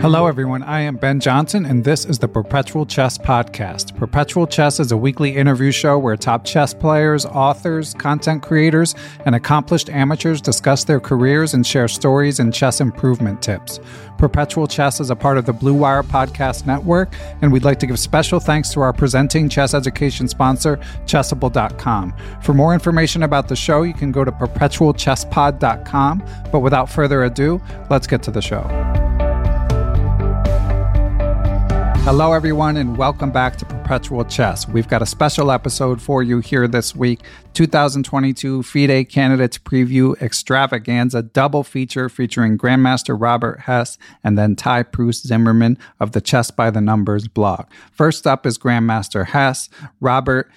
Hello, everyone. I am Ben Johnson, and this is the Perpetual Chess Podcast. Perpetual Chess is a weekly interview show where top chess players, authors, content creators, and accomplished amateurs discuss their careers and share stories and chess improvement tips. Perpetual Chess is a part of the Blue Wire Podcast Network, and we'd like to give special thanks to our presenting chess education sponsor, Chessable.com. For more information about the show, you can go to perpetualchesspod.com. But without further ado, let's get to the show. Hello, everyone, and welcome back to Perpetual Chess. We've got a special episode for you here this week 2022 FIDE Candidates Preview Extravaganza double feature featuring Grandmaster Robert Hess and then Ty Proust Zimmerman of the Chess by the Numbers blog. First up is Grandmaster Hess. Robert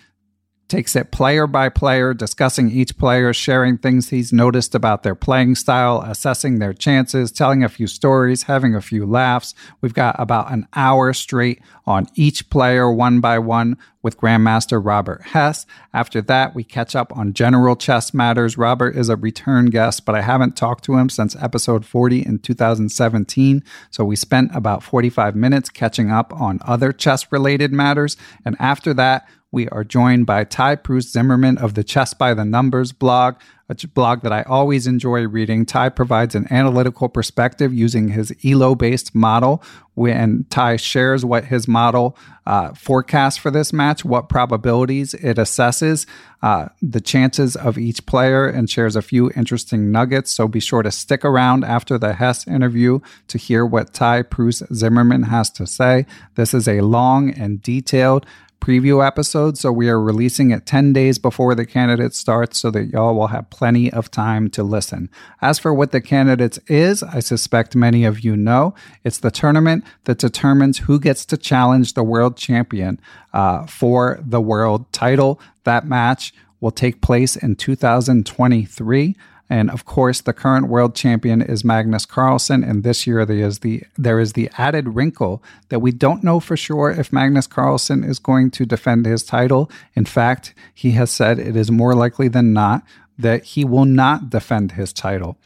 takes it player by player, discussing each player, sharing things he's noticed about their playing style, assessing their chances, telling a few stories, having a few laughs. We've got about an hour straight on each player one by one with Grandmaster Robert Hess. After that, we catch up on general chess matters. Robert is a return guest, but I haven't talked to him since episode 40 in 2017. So we spent about 45 minutes catching up on other chess related matters. And after that, we are joined by Ty Proust Zimmerman of the Chess by the Numbers blog, a blog that I always enjoy reading. Ty provides an analytical perspective using his ELO based model. When Ty shares what his model uh, forecasts for this match, what probabilities it assesses, uh, the chances of each player, and shares a few interesting nuggets. So be sure to stick around after the Hess interview to hear what Ty Proust Zimmerman has to say. This is a long and detailed preview episode, so we are releasing it 10 days before the candidate starts so that y'all will have plenty of time to listen. As for what the candidates is, I suspect many of you know. It's the tournament that determines who gets to challenge the world champion uh, for the world title. That match will take place in 2023. And of course, the current world champion is Magnus Carlsen. And this year there is the there is the added wrinkle that we don't know for sure if Magnus Carlsen is going to defend his title. In fact, he has said it is more likely than not that he will not defend his title.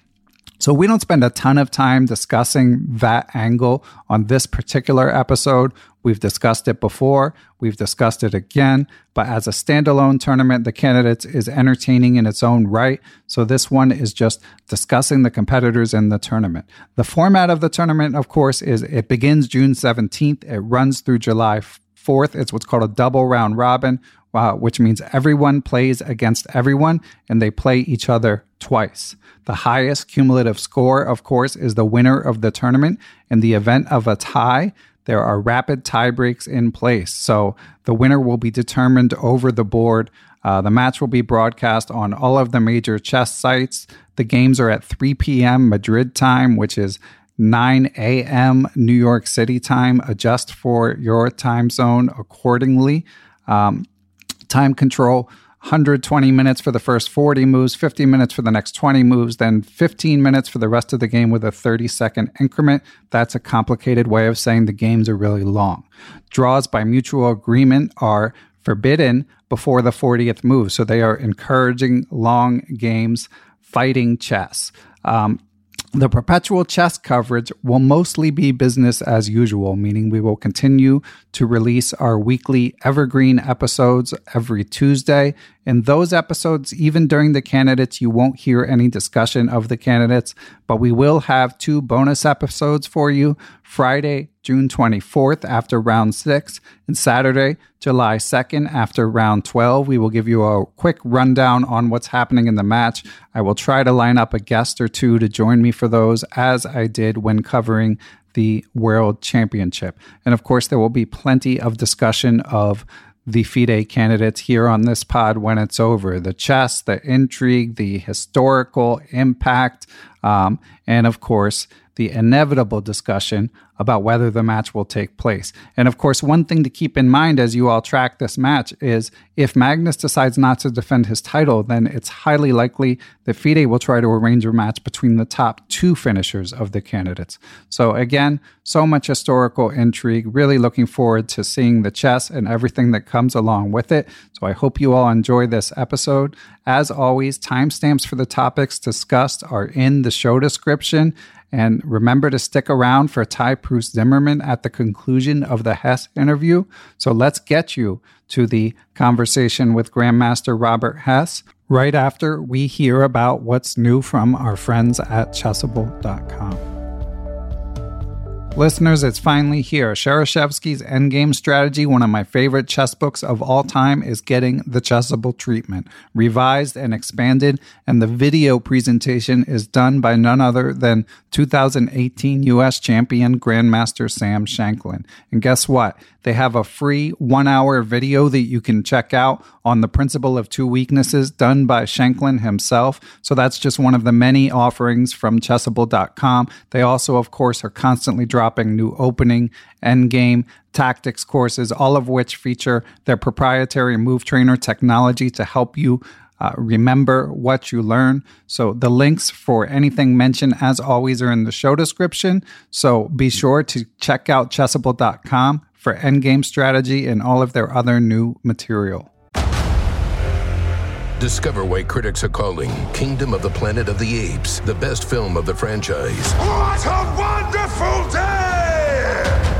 So we don't spend a ton of time discussing that angle on this particular episode. We've discussed it before, we've discussed it again, but as a standalone tournament, the candidates is entertaining in its own right. So this one is just discussing the competitors in the tournament. The format of the tournament, of course, is it begins June 17th, it runs through July 4th. It's what's called a double round robin, uh, which means everyone plays against everyone and they play each other twice. The highest cumulative score, of course, is the winner of the tournament. In the event of a tie, there are rapid tie breaks in place. So the winner will be determined over the board. Uh, the match will be broadcast on all of the major chess sites. The games are at 3 p.m. Madrid time, which is 9 a.m. New York City time. Adjust for your time zone accordingly. Um, time control 120 minutes for the first 40 moves, 50 minutes for the next 20 moves, then 15 minutes for the rest of the game with a 30 second increment. That's a complicated way of saying the games are really long. Draws by mutual agreement are forbidden before the 40th move, so they are encouraging long games, fighting chess. Um, the perpetual chess coverage will mostly be business as usual, meaning we will continue to release our weekly evergreen episodes every Tuesday. In those episodes, even during the candidates, you won't hear any discussion of the candidates, but we will have two bonus episodes for you Friday, June 24th after round six, and Saturday, July 2nd after round 12. We will give you a quick rundown on what's happening in the match. I will try to line up a guest or two to join me for those, as I did when covering the World Championship. And of course, there will be plenty of discussion of the FIDE candidates here on this pod when it's over the chess, the intrigue, the historical impact, um, and of course, the inevitable discussion about whether the match will take place. And of course, one thing to keep in mind as you all track this match is if Magnus decides not to defend his title, then it's highly likely that FIDE will try to arrange a match between the top two finishers of the candidates. So, again, so much historical intrigue. Really looking forward to seeing the chess and everything that comes along with it. So, I hope you all enjoy this episode. As always, timestamps for the topics discussed are in the show description. And remember to stick around for Ty Proust Zimmerman at the conclusion of the Hess interview. So let's get you to the conversation with Grandmaster Robert Hess right after we hear about what's new from our friends at Chessable.com. Listeners, it's finally here. Shereshevsky's Endgame Strategy, one of my favorite chess books of all time, is getting the Chessable treatment, revised and expanded, and the video presentation is done by none other than 2018 U.S. champion Grandmaster Sam Shankland. And guess what? They have a free one hour video that you can check out on the principle of two weaknesses done by Shankland himself. So that's just one of the many offerings from chessable.com. They also, of course, are constantly dropping new opening, endgame, tactics courses, all of which feature their proprietary move trainer technology to help you uh, remember what you learn. So the links for anything mentioned, as always, are in the show description. So be sure to check out chessable.com for endgame strategy and all of their other new material. Discover why critics are calling Kingdom of the Planet of the Apes the best film of the franchise. What a wonderful day!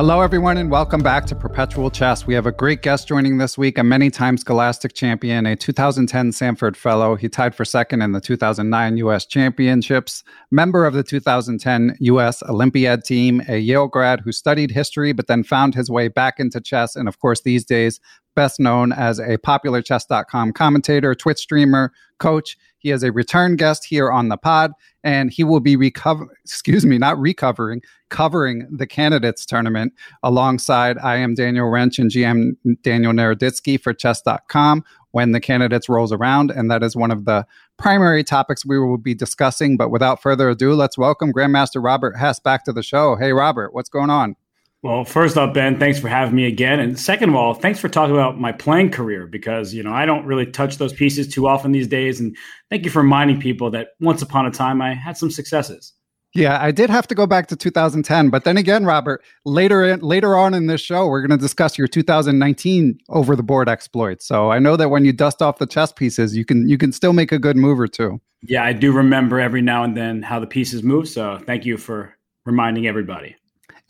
Hello, everyone, and welcome back to Perpetual Chess. We have a great guest joining this week, a many time Scholastic champion, a 2010 Samford Fellow. He tied for second in the 2009 U.S. Championships, member of the 2010 U.S. Olympiad team, a Yale grad who studied history but then found his way back into chess, and of course, these days, best known as a popular chess.com commentator, Twitch streamer, coach. He is a return guest here on the pod, and he will be recover excuse me, not recovering, covering the candidates tournament alongside I am Daniel Rensch and GM Daniel Naroditsky for chess.com when the candidates rolls around. And that is one of the primary topics we will be discussing. But without further ado, let's welcome Grandmaster Robert Hess back to the show. Hey Robert, what's going on? Well, first up, Ben, thanks for having me again. And second of all, thanks for talking about my playing career because, you know, I don't really touch those pieces too often these days. And thank you for reminding people that once upon a time I had some successes. Yeah, I did have to go back to 2010, but then again, Robert, later in, later on in this show, we're going to discuss your 2019 over the board exploits. So I know that when you dust off the chess pieces, you can you can still make a good move or two. Yeah, I do remember every now and then how the pieces move. So thank you for reminding everybody.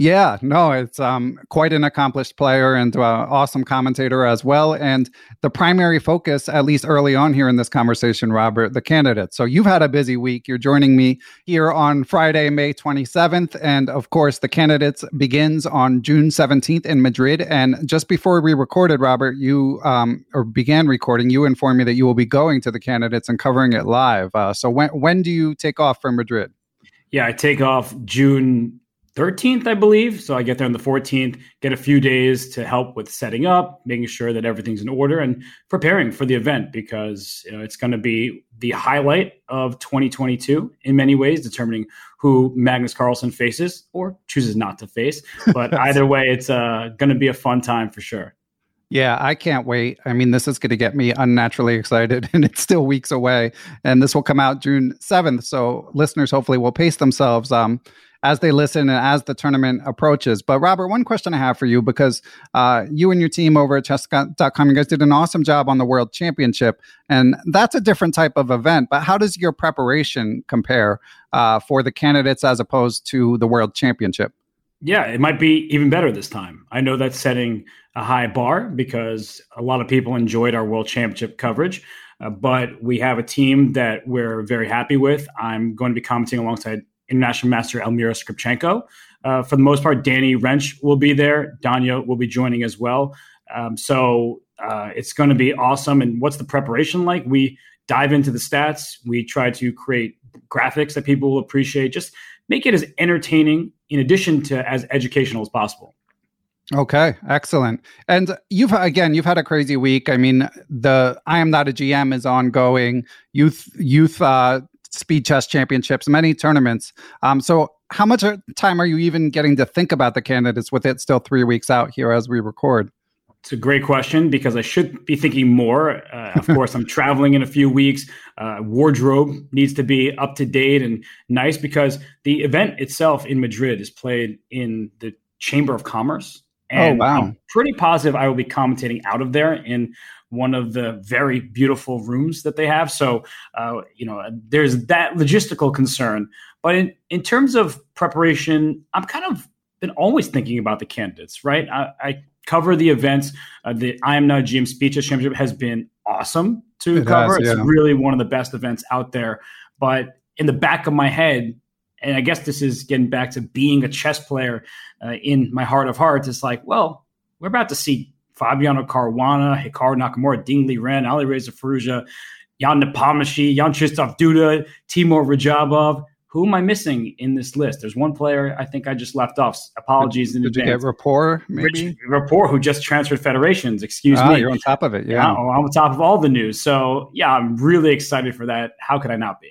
Yeah, no, it's um, quite an accomplished player and uh, awesome commentator as well. And the primary focus, at least early on here in this conversation, Robert, the candidates. So you've had a busy week. You're joining me here on Friday, May 27th. And of course, the candidates begins on June 17th in Madrid. And just before we recorded, Robert, you um, or began recording, you informed me that you will be going to the candidates and covering it live. Uh, so when, when do you take off from Madrid? Yeah, I take off June 13th, I believe. So I get there on the 14th, get a few days to help with setting up, making sure that everything's in order, and preparing for the event because you know, it's going to be the highlight of 2022 in many ways, determining who Magnus Carlsen faces or chooses not to face. But either way, it's uh, going to be a fun time for sure. Yeah, I can't wait. I mean, this is going to get me unnaturally excited, and it's still weeks away. And this will come out June 7th. So listeners hopefully will pace themselves. Um, as they listen and as the tournament approaches. But Robert, one question I have for you because uh, you and your team over at chess.com, you guys did an awesome job on the World Championship, and that's a different type of event. But how does your preparation compare uh, for the candidates as opposed to the World Championship? Yeah, it might be even better this time. I know that's setting a high bar because a lot of people enjoyed our World Championship coverage. Uh, but we have a team that we're very happy with. I'm going to be commenting alongside international master Almira Skripchenko. Uh, for the most part, Danny Rensch will be there. Danya will be joining as well. Um, so uh, it's going to be awesome. And what's the preparation like? We dive into the stats. We try to create graphics that people will appreciate. Just make it as entertaining, in addition to as educational as possible. Okay, excellent. And you've again, you've had a crazy week. I mean, the I am not a GM is ongoing. Youth youth uh, speed chess championships, many tournaments. Um, so, how much time are you even getting to think about the candidates with it still three weeks out here as we record? It's a great question because I should be thinking more. Uh, of course, I'm traveling in a few weeks. Uh, wardrobe needs to be up to date and nice because the event itself in Madrid is played in the Chamber of Commerce. Oh, and oh, wow. I'm pretty positive I will be commentating out of there in one of the very beautiful rooms that they have. So, uh, you know, there's that logistical concern. But in, in terms of preparation, I'm kind of been always thinking about the candidates, right? I, I cover the events. Uh, the I Am Not GM Speech Championship has been awesome to it cover. Has, yeah. It's really one of the best events out there. But in the back of my head, and I guess this is getting back to being a chess player uh, in my heart of hearts. It's like, well, we're about to see Fabiano Caruana, Hikaru Nakamura, Ding Liren, Alireza Firouzja, Ian Nepomniachtchi, Jan Krzysztof Duda, Timur Radjabov. Who am I missing in this list? There's one player I think I just left off. Apologies in Did advance. you get Rapport, maybe? Rich, Rapport, who just transferred federations. Excuse ah, me. You're on top of it. Yeah. I'm on top of all the news. So, yeah, I'm really excited for that. How could I not be?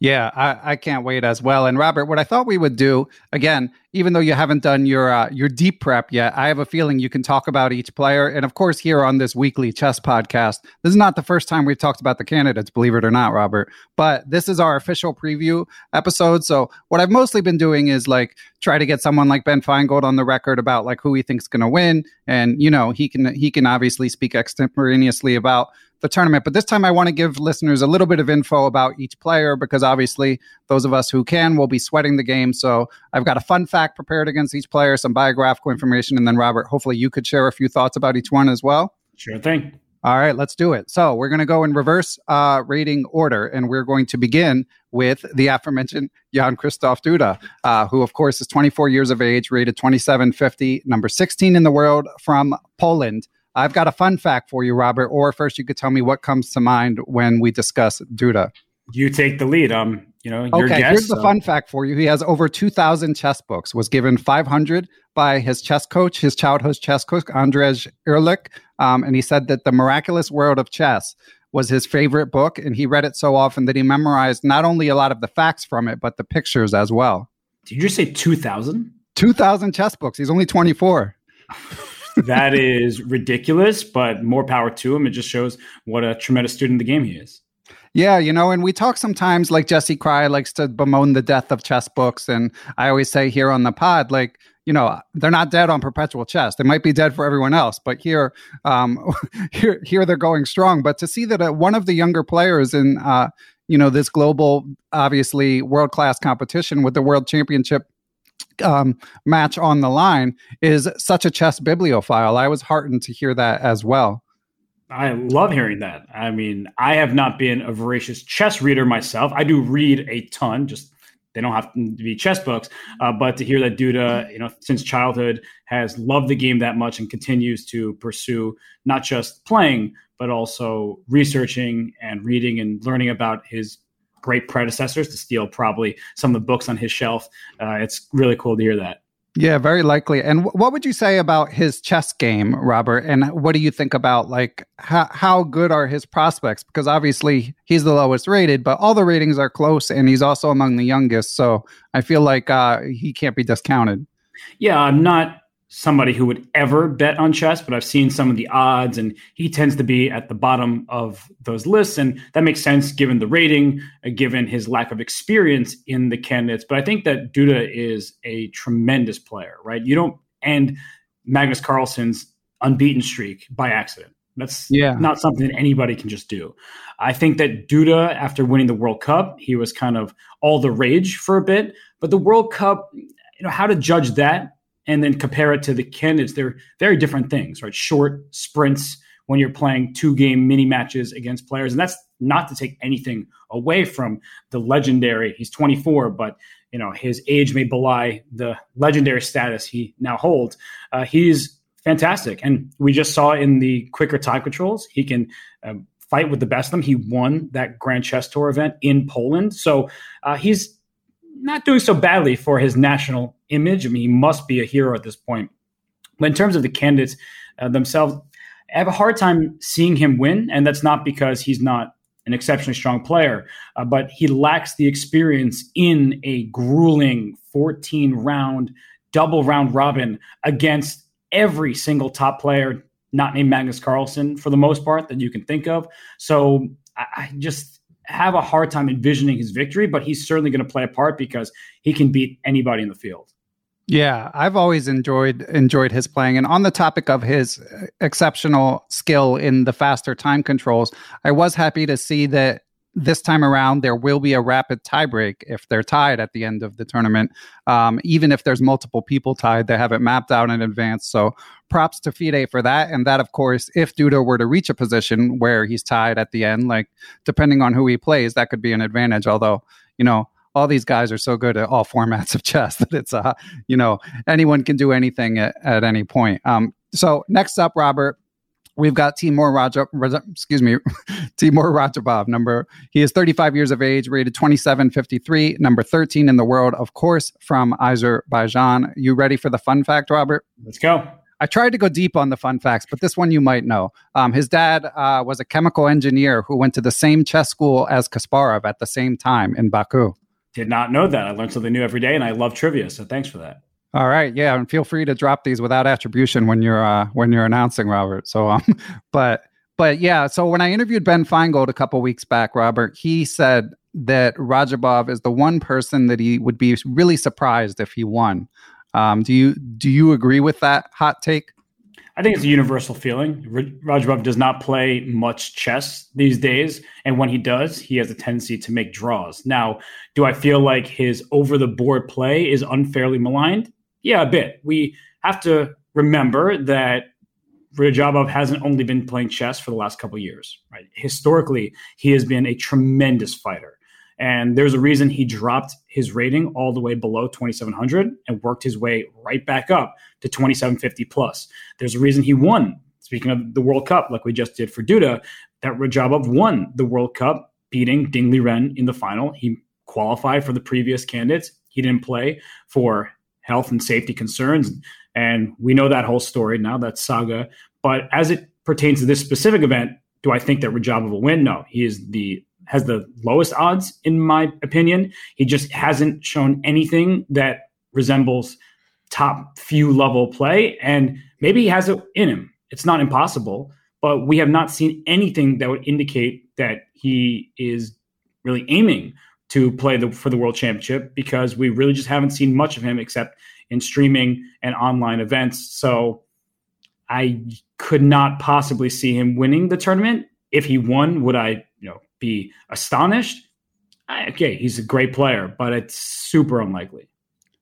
Yeah, I, I, can't wait as well. And Robert, what I thought we would do again, even though you haven't done your uh, your deep prep yet, I have a feeling you can talk about each player. And of course, here on this weekly chess podcast, this is not the first time we've talked about the candidates, believe it or not, Robert. But this is our official preview episode. So what I've mostly been doing is like try to get someone like Ben Finegold on the record about like who he thinks going to win, and you know he can he can obviously speak extemporaneously about the tournament. But this time, I want to give listeners a little bit of info about each player because obviously, those of us who can will be sweating the game. So I've got a fun fact prepared against each player, some biographical information, and then Robert, hopefully, you could share a few thoughts about each one as well. Sure thing. All right, let's do it. So we're going to go in reverse uh, rating order, and we're going to begin with the aforementioned Jan Krzysztof Duda, uh, who, of course, is 24 years of age, rated 2750, number 16 in the world from Poland. I've got a fun fact for you, Robert. Or first, you could tell me what comes to mind when we discuss Duda. You take the lead. Um, you know, your okay. Guess, here's so. the fun fact for you. He has over 2,000 chess books. Was given 500 by his chess coach, his childhood chess coach, Andrzej Irlik, um, and he said that the Miraculous World of Chess was his favorite book, and he read it so often that he memorized not only a lot of the facts from it, but the pictures as well. Did you just say 2,000? 2,000 chess books. He's only 24. that is ridiculous, but more power to him. It just shows what a tremendous student of the game he is. Yeah, you know, and we talk sometimes like Jesse Kraai likes to bemoan the death of chess books. And I always say here on the pod, like, you know, they're not dead on perpetual chess. They might be dead for everyone else, but here, um, here, here they're going strong. But to see that uh, one of the younger players in, uh, you know, this global, obviously world class competition with the world championship um, match on the line is such a chess bibliophile. I was heartened to hear that as well. I love hearing that. I mean, I have not been a voracious chess reader myself. I do read a ton, just they don't have to be chess books. Uh, but to hear that Duda, you know, since childhood has loved the game that much and continues to pursue not just playing, but also researching and reading and learning about his great predecessors to steal probably some of the books on his shelf. Uh, it's really cool to hear that. Yeah, very likely. And what would you say about his chess game, Robert? And what do you think about like how how good are his prospects? Because obviously he's the lowest rated, but all the ratings are close, and he's also among the youngest. So I feel like uh, he can't be discounted. Yeah, I'm not somebody who would ever bet on chess, but I've seen some of the odds, and he tends to be at the bottom of those lists. And that makes sense given the rating, uh, given his lack of experience in the candidates. But I think that Duda is a tremendous player, right? You don't end Magnus Carlsen's unbeaten streak by accident. That's yeah. not something that anybody can just do. I think that Duda, after winning the World Cup, he was kind of all the rage for a bit. But the World Cup, you know, how to judge that and then compare it to the candidates, they're very different things, right? Short sprints when you're playing two game mini matches against players. And that's not to take anything away from the legendary. He's 24, but you know his age may belie the legendary status he now holds. Uh, he's fantastic, and we just saw in the quicker time controls he can um, fight with the best of them. He won that Grand Chess Tour event in Poland, so uh, he's not doing so badly for his national image. I mean, he must be a hero at this point. But in terms of the candidates uh, themselves, I have a hard time seeing him win, and that's not because he's not an exceptionally strong player, uh, but he lacks the experience in a grueling 14 round double round robin against every single top player not named Magnus Carlsen for the most part that you can think of. So I, I just have a hard time envisioning his victory, but he's certainly going to play a part because he can beat anybody in the field. Yeah, I've always enjoyed enjoyed his playing. And on the topic of his uh, exceptional skill in the faster time controls, I was happy to see that this time around there will be a rapid tiebreak if they're tied at the end of the tournament um, even if there's multiple people tied they have it mapped out in advance. So props to fide for that. And that of course if duda were to reach a position where he's tied at the end like depending on who he plays that could be an advantage. Although you know all these guys are so good at all formats of chess that it's uh you know anyone can do anything at, at any point. Um so next up robert We've got Timur Raja, excuse me, Timur Radjabov. Number he is 35 years of age, rated 2753, number 13 in the world, of course, from Azerbaijan. You ready for the fun fact, Robert? Let's go. I tried to go deep on the fun facts, but this one you might know. Um, his dad uh, was a chemical engineer who went to the same chess school as Kasparov at the same time in Baku. Did not know that. I learned something new every day, and I love trivia. So thanks for that. All right, yeah, and feel free to drop these without attribution when you're uh, when you're announcing, Robert. So, um, but but yeah, so when I interviewed Ben Finegold a couple weeks back, Robert, he said that Radjabov is the one person that he would be really surprised if he won. Um, do you do you agree with that hot take? I think it's a universal feeling. Radjabov does not play much chess these days, and when he does, he has a tendency to make draws. Now, do I feel like his over the board play is unfairly maligned? Yeah, a bit. We have to remember that Radjabov hasn't only been playing chess for the last couple years, right? Historically, he has been a tremendous fighter. And there's a reason he dropped his rating all the way below 2700 and worked his way right back up to 2750 plus. There's a reason he won. Speaking of the World Cup, like we just did for Duda, that Radjabov won the World Cup, beating Ding Liren in the final. He qualified for the previous candidates. He didn't play for health and safety concerns. And we know that whole story now, that saga. But as it pertains to this specific event, do I think that Radjabov will win? No, he is the has the lowest odds in my opinion. He just hasn't shown anything that resembles top few level play, and maybe he has it in him. It's not impossible, but we have not seen anything that would indicate that he is really aiming to play the, for the world championship because we really just haven't seen much of him except in streaming and online events. So I could not possibly see him winning the tournament. If he won, would I, you know, be astonished? I, okay, he's a great player, but it's super unlikely.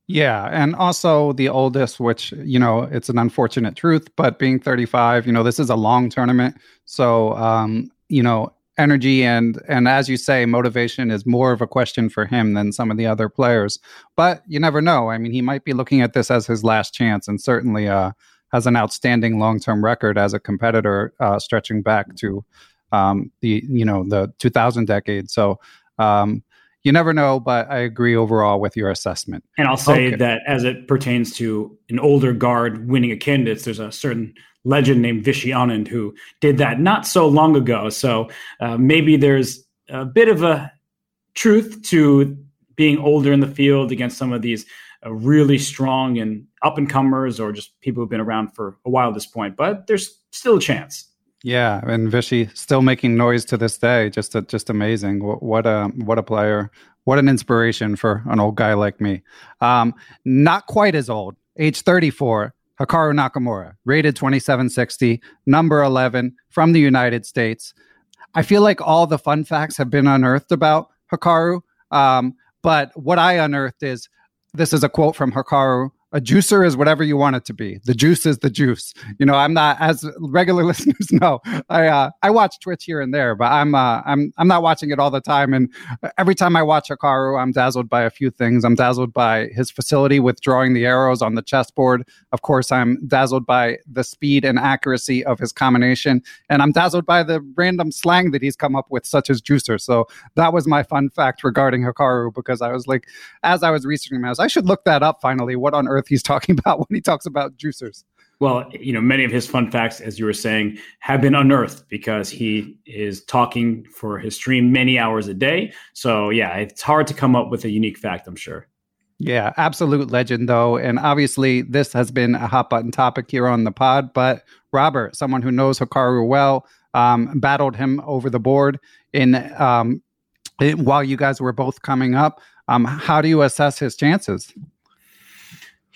Yeah, and also the oldest, which you know, it's an unfortunate truth, but being 35, you know, this is a long tournament, so um, you know, energy and and as you say, motivation is more of a question for him than some of the other players. But you never know. I mean, he might be looking at this as his last chance, and certainly uh, has an outstanding long term record as a competitor, uh, stretching back to um, the you know the 2000 decade. So. Um, you never know, but I agree overall with your assessment. And I'll say okay. that as it pertains to an older guard winning a candidates, there's a certain legend named Vishy Anand who did that not so long ago. So uh, maybe there's a bit of a truth to being older in the field against some of these uh, really strong and up and comers or just people who've been around for a while at this point. But there's still a chance. Yeah, and Vishy still making noise to this day. Just a, just amazing. What, what a what a player. What an inspiration for an old guy like me. Um, not quite as old. Age 34. Hikaru Nakamura, rated 2760, number 11 from the United States. I feel like all the fun facts have been unearthed about Hikaru. Um, but what I unearthed is this is a quote from Hikaru a juicer is whatever you want it to be. The juice is the juice. You know, I'm not as regular listeners know. I uh, I watch Twitch here and there, but I'm uh, I'm I'm not watching it all the time. And every time I watch Hikaru, I'm dazzled by a few things. I'm dazzled by his facility with drawing the arrows on the chessboard. Of course, I'm dazzled by the speed and accuracy of his combination, and I'm dazzled by the random slang that he's come up with, such as juicer. So that was my fun fact regarding Hikaru because I was like, as I was researching him, I was I should look that up finally. What on earth? Earth he's talking about when he talks about juicers. Well, you know, many of his fun facts, as you were saying, have been unearthed because he is talking for his stream many hours a day. So, yeah, it's hard to come up with a unique fact, I'm sure. Yeah, absolute legend, though. And obviously, this has been a hot button topic here on the pod. But Robert, someone who knows Hikaru well, um, battled him over the board in um, while you guys were both coming up. Um, how do you assess his chances?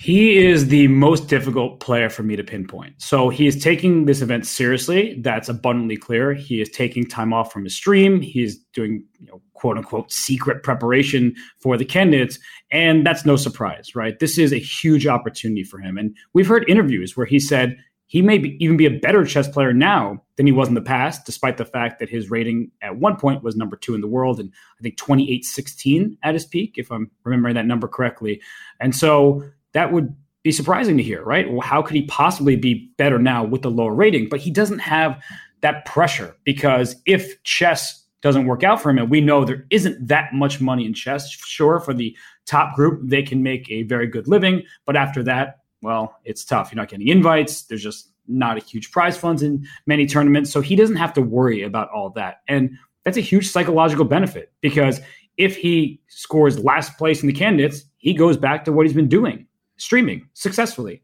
He is the most difficult player for me to pinpoint. So he is taking this event seriously. That's abundantly clear. He is taking time off from his stream. He is doing, you know, quote unquote secret preparation for the candidates. And that's no surprise, right? This is a huge opportunity for him. And we've heard interviews where he said he may be, even be a better chess player now than he was in the past, despite the fact that his rating at one point was number two in the world and I think 2816 at his peak, if I'm remembering that number correctly. And so that would be surprising to hear, right? Well, how could he possibly be better now with the lower rating? But he doesn't have that pressure because if chess doesn't work out for him, and we know there isn't that much money in chess, sure, for the top group, they can make a very good living. But after that, well, it's tough. You're not getting invites. There's just not a huge prize funds in many tournaments. So he doesn't have to worry about all that. And that's a huge psychological benefit because if he scores last place in the candidates, he goes back to what he's been doing streaming successfully.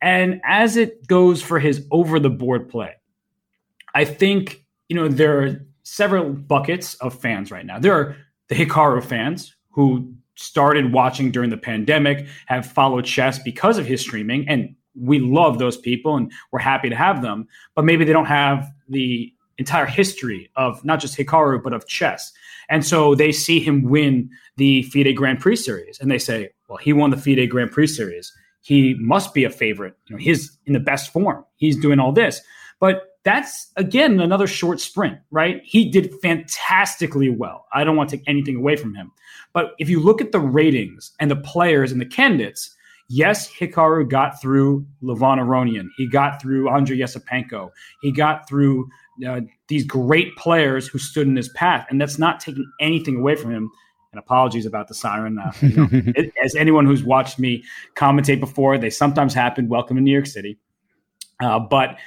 And as it goes for his over the board play, I think, you know, there are several buckets of fans right now. There are the Hikaru fans who started watching during the pandemic, have followed chess because of his streaming, and we love those people and we're happy to have them. But maybe they don't have the entire history of not just Hikaru, but of chess. And so they see him win the FIDE Grand Prix series and they say, well, he won the FIDE Grand Prix series. He must be a favorite. You know, he's in the best form. He's doing all this. But that's again another short sprint, right? He did fantastically well. I don't want to take anything away from him. But if you look at the ratings and the players and the candidates, yes, Hikaru got through Levon Aronian. He got through Andrei Esipenko. He got through uh, these great players who stood in his path, and that's not taking anything away from him. And apologies about the siren. Uh, you know, it, as anyone who's watched me commentate before, they sometimes happen. Welcome to New York City. Uh, but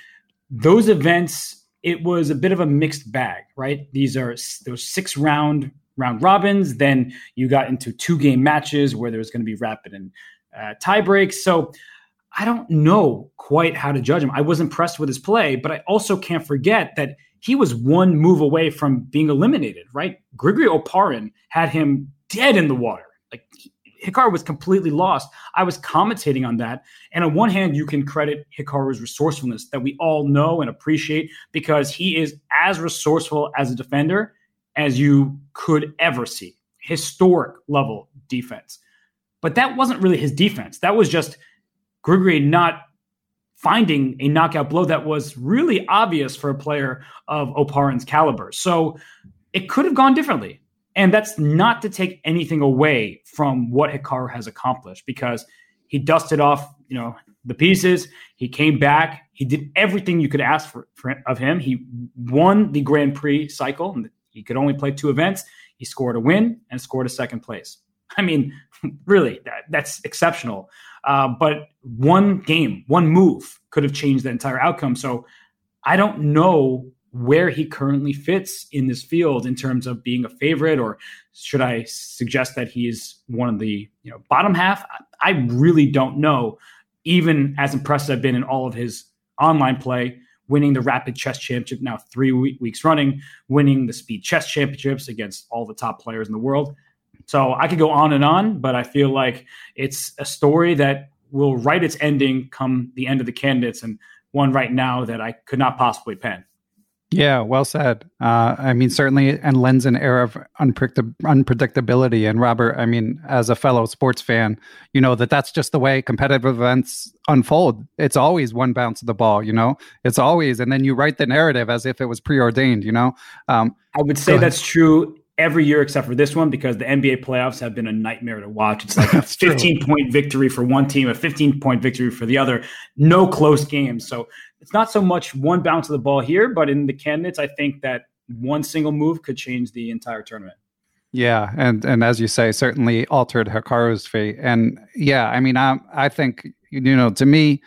those events, it was a bit of a mixed bag, right? These are those six round round robins. Then you got into two game matches where there was going to be rapid and uh, tie breaks. So I don't know quite how to judge him. I was impressed with his play, but I also can't forget that he was one move away from being eliminated, right? Grigory Oparin had him dead in the water. Like Hikaru was completely lost. I was commentating on that. And on one hand, you can credit Hikaru's resourcefulness that we all know and appreciate because he is as resourceful as a defender as you could ever see. Historic level defense. But that wasn't really his defense. That was just Grigori not finding a knockout blow that was really obvious for a player of Oparin's caliber. So it could have gone differently. And that's not to take anything away from what Hikaru has accomplished because he dusted off, you know, the pieces. He came back. He did everything you could ask for, for of him. He won the Grand Prix cycle. And he could only play two events. He scored a win and scored a second place. I mean, really, that, that's exceptional. Uh, but one game, one move could have changed the entire outcome. So I don't know where he currently fits in this field in terms of being a favorite, or should I suggest that he is one of the you know bottom half? I really don't know. Even as impressed as I've been in all of his online play, winning the Rapid Chess Championship now three weeks running, winning the Speed Chess Championships against all the top players in the world. So I could go on and on, but I feel like it's a story that will write its ending come the end of the candidates, and one right now that I could not possibly pen. Yeah, well said. Uh, I mean, certainly, and lends an air of unpredict- unpredictability. And Robert, I mean, as a fellow sports fan, you know that that's just the way competitive events unfold. It's always one bounce of the ball. You know, it's always, and then you write the narrative as if it was preordained. You know, um, I would say that's true every year except for this one because the NBA playoffs have been a nightmare to watch. It's like a 15 point victory for one team, a 15 point victory for the other, no close games. So it's not so much one bounce of the ball here, but in the candidates, I think that one single move could change the entire tournament. Yeah, and and as you say, certainly altered Hikaru's fate. And yeah, I mean, I I think you know, to me,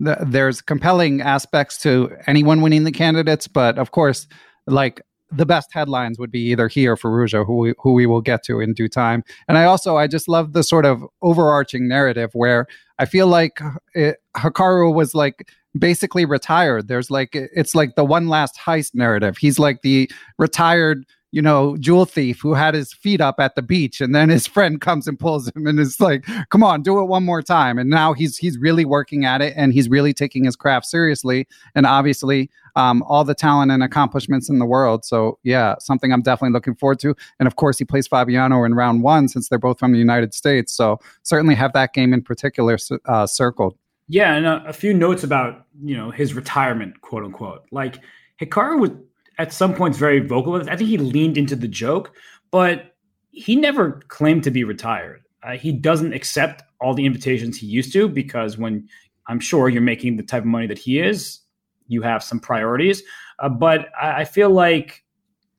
the, there's compelling aspects to anyone winning the candidates, but of course, like the best headlines would be either he or Firouzja, who we, who we will get to in due time. And I also I just love the sort of overarching narrative where I feel like it, Hikaru was like basically retired. There's like it's like the one last heist narrative. He's like the retired you know, jewel thief who had his feet up at the beach, and then his friend comes and pulls him and is like, "Come on, do it one more time." And now he's he's really working at it, and he's really taking his craft seriously, and obviously, um, all the talent and accomplishments in the world. So yeah, something I'm definitely looking forward to. And of course, he plays Fabiano in round one since they're both from the United States. So certainly have that game in particular uh, circled. Yeah, and a, a few notes about you know his retirement, quote unquote. Like Hikaru was at some points very vocal. I think he leaned into the joke, but he never claimed to be retired. Uh, he doesn't accept all the invitations he used to because when I'm sure you're making the type of money that he is, you have some priorities. Uh, but I, I feel like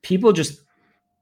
people just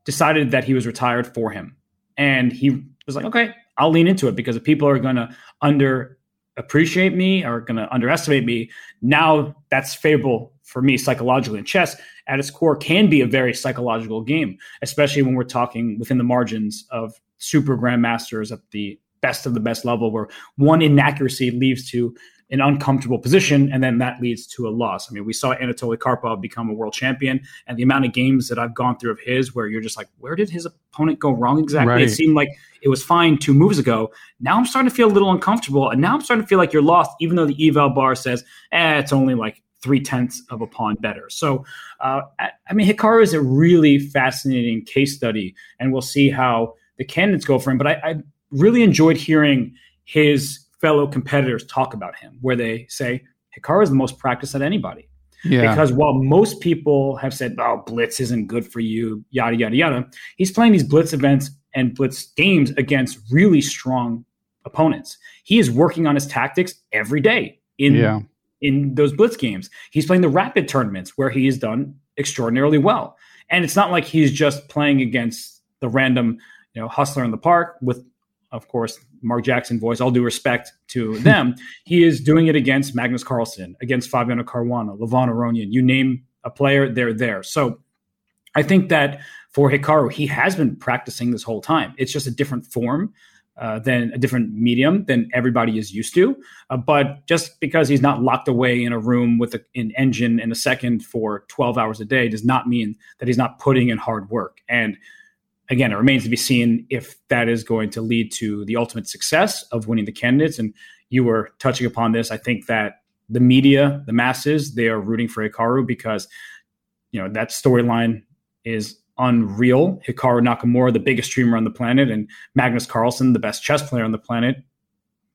decided that he was retired for him. And he was like, okay, I'll lean into it because if people are going to under appreciate me or going to underestimate me, now that's favorable for me psychologically. And chess, at its core, can be a very psychological game, especially when we're talking within the margins of super grandmasters at the best of the best level, where one inaccuracy leads to an uncomfortable position, and then that leads to a loss. I mean, we saw Anatoly Karpov become a world champion, and the amount of games that I've gone through of his where you're just like, where did his opponent go wrong exactly? Right. It seemed like it was fine two moves ago. Now I'm starting to feel a little uncomfortable, and now I'm starting to feel like you're lost, even though the eval bar says, eh, it's only like three tenths of a pawn better. So, uh, I mean, Hikaru is a really fascinating case study, and we'll see how the candidates go for him. But I, I really enjoyed hearing his fellow competitors talk about him, where they say Hikaru is the most practiced at anybody. Yeah. Because while most people have said, "Oh, blitz isn't good for you," yada yada yada, he's playing these blitz events and blitz games against really strong opponents. He is working on his tactics every day in yeah in those blitz games. He's playing the rapid tournaments where he has done extraordinarily well. And it's not like he's just playing against the random, you know, hustler in the park with of course, Mark Jackson voice, all due respect to them. he is doing it against Magnus Carlsen, against Fabiano Caruana, Levon Aronian. You name a player, they're there. So I think that for Hikaru, he has been practicing this whole time. It's just a different form. Uh, than a different medium than everybody is used to. Uh, but just because he's not locked away in a room with a, an engine in a second for 12 hours a day does not mean that he's not putting in hard work. And again, it remains to be seen if that is going to lead to the ultimate success of winning the candidates. And you were touching upon this. I think that the media, the masses, they are rooting for Hikaru because you know that storyline is unreal. Hikaru Nakamura, the biggest streamer on the planet, and Magnus Carlsen, the best chess player on the planet.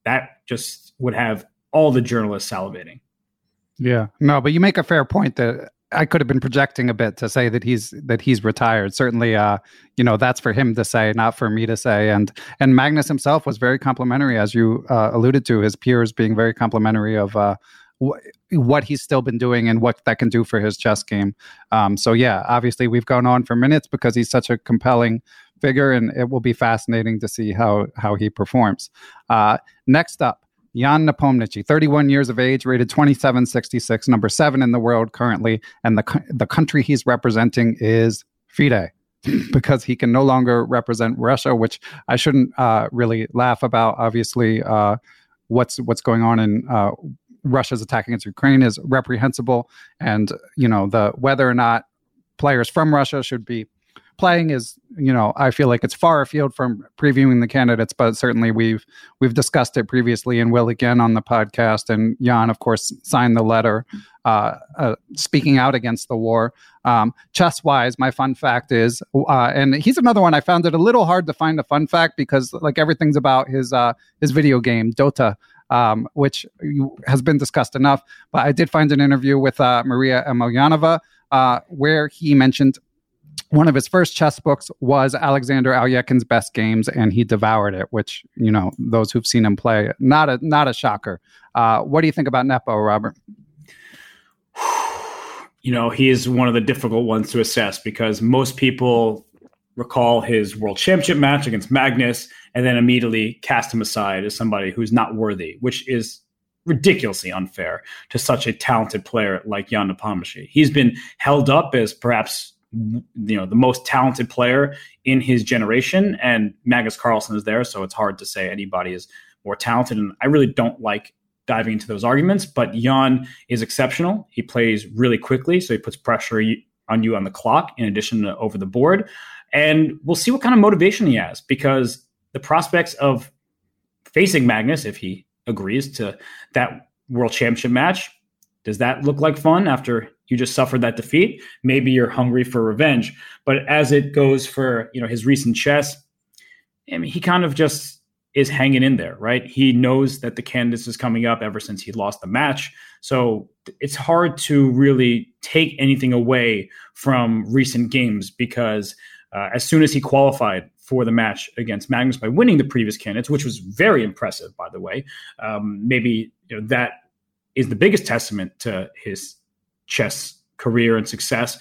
That just would have all the journalists salivating. Yeah, no, but you make a fair point that I could have been projecting a bit to say that he's that he's retired. Certainly, uh, you know, that's for him to say, not for me to say. And and Magnus himself was very complimentary, as you uh, alluded to, his peers being very complimentary of uh, what he's still been doing and what that can do for his chess game. Um, so yeah, obviously we've gone on for minutes because he's such a compelling figure, and it will be fascinating to see how how he performs. Uh, next up. Jan Nepomniachtchi, 31 years of age, rated 2766, number seven in the world currently, and the the country he's representing is FIDE, because he can no longer represent Russia, which I shouldn't uh, really laugh about. Obviously, uh, what's what's going on in uh, Russia's attack against Ukraine is reprehensible, and you know the whether or not players from Russia should be playing is you know I feel like it's far afield from previewing the candidates, but certainly we've we've discussed it previously and will again on the podcast. And Jan, of course, signed the letter uh, uh, speaking out against the war. Um, chess wise, my fun fact is, uh, and he's another one I found it a little hard to find a fun fact because like everything's about his uh, his video game Dota um, which has been discussed enough. But I did find an interview with uh, Maria Emelianova uh, where he mentioned one of his first chess books was Alexander Alekhin's Best Games, and he devoured it. Which you know, those who've seen him play, not a not a shocker. Uh, what do you think about Nepo, Robert? You know, he is one of the difficult ones to assess because most people recall his world championship match against Magnus and then immediately cast him aside as somebody who's not worthy, which is ridiculously unfair to such a talented player like Jan Nepomniachtchi. He's been held up as perhaps you know the most talented player in his generation, and Magnus Carlsen is there, so it's hard to say anybody is more talented. And I really don't like diving into those arguments, but Jan is exceptional. He plays really quickly, so he puts pressure on you on the clock in addition to over the board. And we'll see what kind of motivation he has because the prospects of facing Magnus, if he agrees to that world championship match, does that look like fun after you just suffered that defeat? Maybe you're hungry for revenge. But as it goes for you know his recent chess, I mean, he kind of just is hanging in there, right? He knows that the candidates is coming up ever since he lost the match. So it's hard to really take anything away from recent games because uh, as soon as he qualified for the match against Magnus by winning the previous candidates, which was very impressive, by the way. Um, maybe you know, that is the biggest testament to his chess career and success.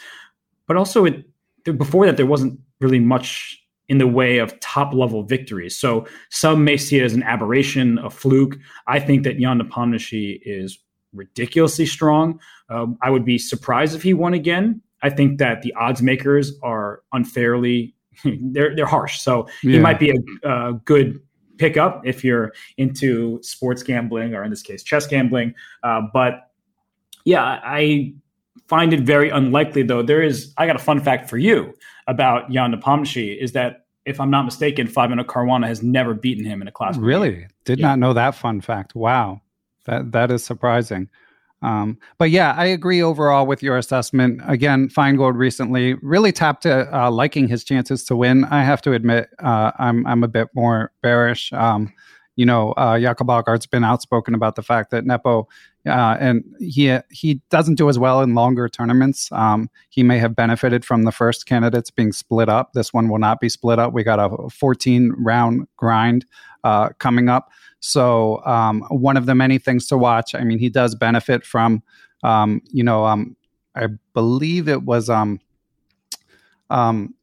But also, it, before that, there wasn't really much in the way of top level victories. So some may see it as an aberration, a fluke. I think that Jan Nepomniachtchi is ridiculously strong. Um, I would be surprised if he won again. I think that the odds makers are unfairly they're they're harsh. So yeah. he might be a, a good pickup if you're into sports gambling or in this case chess gambling. Uh, but yeah, I find it very unlikely though. There is I got a fun fact for you about Jan Nepomniachtchi is that if I'm not mistaken, Fabiano Caruana has never beaten him in a class. Really? Did yeah. not know that fun fact. Wow. That that is surprising. Um, but yeah, I agree overall with your assessment. Again, Finegold recently really tapped to uh, liking his chances to win. I have to admit, uh, I'm I'm a bit more bearish. Um, you know, uh, Jakob Aagaard's been outspoken about the fact that Nepo, uh, and he he doesn't do as well in longer tournaments. Um, he may have benefited from the first candidates being split up. This one will not be split up. We got a 14 round grind uh, coming up. So um, one of the many things to watch. I mean, he does benefit from, um, you know, um, I believe it was um, um,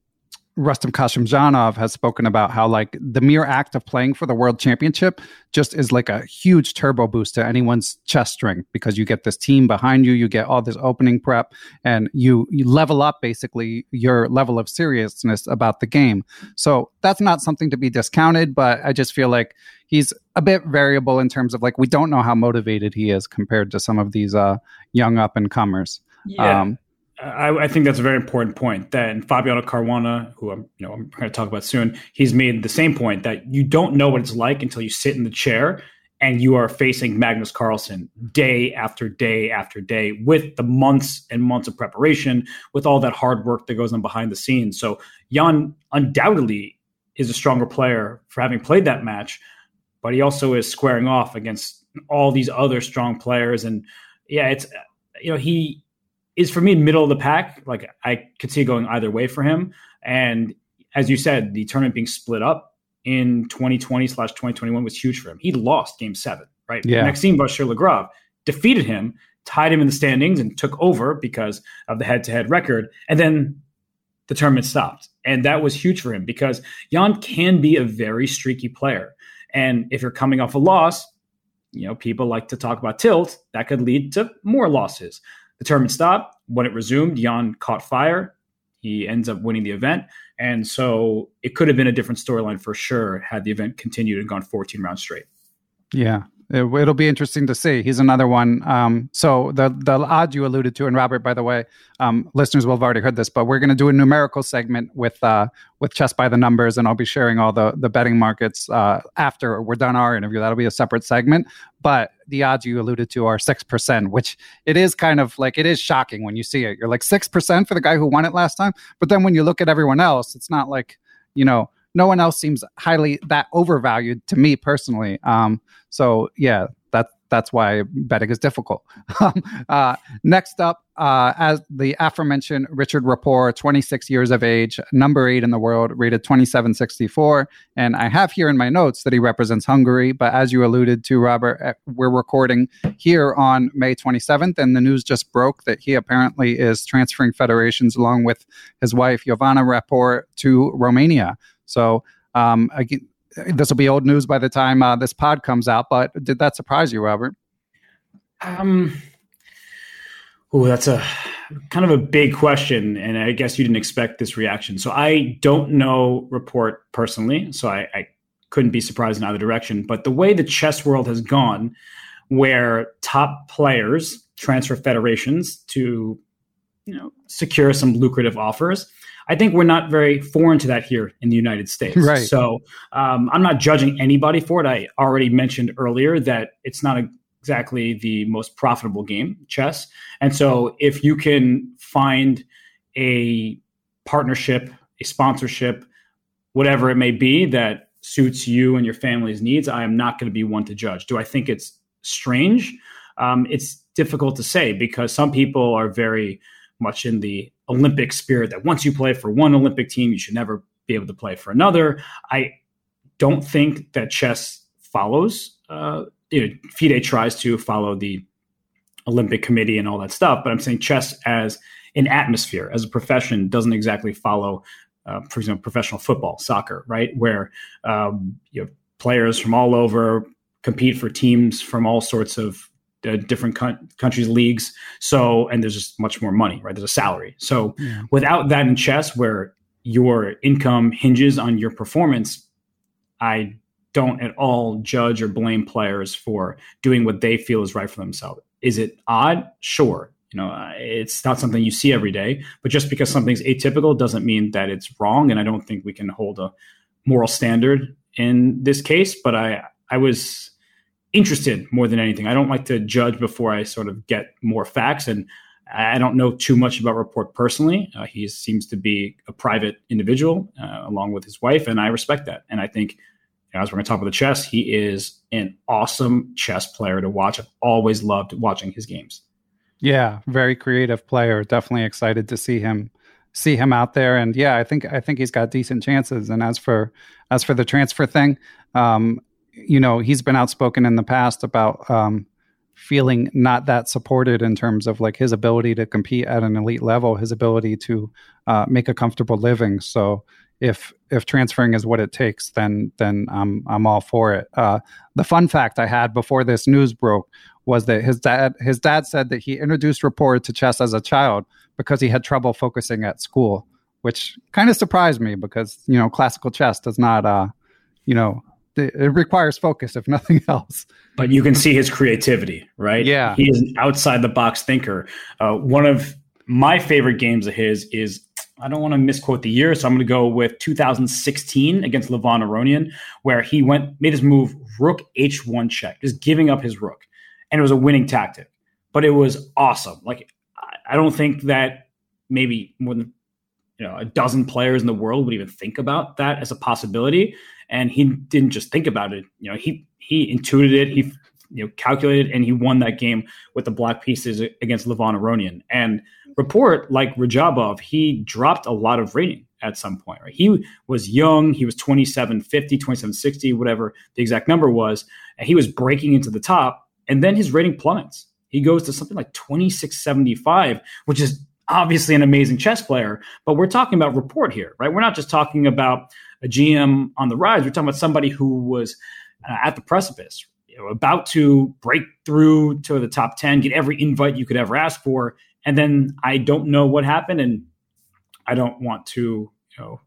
Rustam Kasimdzhanov has spoken about how like the mere act of playing for the world championship just is like a huge turbo boost to anyone's chest strength because you get this team behind you, you get all this opening prep, and you you level up basically your level of seriousness about the game. So that's not something to be discounted, but I just feel like he's a bit variable in terms of like we don't know how motivated he is compared to some of these uh, young up and comers. Yeah. Um, I, I, think that's a very important point. That Fabiano Caruana, who I'm, you know, I'm going to talk about soon, he's made the same point that you don't know what it's like until you sit in the chair and you are facing Magnus Carlsen day after day after day with the months and months of preparation, with all that hard work that goes on behind the scenes. So Jan undoubtedly is a stronger player for having played that match, but he also is squaring off against all these other strong players. And yeah, it's you know he is for me middle of the pack. Like I could see it going either way for him. And as you said, the tournament being split up in 2020 slash 2021 was huge for him. He lost game seven, right? Yeah. Maxime Vachier-Lagrave defeated him, tied him in the standings, and took over because of the head to head record. And then the tournament stopped. And that was huge for him because Jan can be a very streaky player. And if you're coming off a loss, you know, people like to talk about tilt, that could lead to more losses. The tournament stopped. When it resumed, Jan caught fire. He ends up winning the event. And so it could have been a different storyline for sure had the event continued and gone 14 rounds straight. Yeah, it, will be interesting to see. He's another one. Um, so the the odds you alluded to, and Robert, by the way, um, listeners will have already heard this, but we're going to do a numerical segment with uh, with chess by the numbers, and I'll be sharing all the the betting markets uh, after we're done our interview. That'll be a separate segment. But the odds you alluded to are six percent, which it is kind of like it is shocking when you see it. You're like six percent for the guy who won it last time, but then when you look at everyone else, it's not like you know no one else seems highly that overvalued to me personally. Um, so yeah, that that's why betting is difficult. Um, uh, next up, uh, as the aforementioned Richard Rapport, 26 years of age, number eight in the world, rated 2764. And I have here in my notes that he represents Hungary. But as you alluded to, Robert, uh, we're recording here on May 27th, and the news just broke that he apparently is transferring federations along with his wife, Jovana Rapport, to Romania. So um, again, this will be old news by the time uh, this pod comes out. But did that surprise you, Robert? Um, oh, that's a kind of a big question, and I guess you didn't expect this reaction. So I don't know Rapport personally, so I, I couldn't be surprised in either direction. But the way the chess world has gone, where top players transfer federations to you know secure some lucrative offers I think we're not very foreign to that here in the United States. Right. So um, I'm not judging anybody for it. I already mentioned earlier that it's not a, exactly the most profitable game, chess. And so if you can find a partnership, a sponsorship, whatever it may be that suits you and your family's needs, I am not going to be one to judge. Do I think it's strange? Um, it's difficult to say because some people are very much in the Olympic spirit that once you play for one Olympic team, you should never be able to play for another. I don't think that chess follows. Uh, you know, FIDE tries to follow the Olympic Committee and all that stuff, but I'm saying chess as an atmosphere, as a profession, doesn't exactly follow, uh, for example, professional football, soccer, right, where um, you players from all over compete for teams from all sorts of uh, different co- countries' leagues. So, and there's just much more money, right? There's a salary. So, yeah. without that in chess, where your income hinges on your performance, I don't at all judge or blame players for doing what they feel is right for themselves. Is it odd? Sure. You know, it's not something you see every day, but just because something's atypical doesn't mean that it's wrong. And I don't think we can hold a moral standard in this case. But I, I was interested more than anything. I don't like to judge before I sort of get more facts, and I don't know too much about Rapport personally. Uh, he seems to be a private individual uh, along with his wife, and I respect that. And I think, as we're going to talk about the chess, he is an awesome chess player to watch. I've always loved watching his games. Yeah, very creative player. Definitely excited to see him see him out there and yeah i think i think he's got decent chances and as for as for the transfer thing um, you know, he's been outspoken in the past about um, feeling not that supported in terms of like his ability to compete at an elite level, his ability to uh, make a comfortable living. So if if transferring is what it takes, then then I'm I'm all for it. Uh, the fun fact I had before this news broke was that his dad his dad said that he introduced Rapport to chess as a child because he had trouble focusing at school, which kind of surprised me because you know classical chess does not uh you know it requires focus if nothing else. But you can see his creativity, right? Yeah, he is an outside the box thinker. Uh, one of my favorite games of his is I don't want to misquote the year, so I'm going to go with 2016 against Levon Aronian, where he went made his move Rook H1 check, just giving up his rook, and it was a winning tactic. But it was awesome. Like I don't think that maybe more than you know a dozen players in the world would even think about that as a possibility. And he didn't just think about it. You know, he he intuited it. He you know calculated and he won that game with the black pieces against Levon Aronian. And Rapport like Radjabov, he dropped a lot of rating at some point, right? He was young, he was 2750, 2760, whatever the exact number was, and he was breaking into the top, and then his rating plummets. He goes to something like 2675, which is obviously an amazing chess player, but we're talking about Rapport here, right? We're not just talking about a GM on the rise, we're talking about somebody who was uh, at the precipice, you know, about to break through to the top 10, get every invite you could ever ask for, and then I don't know what happened, and I don't want to, you know,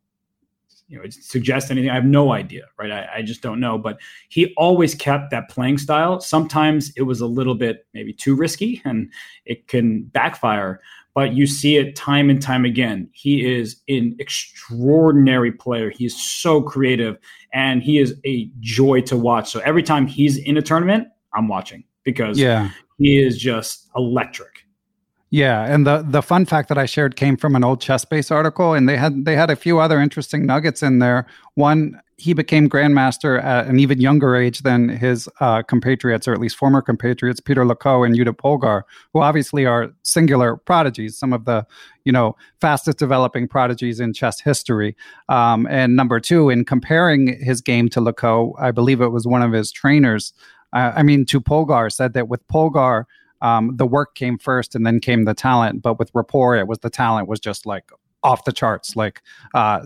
you know, suggest anything. I have no idea, right? I, I, just don't know. But he always kept that playing style. Sometimes it was a little bit maybe too risky, and it can backfire. But you see it time and time again. He is an extraordinary player. He is so creative, and he is a joy to watch. So every time he's in a tournament, I'm watching because yeah. he is just electric. Yeah, and the the fun fact that I shared came from an old ChessBase article, and they had they had a few other interesting nuggets in there. One, he became grandmaster at an even younger age than his uh, compatriots, or at least former compatriots, Peter Leko and Judit Polgar, who obviously are singular prodigies, some of the you know fastest developing prodigies in chess history. Um, and number two, in comparing his game to Leko, I believe it was one of his trainers. Uh, I mean, to Polgar said that with Polgar um, the work came first and then came the talent. But with Rapport, it was the talent was just like off the charts, like uh,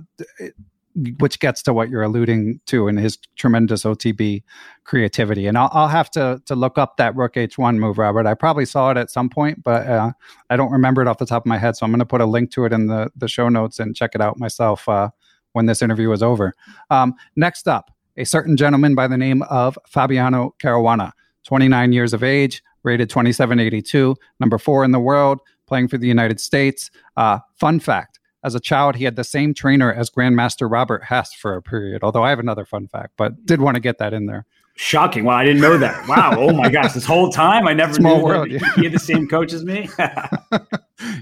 which gets to what you're alluding to in his tremendous OTB creativity. And I'll, I'll, have to to look up that Rook H1 move, Robert. I probably saw it at some point, but uh, I don't remember it off the top of my head. So I'm going to put a link to it in the the show notes and check it out myself uh, when this interview is over. Um, next up, a certain gentleman by the name of Fabiano Caruana, 29 years of age, rated 2782, number four in the world, playing for the United States. Uh, fun fact as a child, he had the same trainer as Grandmaster Robert Hess for a period, although I have another fun fact, but did want to get that in there. Shocking. Well, I didn't know that. Wow. Oh my gosh. This whole time I never Small knew world, that yeah. he had the same coach as me.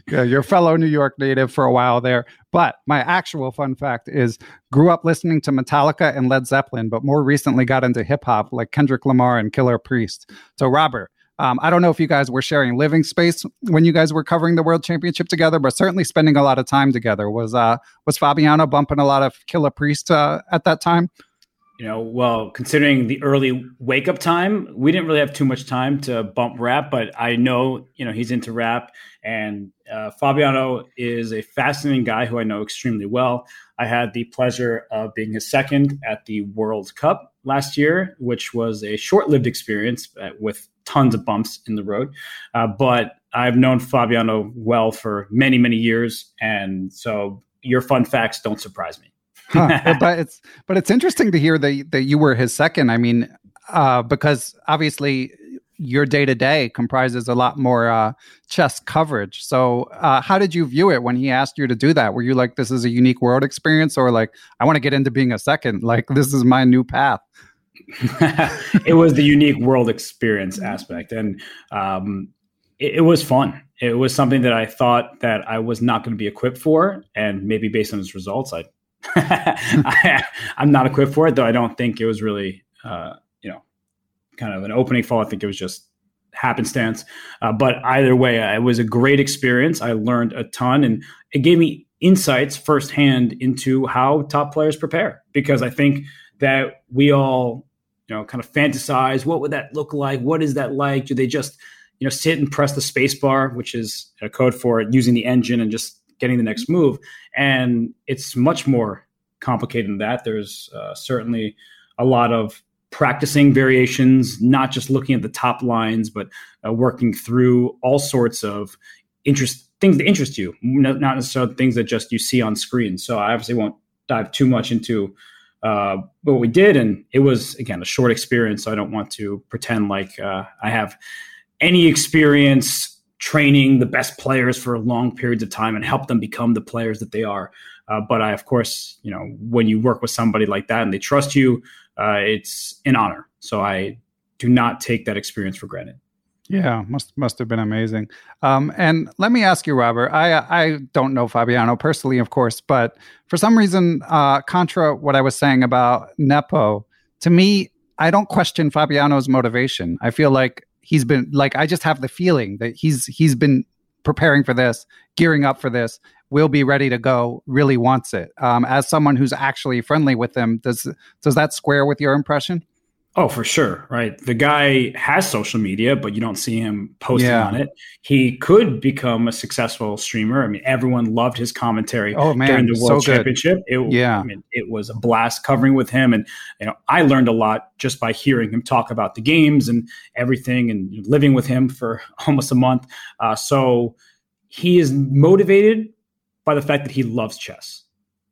yeah, your fellow New York native for a while there. But my actual fun fact is grew up listening to Metallica and Led Zeppelin, but more recently got into hip hop like Kendrick Lamar and Killah Priest. So Robert, um, I don't know if you guys were sharing living space when you guys were covering the World Championship together, but certainly spending a lot of time together. Was uh, was Fabiano bumping a lot of Killah Priest uh, at that time? You know, well, considering the early wake up time, we didn't really have too much time to bump rap, but I know, you know, he's into rap. And uh, Fabiano is a fascinating guy who I know extremely well. I had the pleasure of being his second at the World Cup last year, which was a short lived experience uh, with tons of bumps in the road. Uh, but I've known Fabiano well for many, many years. And so your fun facts don't surprise me. huh. But it's but it's interesting to hear that that you were his second. I mean, uh, because obviously your day to day comprises a lot more uh, chess coverage. So, uh, how did you view it when he asked you to do that? Were you like, "This is a unique world experience," or like, "I want to get into being a second. Like, this is my new path." it was the unique world experience aspect, and um, it, it, was fun. It was something that I thought that I was not going to be equipped for, and maybe based on its results, I, I am not equipped for it. Though I don't think it was really, uh, you know, kind of an opening fall. I think it was just happenstance. Uh, but either way, it was a great experience. I learned a ton, and it gave me insights firsthand into how top players prepare because I think that we all you know kind of fantasize what would that look like what is that like do they just you know sit and press the space bar which is a code for using the engine and just getting the next move and it's much more complicated than that. There's uh, certainly a lot of practicing variations, not just looking at the top lines, but uh, working through all sorts of interest things that interest you, not necessarily things that just you see on screen. So I obviously won't dive too much into uh, what we did, and it was again a short experience. So I don't want to pretend like uh, I have any experience training the best players for long periods of time and help them become the players that they are. Uh, but I, of course, you know, when you work with somebody like that and they trust you, uh, it's an honor. So I do not take that experience for granted. Yeah, must must have been amazing. Um, and let me ask you, Robert. I I don't know Fabiano personally, of course, but for some reason, uh, contra what I was saying about Nepo, to me, I don't question Fabiano's motivation. I feel like he's been like I just have the feeling that he's he's been preparing for this, gearing up for this, will be ready to go, really wants it. Um, as someone who's actually friendly with him, does does that square with your impression? Oh, for sure. Right. The guy has social media, but you don't see him posting yeah. on it. He could become a successful streamer. I mean, everyone loved his commentary oh, man, during the World so Championship. It, yeah. I mean, it was a blast covering with him. And, you know, I learned a lot just by hearing him talk about the games and everything and living with him for almost a month. Uh, so he is motivated by the fact that he loves chess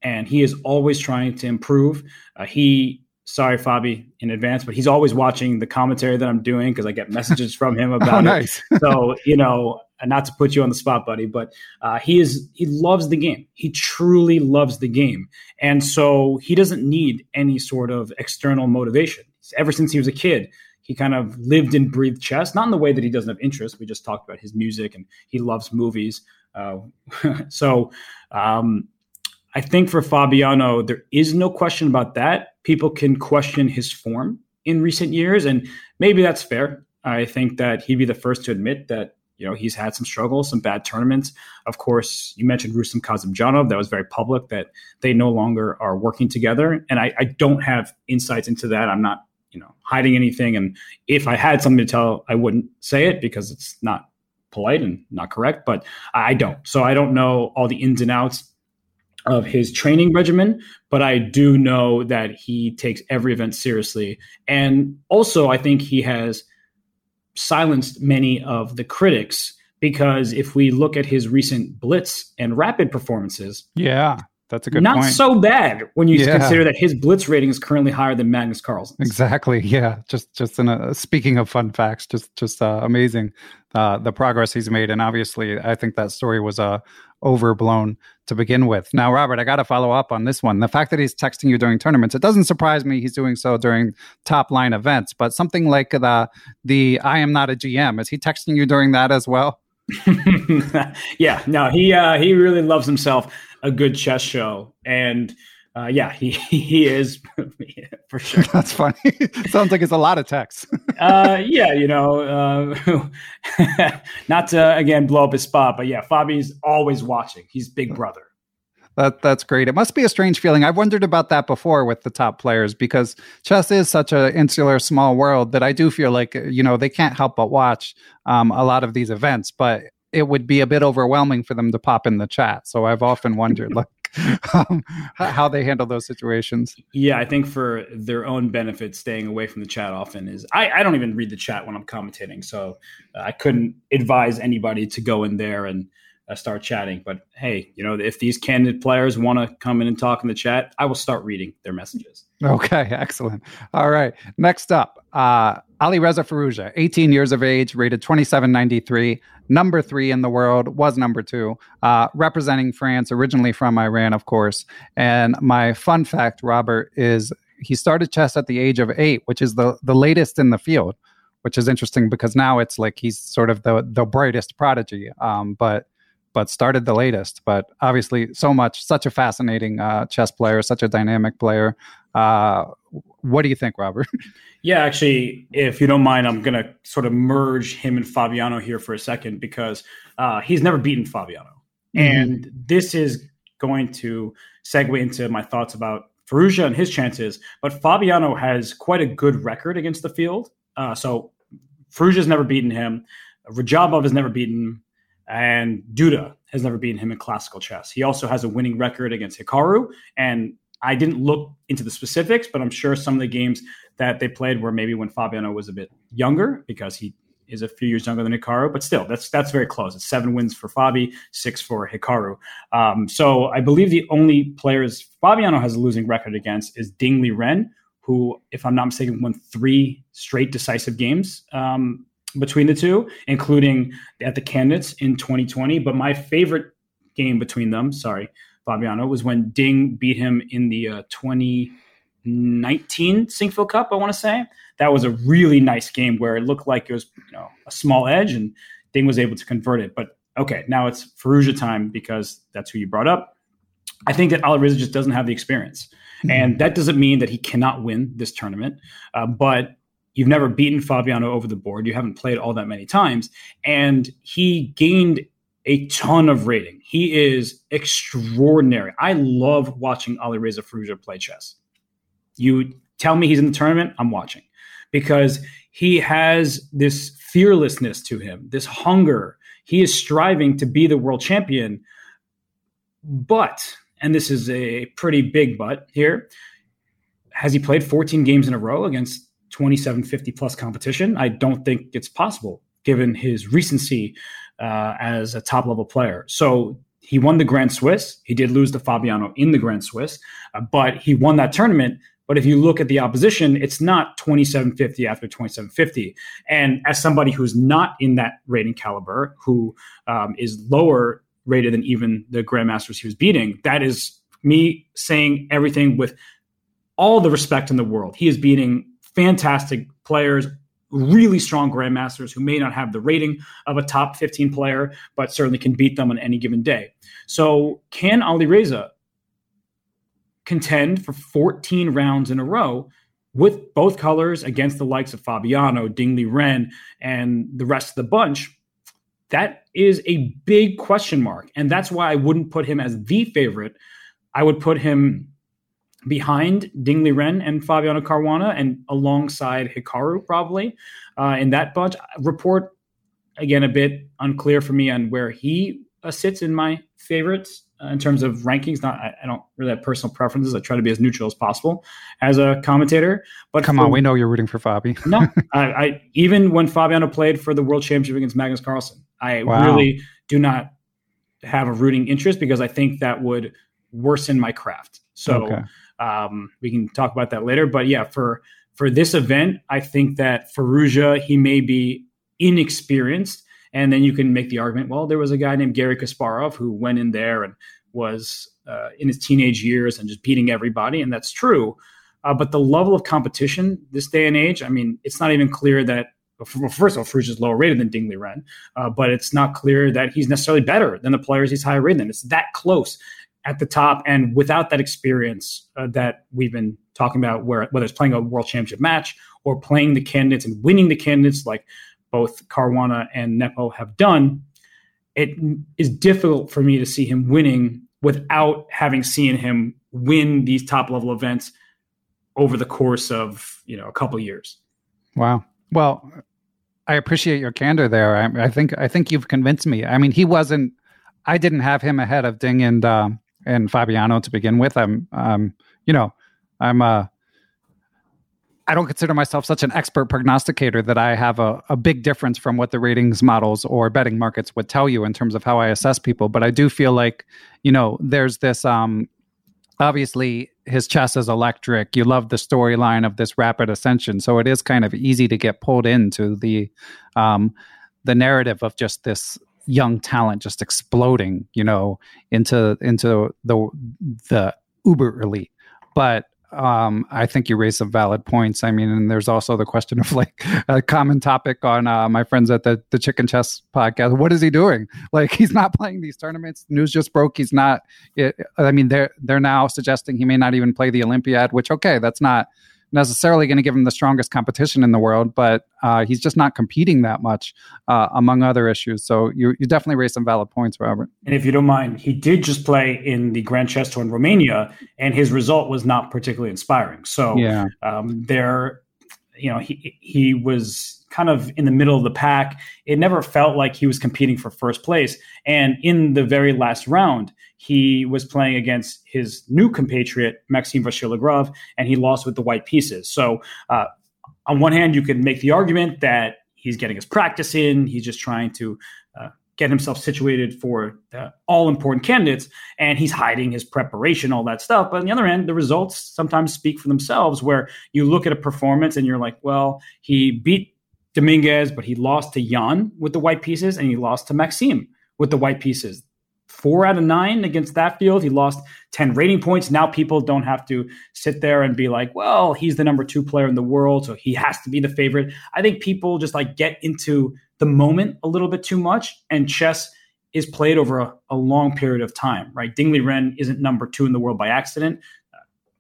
and he is always trying to improve. Uh, he sorry, Fabi, in advance, but he's always watching the commentary that I'm doing because I get messages from him about oh, nice. it. So, you know, not to put you on the spot, buddy, but uh, he is he loves the game. He truly loves the game, and so he doesn't need any sort of external motivation. Ever since he was a kid, he kind of lived and breathed chess. Not in the way that he doesn't have interest. We just talked about his music, and he loves movies. Uh, so. Um, I think for Fabiano, there is no question about that. People can question his form in recent years, and maybe that's fair. I think that he'd be the first to admit that you know he's had some struggles, some bad tournaments. Of course, you mentioned Rustam Kasimdzhanov; That was very public that they no longer are working together, and I, I don't have insights into that. I'm not you know hiding anything, and if I had something to tell, I wouldn't say it because it's not polite and not correct. But I don't, so I don't know all the ins and outs of his training regimen, but I do know that he takes every event seriously. And also, I think he has silenced many of the critics because if we look at his recent blitz and rapid performances, yeah, that's a good point. not point. so bad when you yeah. consider that his blitz rating is currently higher than Magnus Carlsen. Exactly. Yeah. Just just in a speaking of fun facts, just just uh, amazing uh, the progress he's made, and obviously, I think that story was uh, overblown to begin with. Now, Robert, I got to follow up on this one. The fact that he's texting you during tournaments, it doesn't surprise me he's doing so during top line events, but something like the the I am not a GM, is he texting you during that as well? yeah, no, he uh, he really loves himself a good chess show, and uh, yeah, he he is for sure. That's funny. Sounds like it's a lot of text. uh, yeah, you know, uh, not to again blow up his spot, but yeah, Fabi's always watching. He's big brother. That that's great. It must be a strange feeling. I've wondered about that before with the top players because chess is such an insular, small world that I do feel like you know they can't help but watch um, a lot of these events, but it would be a bit overwhelming for them to pop in the chat. So I've often wondered, like, um, how they handle those situations. Yeah, I think for their own benefit, staying away from the chat often is. I, I don't even read the chat when I'm commentating, so uh, I couldn't advise anybody to go in there and uh, start chatting. But hey, you know, if these candid players want to come in and talk in the chat, I will start reading their messages. Okay, excellent. All right, next up, uh, Alireza Firouzja, 18 years of age, rated 2793, number three in the world, was number two, uh, representing France, originally from Iran, of course. And my fun fact, Robert, is he started chess at the age of eight, which is the, the latest in the field, which is interesting because now it's like he's sort of the, the brightest prodigy. Um, but but started the latest. But obviously, so much, such a fascinating uh, chess player, such a dynamic player. Uh, what do you think, Robert? Yeah, actually, if you don't mind, I'm going to sort of merge him and Fabiano here for a second because uh, he's never beaten Fabiano. Mm-hmm. And this is going to segue into my thoughts about Firouzja and his chances. But Fabiano has quite a good record against the field. Uh, so Firouzja's never beaten him. Radjabov has never beaten him. And Duda has never beaten him in classical chess. He also has a winning record against Hikaru and I didn't look into the specifics, but I'm sure some of the games that they played were maybe when Fabiano was a bit younger because he is a few years younger than Hikaru, but still, that's that's very close. It's seven wins for Fabi, six for Hikaru. Um, so I believe the only players Fabiano has a losing record against is Dingley Liren, who, if I'm not mistaken, won three straight decisive games um, between the two, including at the candidates in 2020. But my favorite game between them, sorry, Fabiano, was when Ding beat him in the uh, 2019 Sinquefield Cup, I want to say. That was a really nice game where it looked like it was you know a small edge and Ding was able to convert it. But okay, now it's Firouzja time because that's who you brought up. I think that Alireza just doesn't have the experience. Mm-hmm. And that doesn't mean that he cannot win this tournament. Uh, but You've never beaten Fabiano over the board. You haven't played all that many times. And he gained a ton of rating. He is extraordinary. I love watching Alireza Firouzja play chess. You tell me he's in the tournament, I'm watching because he has this fearlessness to him, this hunger. He is striving to be the world champion. But, and this is a pretty big but here, has he played 14 games in a row against 2750 plus competition. I don't think it's possible given his recency uh, as a top level player. So he won the Grand Swiss. He did lose to Fabiano in the Grand Swiss, uh, but he won that tournament. But if you look at the opposition, it's not 2750 after 2750. And as somebody who's not in that rating caliber, who um, is lower rated than even the grandmasters he was beating, that is me saying everything with all the respect in the world. He is beating fantastic players, really strong grandmasters who may not have the rating of a top 15 player, but certainly can beat them on any given day. So, can Alireza contend for 14 rounds in a row with both colors against the likes of Fabiano, Ding Liren, and the rest of the bunch? That is a big question mark. And that's why I wouldn't put him as the favorite. I would put him behind Dingley Liren and Fabiano Caruana and alongside Hikaru probably uh, in that bunch. Rapport again a bit unclear for me on where he uh, sits in my favorites uh, in terms of rankings. Not I, I, don't really have personal preferences. I try to be as neutral as possible as a commentator. But come for, on, we know you're rooting for Fabi. no, I, I, even when Fabiano played for the World Championship against Magnus Carlsen, I wow. really do not have a rooting interest because I think that would worsen my craft. So. Okay. Um, we can talk about that later. But yeah, for for this event, I think that Firouzja he may be inexperienced, and then you can make the argument. Well, there was a guy named Garry Kasparov who went in there and was uh, in his teenage years and just beating everybody, and that's true. Uh, but the level of competition this day and age, I mean, it's not even clear that. Well, first of all, Firouzja is lower rated than Ding Ren, uh, but it's not clear that he's necessarily better than the players he's higher rated than. It's that close at the top and without that experience uh, that we've been talking about where whether it's playing a world championship match or playing the candidates and winning the candidates like both Caruana and Nepo have done it is difficult for me to see him winning without having seen him win these top level events over the course of you know a couple years. Wow. Well i appreciate your candor there. I, I, think i think you've convinced me. I mean he wasn't i didn't have him ahead of ding and um, and Fabiano to begin with. I'm, um, you know, I'm uh, I don't consider myself such an expert prognosticator that I have a, a big difference from what the ratings models or betting markets would tell you in terms of how I assess people. But I do feel like, you know, there's this um, obviously his chess is electric. You love the storyline of this rapid ascension, so it is kind of easy to get pulled into the um, the narrative of just this young talent just exploding, you know, into into the the uber elite. But um, I think you raise some valid points. I mean, and there's also the question of like a common topic on uh, my friends at the the Chicken Chess podcast. What is he doing? Like he's not playing these tournaments. News just broke. He's not. It, I mean, they're they're now suggesting he may not even play the Olympiad. Which okay, that's not necessarily going to give him the strongest competition in the world, but uh, he's just not competing that much uh, among other issues. So you, you definitely raised some valid points, Robert. And if you don't mind, he did just play in the Grand Chess Tour in Romania, and his result was not particularly inspiring. So yeah. um, there, you know, he he was kind of in the middle of the pack. It never felt like he was competing for first place. And in the very last round, he was playing against his new compatriot, Maxime Vachier-Lagrave, and he lost with the white pieces. So, uh, on one hand, you could make the argument that he's getting his practice in, he's just trying to uh, get himself situated for the all important candidates and he's hiding his preparation all that stuff. But on the other end the results sometimes speak for themselves where you look at a performance and you're like well he beat dominguez but he lost to jan with the white pieces and he lost to maxime with the white pieces four out of nine against that field. He lost 10 rating points. Now people don't have to sit there and be like, well, he's the number two player in the world, so he has to be the favorite. I think people just like get into the moment a little bit too much, and chess is played over a, a long period of time, right? Ding Liren isn't number two in the world by accident. Uh,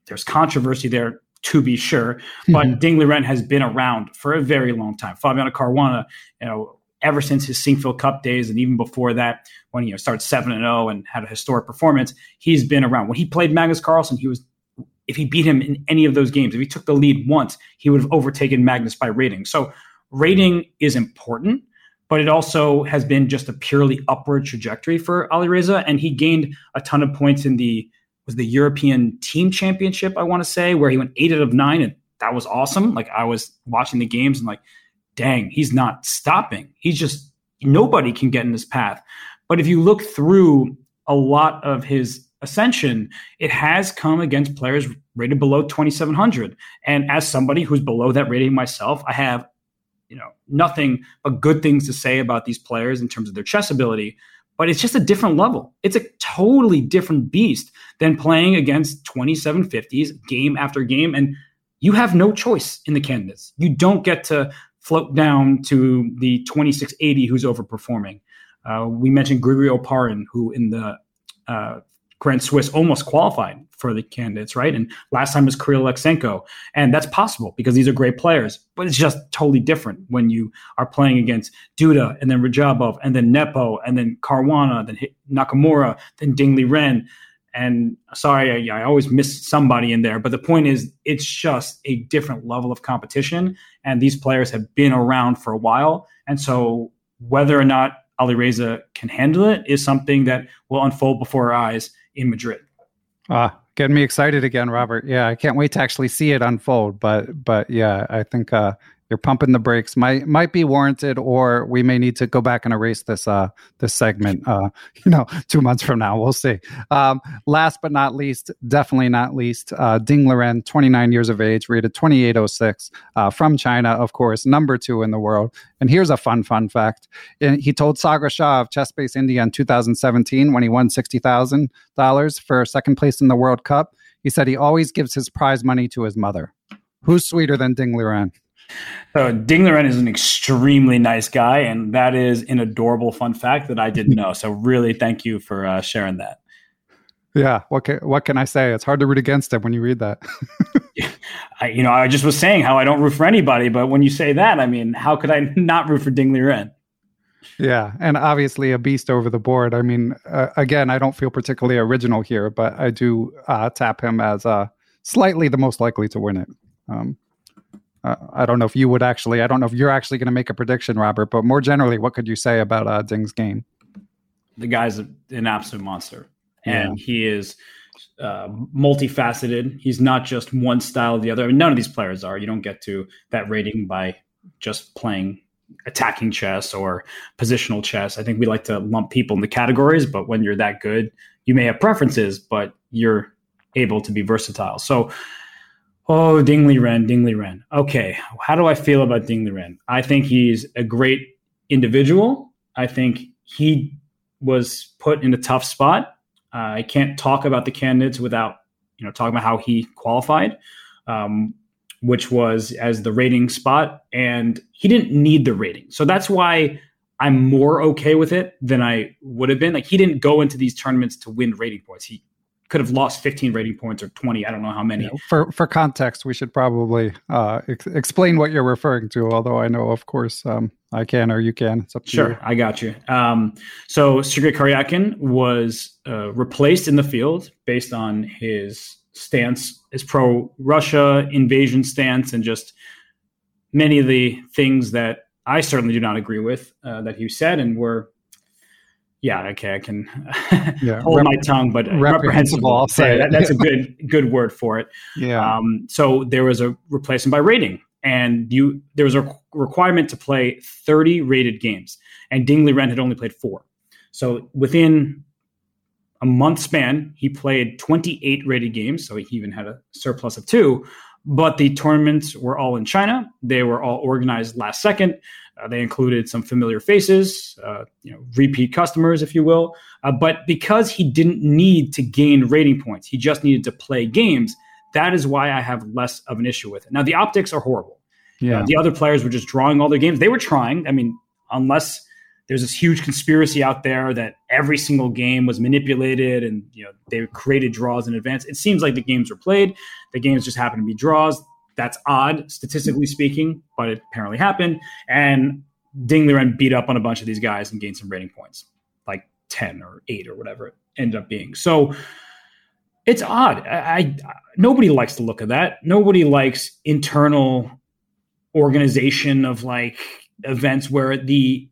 there's controversy there to be sure, but mm-hmm. Ding Liren has been around for a very long time. Fabiano Caruana, you know, ever since his Sinquefield Cup days, and even before that, when he you know, started seven and zero oh and had a historic performance, he's been around. When he played Magnus Carlsen, he was if he beat him in any of those games, if he took the lead once, he would have overtaken Magnus by rating. So rating is important, but it also has been just a purely upward trajectory for Alireza, and he gained a ton of points in the was the European Team Championship, I want to say, where he went eight out of nine, and that was awesome. Like I was watching the games and like, dang, he's not stopping. He's just nobody can get in his path. But if you look through a lot of his ascension, it has come against players rated below 2700. And as somebody who's below that rating myself, I have you know nothing but good things to say about these players in terms of their chess ability but it's just a different level it's a totally different beast than playing against 2750s game after game and you have no choice in the candidates you don't get to float down to the 2680 who's overperforming uh, we mentioned Grigori Oparin, who in the uh, Grand Swiss almost qualified for the candidates, right? And last time was Kirill Alekseenko. And that's possible because these are great players, but it's just totally different when you are playing against Duda and then Radjabov and then Nepo and then Caruana, then Nakamura, then Ding Liren. And sorry, I, I always miss somebody in there. But the point is, it's just a different level of competition. And these players have been around for a while. And so whether or not Alireza can handle it is something that will unfold before our eyes in Madrid. Ah, getting me excited again, Robert. Yeah, I can't wait to actually see it unfold. But but yeah, I think uh, you're pumping the brakes might might be warranted, or we may need to go back and erase this uh this segment. Uh, you know, two months from now, we'll see. Um, last but not least, definitely not least, uh, Ding Liren, 29 years of age, rated 2806, uh, from China, of course, number two in the world. And here's a fun fun fact: he told Sagar Shah of ChessBase India in 2017 when he won sixty thousand dollars for second place in the World Cup. He said he always gives his prize money to his mother. Who's sweeter than Ding Liren? So Ding Liren is an extremely nice guy, and that is an adorable fun fact that I didn't know. So really, thank you for uh, sharing that. Yeah, what can, what can I say? It's hard to root against him when you read that. I, you know, I just was saying how I don't root for anybody, but when you say that, I mean, how could I not root for Ding Liren? Yeah, and obviously a beast over the board. I mean, uh, again, I don't feel particularly original here, but I do uh, tap him as uh, slightly the most likely to win it. Um, uh, I don't know if you would actually. I don't know if you're actually going to make a prediction, Robert. But more generally, what could you say about uh, Ding's game? The guy's an absolute monster, and yeah. he is uh, multifaceted. He's not just one style or the other. I mean, none of these players are. You don't get to that rating by just playing attacking chess or positional chess. I think we like to lump people into categories, but when you're that good, you may have preferences, but you're able to be versatile. So Oh, Ding Liren, Ding Liren. Okay, how do I feel about Ding Liren? I think he's a great individual. I think he was put in a tough spot. Uh, I can't talk about the candidates without you know talking about how he qualified, um, which was as the rating spot, and he didn't need the rating. So that's why I'm more okay with it than I would have been. Like he didn't go into these tournaments to win rating points. He could have lost 15 rating points or 20. I don't know how many. for for context, we should probably uh, ex- explain what you're referring to. Although I know, of course, um, I can or you can. It's up to sure, you. I got you. Um, so Sergei Karyakin was uh, replaced in the field based on his stance, his pro-Russia invasion stance, and just many of the things that I certainly do not agree with uh, that he said and were yeah, okay, I can yeah, hold rep- my tongue, but reprehensible. I'll say that, that's a good good word for it. Yeah. Um, so there was a replacement by rating, and you there was a requirement to play 30 rated games, and Ding Liren had only played four. So within a month span, he played 28 rated games, so he even had a surplus of two. But the tournaments were all in China. They were all organized last second. Uh, they included some familiar faces, uh, you know, repeat customers, if you will. Uh, but because he didn't need to gain rating points, he just needed to play games. That is why I have less of an issue with it. Now the optics are horrible. Yeah, the other players were just drawing all their games. They were trying. I mean, unless there's this huge conspiracy out there that every single game was manipulated and you know they created draws in advance. It seems like the games were played. The games just happened to be draws. That's odd, statistically speaking, but it apparently happened. And Ding Liren beat up on a bunch of these guys and gained some rating points, like 10 or 8 or whatever it ended up being. So it's odd. I, I nobody likes the look of that. Nobody likes internal organization of like events where the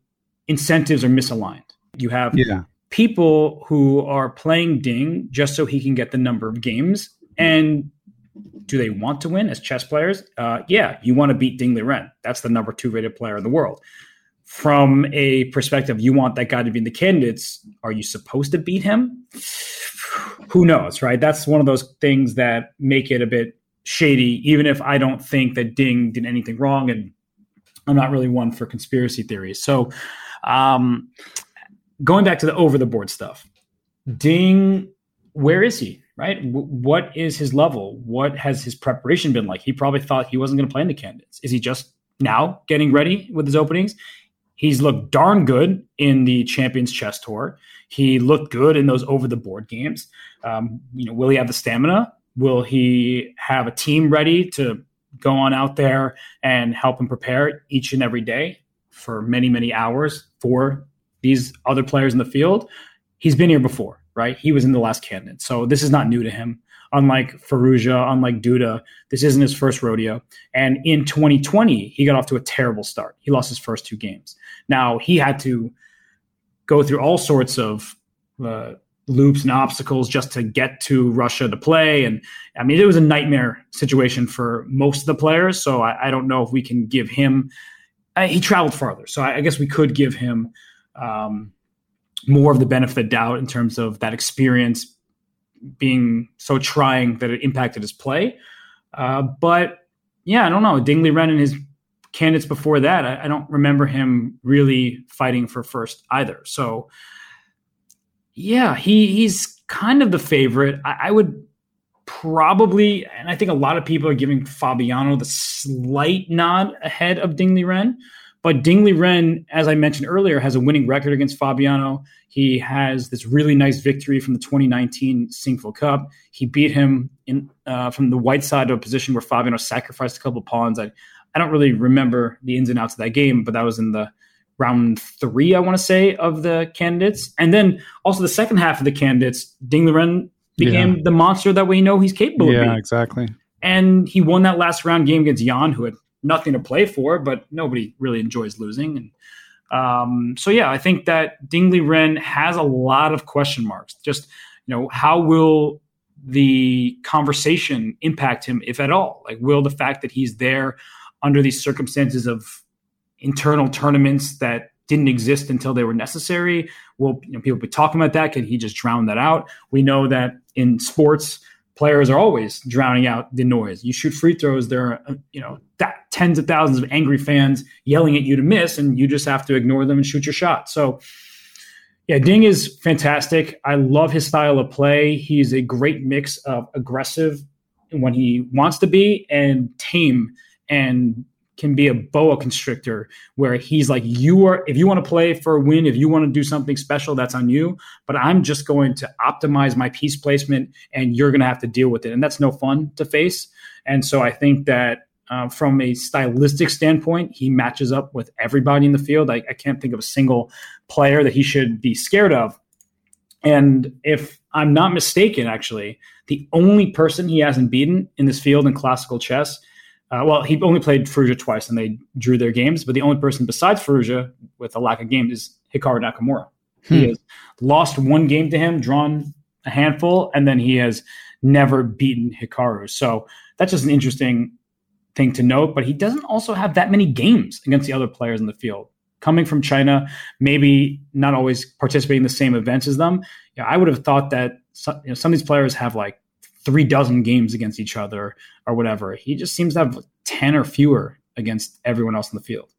incentives are misaligned. You have yeah. people who are playing Ding just so he can get the number of games and do they want to win as chess players? Uh, yeah, you want to beat Ding Liren. That's the number two rated player in the world. From a perspective, you want that guy to be in the candidates. Are you supposed to beat him? Who knows, right? That's one of those things that make it a bit shady, even if I don't think that Ding did anything wrong. And I'm not really one for conspiracy theories. So, um, going back to the over the board stuff, Ding, where is he? right? W- what is his level? What has his preparation been like? He probably thought he wasn't going to play in the candidates. Is he just now getting ready with his openings? He's looked darn good in the Champions Chess Tour. He looked good in those over the board games. Um, you know, will he have the stamina? Will he have a team ready to go on out there and help him prepare each and every day for many, many hours for these other players in the field? He's been here before right? He was in the last candidate. So this is not new to him. Unlike Firouzja, unlike Duda, this isn't his first rodeo. And in 2020, he got off to a terrible start. He lost his first two games. Now he had to go through all sorts of uh, loops and obstacles just to get to Russia to play. And I mean, it was a nightmare situation for most of the players. So I, I don't know if we can give him. He traveled farther, so I, I, guess we could give him um, more of the benefit of doubt in terms of that experience being so trying that it impacted his play. Uh, but yeah, I don't know. Ding Liren and his candidates before that, I, I, don't remember him really fighting for first either. So yeah, he he's kind of the favorite. I, I would probably, and I think a lot of people are giving Fabiano the slight nod ahead of Ding Liren. But Ding Liren, as I mentioned earlier, has a winning record against Fabiano. He has this really nice victory from the 2019 Sinquefield Cup. He beat him in uh, from the white side of a position where Fabiano sacrificed a couple pawns. I, I don't really remember the ins and outs of that game, but that was in the round three, I want to say, of the candidates. And then also the second half of the candidates, Ding Liren became yeah. the monster that we know he's capable yeah, of. Yeah, exactly. And he won that last round game against Jan, who had nothing to play for, but nobody really enjoys losing. And um, so, yeah, I think that Ding Liren has a lot of question marks. Just, you know, how will the conversation impact him, if at all? Like, will the fact that he's there under these circumstances of internal tournaments that didn't exist until they were necessary? Will you know, people be talking about that? Can he just drown that out? We know that in sports, players are always drowning out the noise. You shoot free throws, there are uh, you know that, tens of thousands of angry fans yelling at you to miss, and you just have to ignore them and shoot your shot. So, yeah, Ding is fantastic. I love his style of play. He's a great mix of aggressive when he wants to be and tame and can be a boa constrictor where he's like you are if you want to play for a win if you want to do something special that's on you but i'm just going to optimize my piece placement and you're going to have to deal with it. And that's no fun to face. And so i think that uh, from a stylistic standpoint he matches up with everybody in the field. I, I can't think of a single player that he should be scared of. And if i'm not mistaken actually the only person he hasn't beaten in this field in classical chess Uh, well, he only played Firouzja twice, and they drew their games. But the only person besides Firouzja with a lack of games is Hikaru Nakamura. Hmm. He has lost one game to him, drawn a handful, and then he has never beaten Hikaru. So that's just an interesting thing to note. But he doesn't also have that many games against the other players in the field. Coming from China, maybe not always participating in the same events as them. You know, I would have thought that some, you know, some of these players have like three dozen games against each other or whatever. He just seems to have 10 or fewer against everyone else in the field.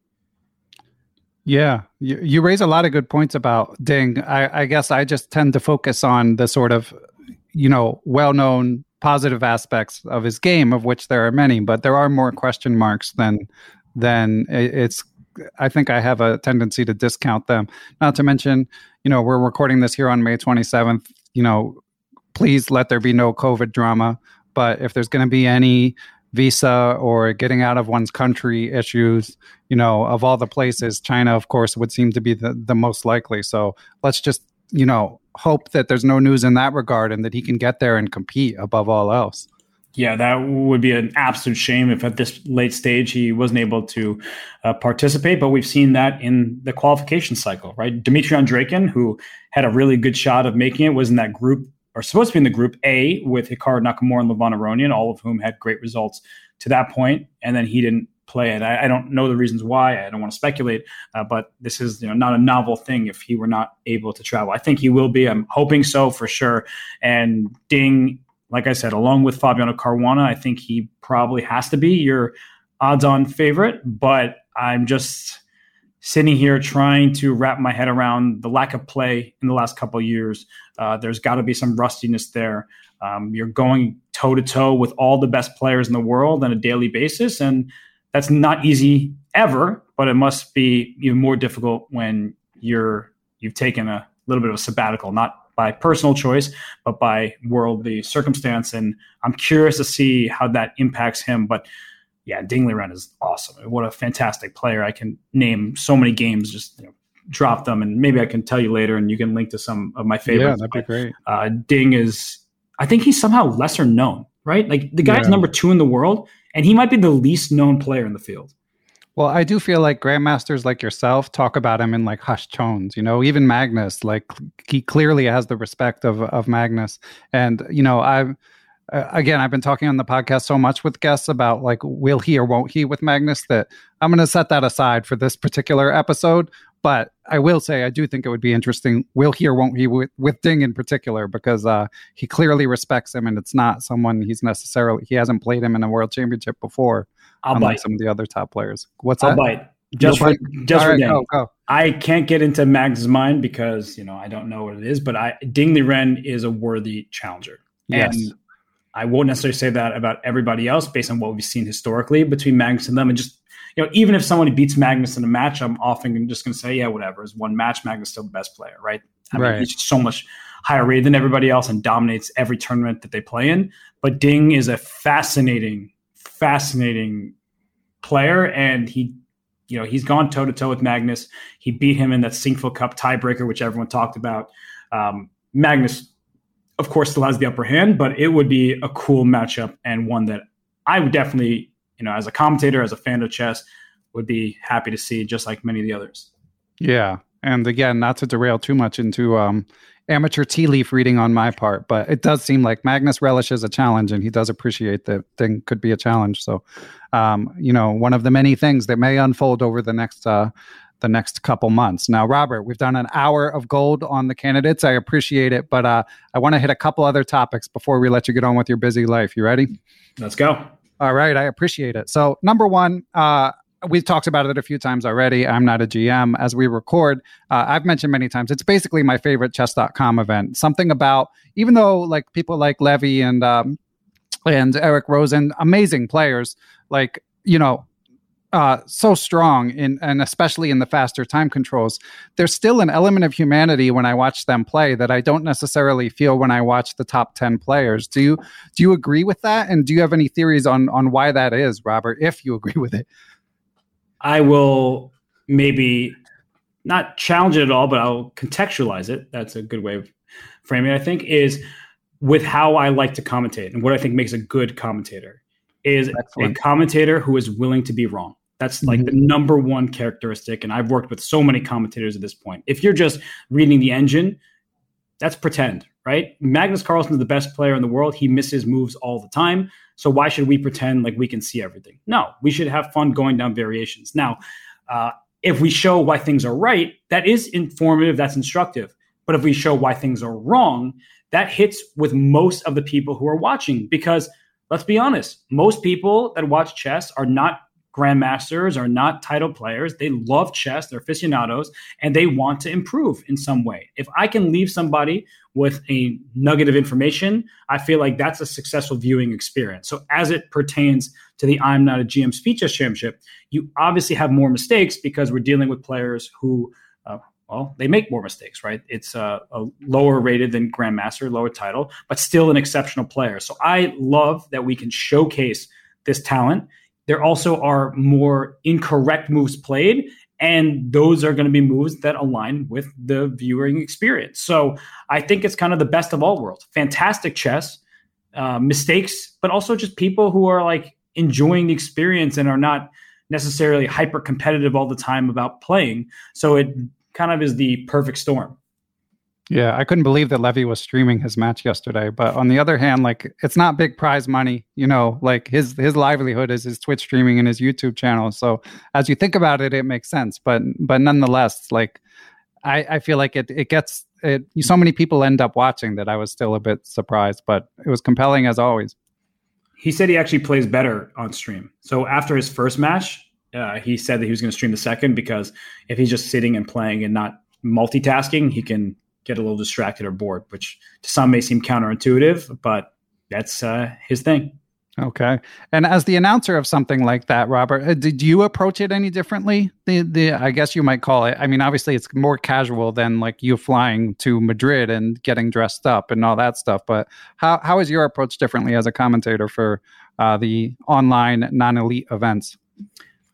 Yeah, you, you raise a lot of good points about Ding. I, I guess I just tend to focus on the sort of, you know, well known positive aspects of his game, of which there are many, but there are more question marks than than it's I think I have a tendency to discount them. Not to mention, you know, we're recording this here on May 27th. You know, please let there be no COVID drama. But if there's going to be any visa or getting out of one's country issues, you know, of all the places, China, of course, would seem to be the, the most likely. So let's just, you know, hope that there's no news in that regard and that he can get there and compete above all else. Yeah, that would be an absolute shame if at this late stage he wasn't able to uh, participate. But we've seen that in the qualification cycle, right? Dmitry Andreikin, who had a really good shot of making it, was in that group or supposed to be in the group A with Hikaru Nakamura and Levon Aronian, all of whom had great results to that point, and then he didn't play it. I, I don't know the reasons why. I don't want to speculate, uh, but this is you know not a novel thing if he were not able to travel. I think he will be. I'm hoping so for sure. And Ding like I said, along with Fabiano Caruana, I think he probably has to be your odds on favorite. But I'm just sitting here trying to wrap my head around the lack of play in the last couple of years. Uh, there's got to be some rustiness there. Um, you're going toe to toe with all the best players in the world on a daily basis, and that's not easy ever. But it must be even more difficult when you're you've taken a little bit of a sabbatical, not by personal choice, but by worldly circumstance. And I'm curious to see how that impacts him. But yeah, Ding Liren is awesome. What a fantastic player. I can name so many games, just you know, drop them, and maybe I can tell you later, and you can link to some of my favorites. Yeah, that'd be great. Uh, Ding is, I think he's somehow lesser known, right? Like the guy's yeah. number two in the world, and he might be the least known player in the field. Well, I do feel like grandmasters like yourself talk about him in like hushed tones. You know, even Magnus, like he clearly has the respect of of Magnus, and you know, I've uh, again, I've been talking on the podcast so much with guests about like will he or won't he with Magnus that I'm going to set that aside for this particular episode. But I will say I do think it would be interesting. Will he or won't he with, with Ding in particular because uh, he clearly respects him, and it's not someone he's necessarily he hasn't played him in a world championship before. I'll unlike bite. some of the other top players. What's I'll that? bite. Just for, just for right, go, go. I can't get into Magnus' mind because you know I don't know what it is, but I Ding Liren is a worthy challenger. Yes. And I won't necessarily say that about everybody else based on what we've seen historically between Magnus and them. And just, you know, even if someone beats Magnus in a match, I'm often just going to say, yeah, whatever. It's one match. Magnus still the best player, right? I Right. mean, he's so much higher rated than everybody else and dominates every tournament that they play in. But Ding is a fascinating, fascinating player. And he, you know, he's gone toe to toe with Magnus. He beat him in that Sinquefield Cup tiebreaker, which everyone talked about. Um, Magnus of course, still has the upper hand, but it would be a cool matchup and one that I would definitely, you know, as a commentator, as a fan of chess, would be happy to see, just like many of the others. Yeah. And again, not to derail too much into um, amateur tea leaf reading on my part, but it does seem like Magnus relishes a challenge and he does appreciate that Ding could be a challenge. So, um, you know, one of the many things that may unfold over the next uh, the next couple months. Now, Robert, we've done an hour of gold on the candidates. I appreciate it, but uh, I want to hit a couple other topics before we let you get on with your busy life. You ready? Let's go. All right, I appreciate it. So, number one, uh, we've talked about it a few times already. I'm not a GM as we record. Uh, I've mentioned many times. It's basically my favorite chess.com event. Something about, even though like people like Levy and um, and Eric Rosen, amazing players, like you know, uh, so strong in and especially in the faster time controls. There's still an element of humanity when I watch them play that I don't necessarily feel when I watch the top ten players. Do you do you agree with that? And do you have any theories on on why that is, Robert? If you agree with it, I will maybe not challenge it at all, but I'll contextualize it. That's a good way of framing it, I think, is with how I like to commentate and what I think makes a good commentator is Excellent. a commentator who is willing to be wrong. That's like mm-hmm. the number one characteristic. And I've worked with so many commentators at this point. If you're just reading the engine, that's pretend, right? Magnus Carlsen is the best player in the world. He misses moves all the time. So why should we pretend like we can see everything? No, we should have fun going down variations. Now, uh, if we show why things are right, that is informative, that's instructive. But if we show why things are wrong, that hits with most of the people who are watching because let's be honest, most people that watch chess are not grandmasters are not title players. They love chess, they're aficionados, and they want to improve in some way. If I can leave somebody with a nugget of information, I feel like that's a successful viewing experience. So, as it pertains to the I'm Not a GM Speed Chess Championship, you obviously have more mistakes because we're dealing with players who, uh, well, they make more mistakes, right? It's a lower rated than Grandmaster, lower title, but still an exceptional player. So, I love that we can showcase this talent there also are more incorrect moves played and those are going to be moves that align with the viewing experience. So I think it's kind of the best of all worlds. Fantastic chess, uh, mistakes, but also just people who are like enjoying the experience and are not necessarily hyper competitive all the time about playing. So it kind of is the perfect storm. Yeah, I couldn't believe that Levy was streaming his match yesterday. But on the other hand, like it's not big prize money, you know, like his his livelihood is his Twitch streaming and his YouTube channel. So as you think about it, it makes sense. But but nonetheless, like I, I feel like it it gets it so many people end up watching that I was still a bit surprised, but it was compelling as always. He said he actually plays better on stream. So after his first match, uh, he said that he was going to stream the second because if he's just sitting and playing and not multitasking, he can get a little distracted or bored, which to some may seem counterintuitive, but that's uh, his thing. Okay. And as the announcer of something like that, Robert, uh, did you approach it any differently? The the I guess you might call it. I mean, obviously it's more casual than like you flying to Madrid and getting dressed up and all that stuff. But how how is your approach differently as a commentator for uh, the online non-elite events?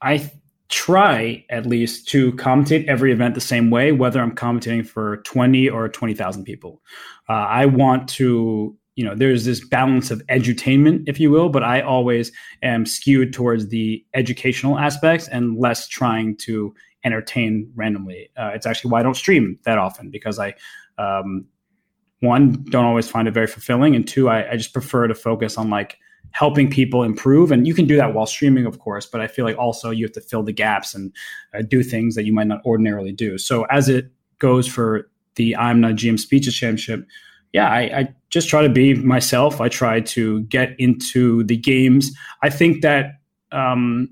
I try at least to commentate every event the same way, whether I'm commentating for 20 or 20,000 people. Uh, I want to, you know, there's this balance of edutainment, if you will, but I always am skewed towards the educational aspects and less trying to entertain randomly. Uh, it's actually why I don't stream that often because I, um, one, don't always find it very fulfilling, and two, I, I just prefer to focus on like helping people improve. And you can do that while streaming, of course, but I feel like also you have to fill the gaps and uh, do things that you might not ordinarily do. So as it goes for the I'm Not GM Speed Chess Championship, yeah, I, I just try to be myself. I try to get into the games. I think that um,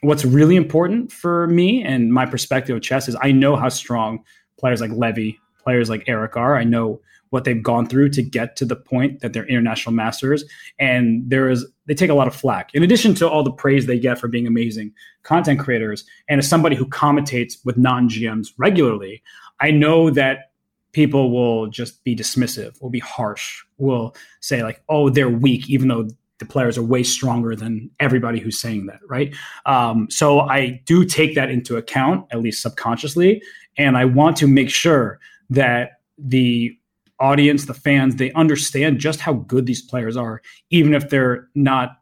what's really important for me and my perspective of chess is I know how strong players like Levy, players like Eric are. I know what they've gone through to get to the point that they're international masters. And there is they take a lot of flack. In addition to all the praise they get for being amazing content creators, and as somebody who commentates with non-GMs regularly, I know that people will just be dismissive, will be harsh, will say like, "Oh, they're weak," even though the players are way stronger than everybody who's saying that, right? Um, so I do take that into account, at least subconsciously, and I want to make sure that the audience, the fans, they understand just how good these players are, even if they're not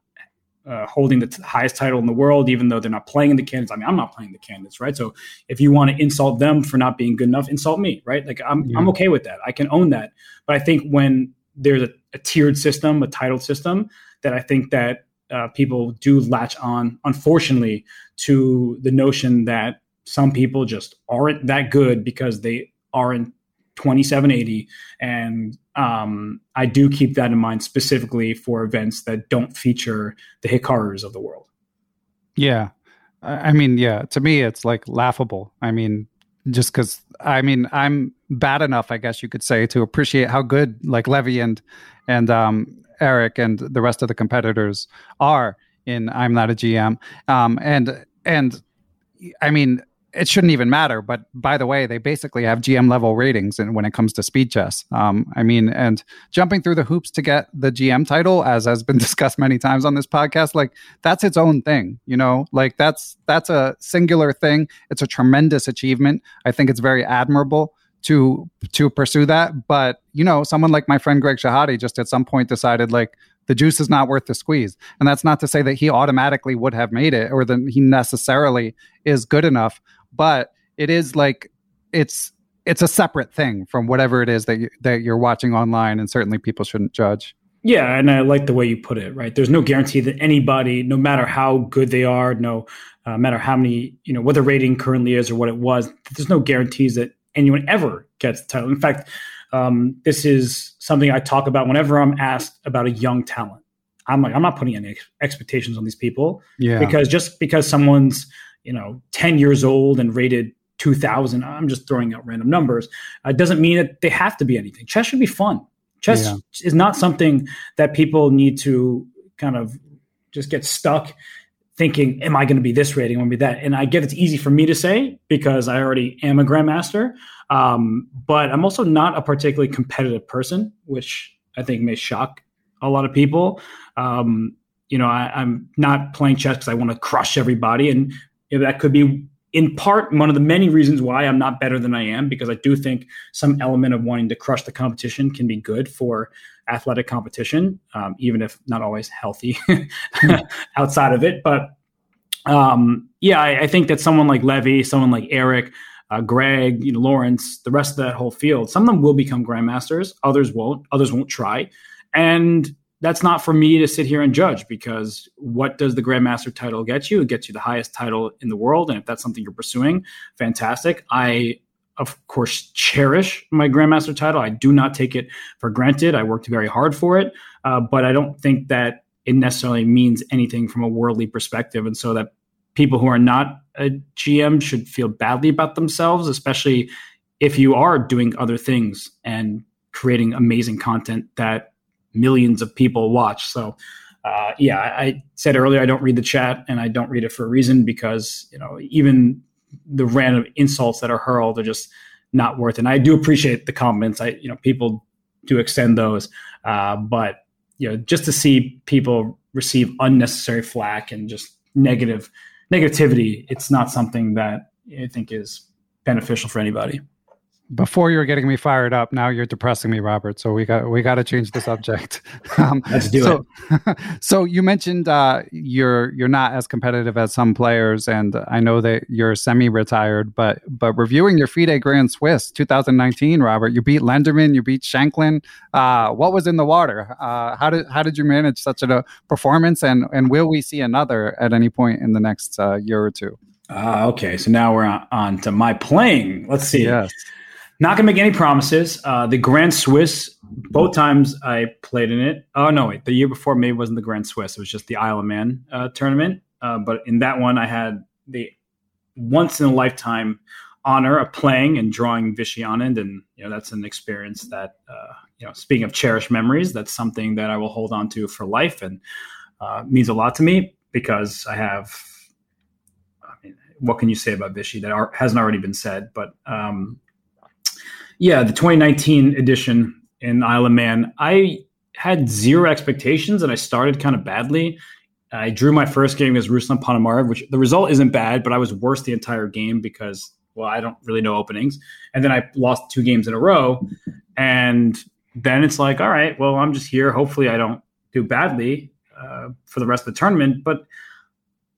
uh, holding the t- highest title in the world, even though they're not playing in the candidates. I mean, I'm not playing the candidates, right? So if you want to insult them for not being good enough, insult me, right? Like I'm, yeah. I'm okay with that. I can own that. But I think when there's a, a tiered system, a titled system, that I think that uh, people do latch on, unfortunately, to the notion that some people just aren't that good because they aren't 2780 and um, i do keep that in mind specifically for events that don't feature the hikarus of the world. Yeah. I mean yeah to me it's like laughable. I mean just because i mean i'm bad enough i guess you could say to appreciate how good like levy and and um, eric and the rest of the competitors are in i'm not a gm um, and and i mean it shouldn't even matter. But by the way, they basically have GM level ratings and when it comes to speed chess. Um, I mean, and jumping through the hoops to get the GM title, as has been discussed many times on this podcast, like that's its own thing. You know, like that's that's a singular thing. It's a tremendous achievement. I think it's very admirable to to pursue that. But you know, someone like my friend Greg Shahade just at some point decided like the juice is not worth the squeeze. And that's not to say that he automatically would have made it or that he necessarily is good enough, but it is like it's it's a separate thing from whatever it is that you, that you're watching online, and certainly people shouldn't judge. Yeah, and I like the way you put it. Right, there's no guarantee that anybody, no matter how good they are, no uh, matter how many, you know, what the rating currently is or what it was, there's no guarantees that anyone ever gets the title. In fact, um, this is something I talk about whenever I'm asked about a young talent. I'm like, I'm not putting any expectations on these people, yeah. because just because someone's, you know, 10 years old and rated 2000 i'm just throwing out random numbers uh, doesn't mean that they have to be anything. Chess should be fun. Chess yeah. is not something that people need to kind of just get stuck thinking am i going to be this rating? Am i going to be that? And i get it's easy for me to say because i already am a grandmaster um, but i'm also not a particularly competitive person which i think may shock a lot of people. Um, you know I, am not playing chess because i want to crush everybody and that could be in part one of the many reasons why I'm not better than I am because I do think some element of wanting to crush the competition can be good for athletic competition, um, even if not always healthy outside of it. But um, yeah, I, I, think that someone like Levy, someone like Eric, uh, Greg, you know, Lawrence, the rest of that whole field, some of them will become grandmasters, others won't, others won't try, and that's not for me to sit here and judge because what does the grandmaster title get you? It gets you the highest title in the world and if that's something you're pursuing fantastic. I of course cherish my grandmaster title. I do not take it for granted. I worked very hard for it uh, but i don't think that it necessarily means anything from a worldly perspective and so that people who are not a gm should feel badly about themselves especially if you are doing other things and creating amazing content that millions of people watch. So, uh, yeah, I said earlier I don't read the chat, and I don't read it for a reason because you know even the random insults that are hurled are just not worth it. And I do appreciate the comments. I you know people do extend those, uh, but you know just to see people receive unnecessary flack and just negative negativity, it's not something that I think is beneficial for anybody before you were getting me fired up now you're depressing me robert. So we got we got to change the subject. Um, let's do so, it. so you mentioned uh, you're you're not as competitive as some players and i know that you're semi-retired but but reviewing your fide grand swiss 2019 robert you beat lenderman you beat Shankland uh, what was in the water? Uh, how did how did you manage such a performance and and will we see another at any point in the next uh, year or two? Uh, okay so now we're on, on to my playing. Let's see. Yes not gonna make any promises. Uh, the Grand Swiss, both times I played in it. Oh no, wait, the year before maybe wasn't the Grand Swiss. It was just the Isle of Man uh, tournament. Uh, but in that one, I had the once in a lifetime honor of playing and drawing Vishy Anand, and you know that's an experience that uh, you know. Speaking of cherished memories, that's something that I will hold on to for life, and uh, means a lot to me because I have. I mean, what can you say about Vishy that are, hasn't already been said? But um, yeah, the 2019 edition in Isle of Man, I had zero expectations and I started kind of badly. I drew my first game against Ruslan Ponomariov, which the result isn't bad, but I was worse the entire game because, well, I don't really know openings. And then I lost two games in a row. And then it's like, all right, well, I'm just here. Hopefully I don't do badly uh, for the rest of the tournament. But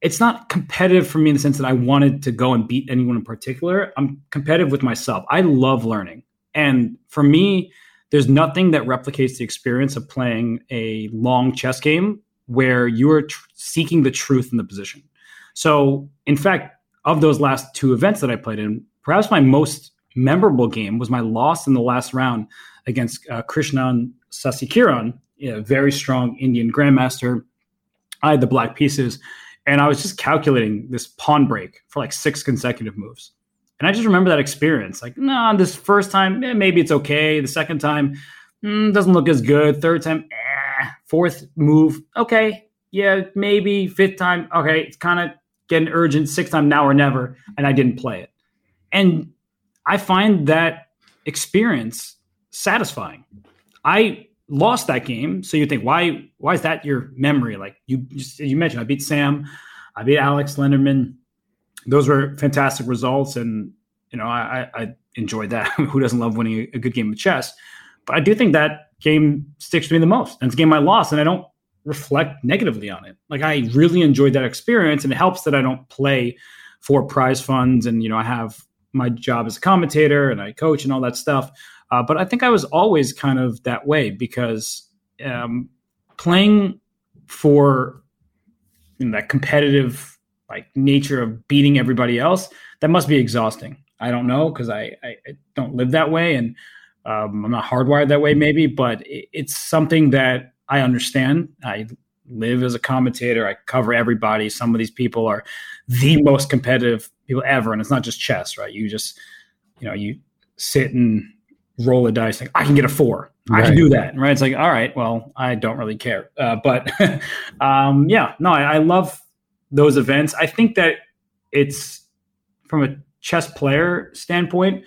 it's not competitive for me in the sense that I wanted to go and beat anyone in particular. I'm competitive with myself. I love learning. And for me, there's nothing that replicates the experience of playing a long chess game where you are tr- seeking the truth in the position. So, in fact, of those last two events that I played in, perhaps my most memorable game was my loss in the last round against uh, Krishnan Sasikiran, a very strong Indian grandmaster. I had the black pieces, and I was just calculating this pawn break for like six consecutive moves. And I just remember that experience. Like, no, nah, this first time, eh, maybe it's okay. The second time, mm, doesn't look as good. Third time, eh. Fourth move, okay. Yeah, maybe. Fifth time, okay. It's kind of getting urgent. Sixth time, now or never. And I didn't play it. And I find that experience satisfying. I lost that game, so you think, why? Why is that your memory? Like you, you mentioned, I beat Sam, I beat Alex Lenderman those were fantastic results, and you know I, I enjoyed that. Who doesn't love winning a good game of chess? But I do think that game sticks to me the most, and it's a game I lost, and I don't reflect negatively on it. Like I really enjoyed that experience, and it helps that I don't play for prize funds, and you know I have my job as a commentator and I coach and all that stuff. Uh, but I think I was always kind of that way because um, playing for you know, that competitive like nature of beating everybody else that must be exhausting. I don't know because I, I, I, don't live that way and um, I'm not hardwired that way maybe, but it, it's something that I understand. I live as a commentator. I cover everybody. Some of these people are the most competitive people ever, and it's not just chess, right? You just, you know, you sit and roll a dice. Like I can get a four. Right. I can do that, right? It's like, all right, well, I don't really care, uh, but um, yeah, no, I, I love those events. I think that it's from a chess player standpoint.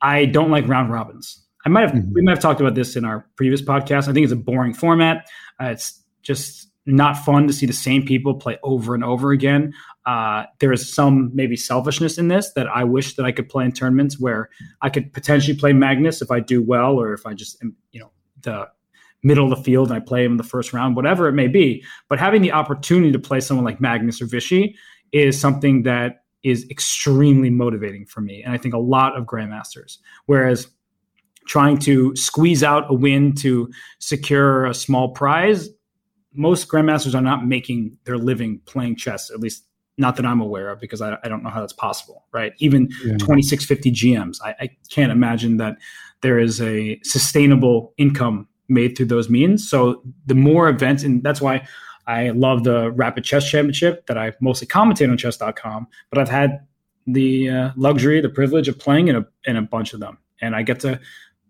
I don't like round robins. I might have mm-hmm. we might have talked about this in our previous podcast. I think it's a boring format. Uh, it's just not fun to see the same people play over and over again. Uh, there is some maybe selfishness in this that I wish that I could play in tournaments where I could potentially play Magnus if I do well, or if I just you know the middle of the field and I play him in the first round, whatever it may be. But having the opportunity to play someone like Magnus or Vishy is something that is extremely motivating for me, and I think a lot of grandmasters. Whereas trying to squeeze out a win to secure a small prize most grandmasters are not making their living playing chess at least not that i'm aware of because i, I don't know how that's possible right even yeah. 2650 gms I, I can't imagine that there is a sustainable income made through those means so the more events and that's why i love the rapid chess championship that i mostly commentate on chess.com but i've had the uh, luxury the privilege of playing in a, in a bunch of them and i get to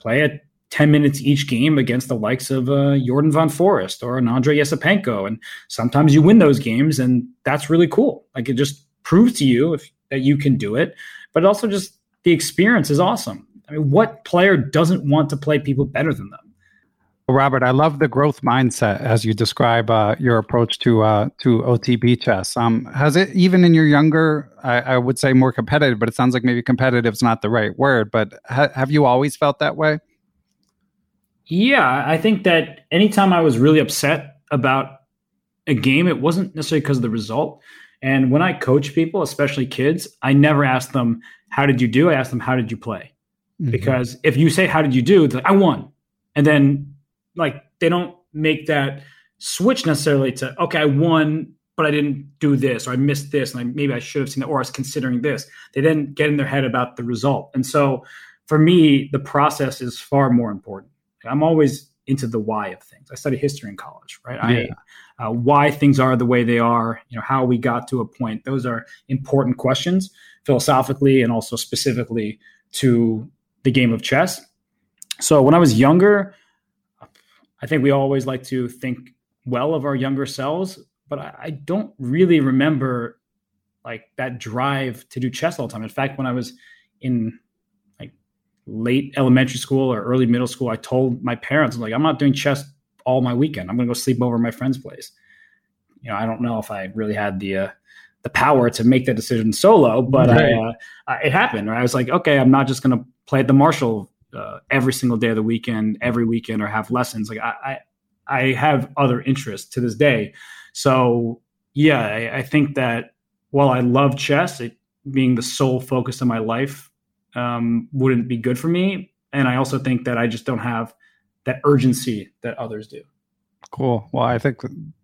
play at 10 minutes each game against the likes of uh, Jordan Van Foreest or an Andrei Esipenko. And sometimes you win those games, and that's really cool. Like it just proves to you if, that you can do it, but also just the experience is awesome. I mean, what player doesn't want to play people better than them? Well, Robert, I love the growth mindset as you describe uh, your approach to uh, to OTB chess. Um, has it even in your younger, I, I, would say more competitive, but it sounds like maybe competitive is not the right word. But ha- have you always felt that way? Yeah, I think that anytime I was really upset about a game, it wasn't necessarily because of the result. And when I coach people, especially kids, I never ask them, How did you do? I ask them, How did you play? Mm-hmm. Because if you say, How did you do? It's like, I won. And then, like, they don't make that switch necessarily to, Okay, I won, but I didn't do this, or I missed this, and I, maybe I should have seen that, or I was considering this. They then get in their head about the result. And so for me, the process is far more important. I'm always into the why of things. I studied history in college, right? Yeah. I, uh, why things are the way they are, you know, how we got to a point. Those are important questions philosophically and also specifically to the game of chess. So when I was younger, I think we always like to think well of our younger selves, but I, I don't really remember like that drive to do chess all the time. In fact, when I was in like late elementary school or early middle school, I told my parents, I'm like, I'm not doing chess all my weekend. I'm going to go sleep over at my friend's place. You know, I don't know if I really had the uh, the power to make that decision solo, but right. I, uh, it happened. Right? I was like, okay, I'm not just going to play at the Marshall uh, every single day of the weekend, every weekend, or have lessons. Like I, I, I have other interests to this day. So yeah, I, I think that while I love chess, it being the sole focus of my life um, wouldn't be good for me. And I also think that I just don't have that urgency that others do. Cool. Well, I think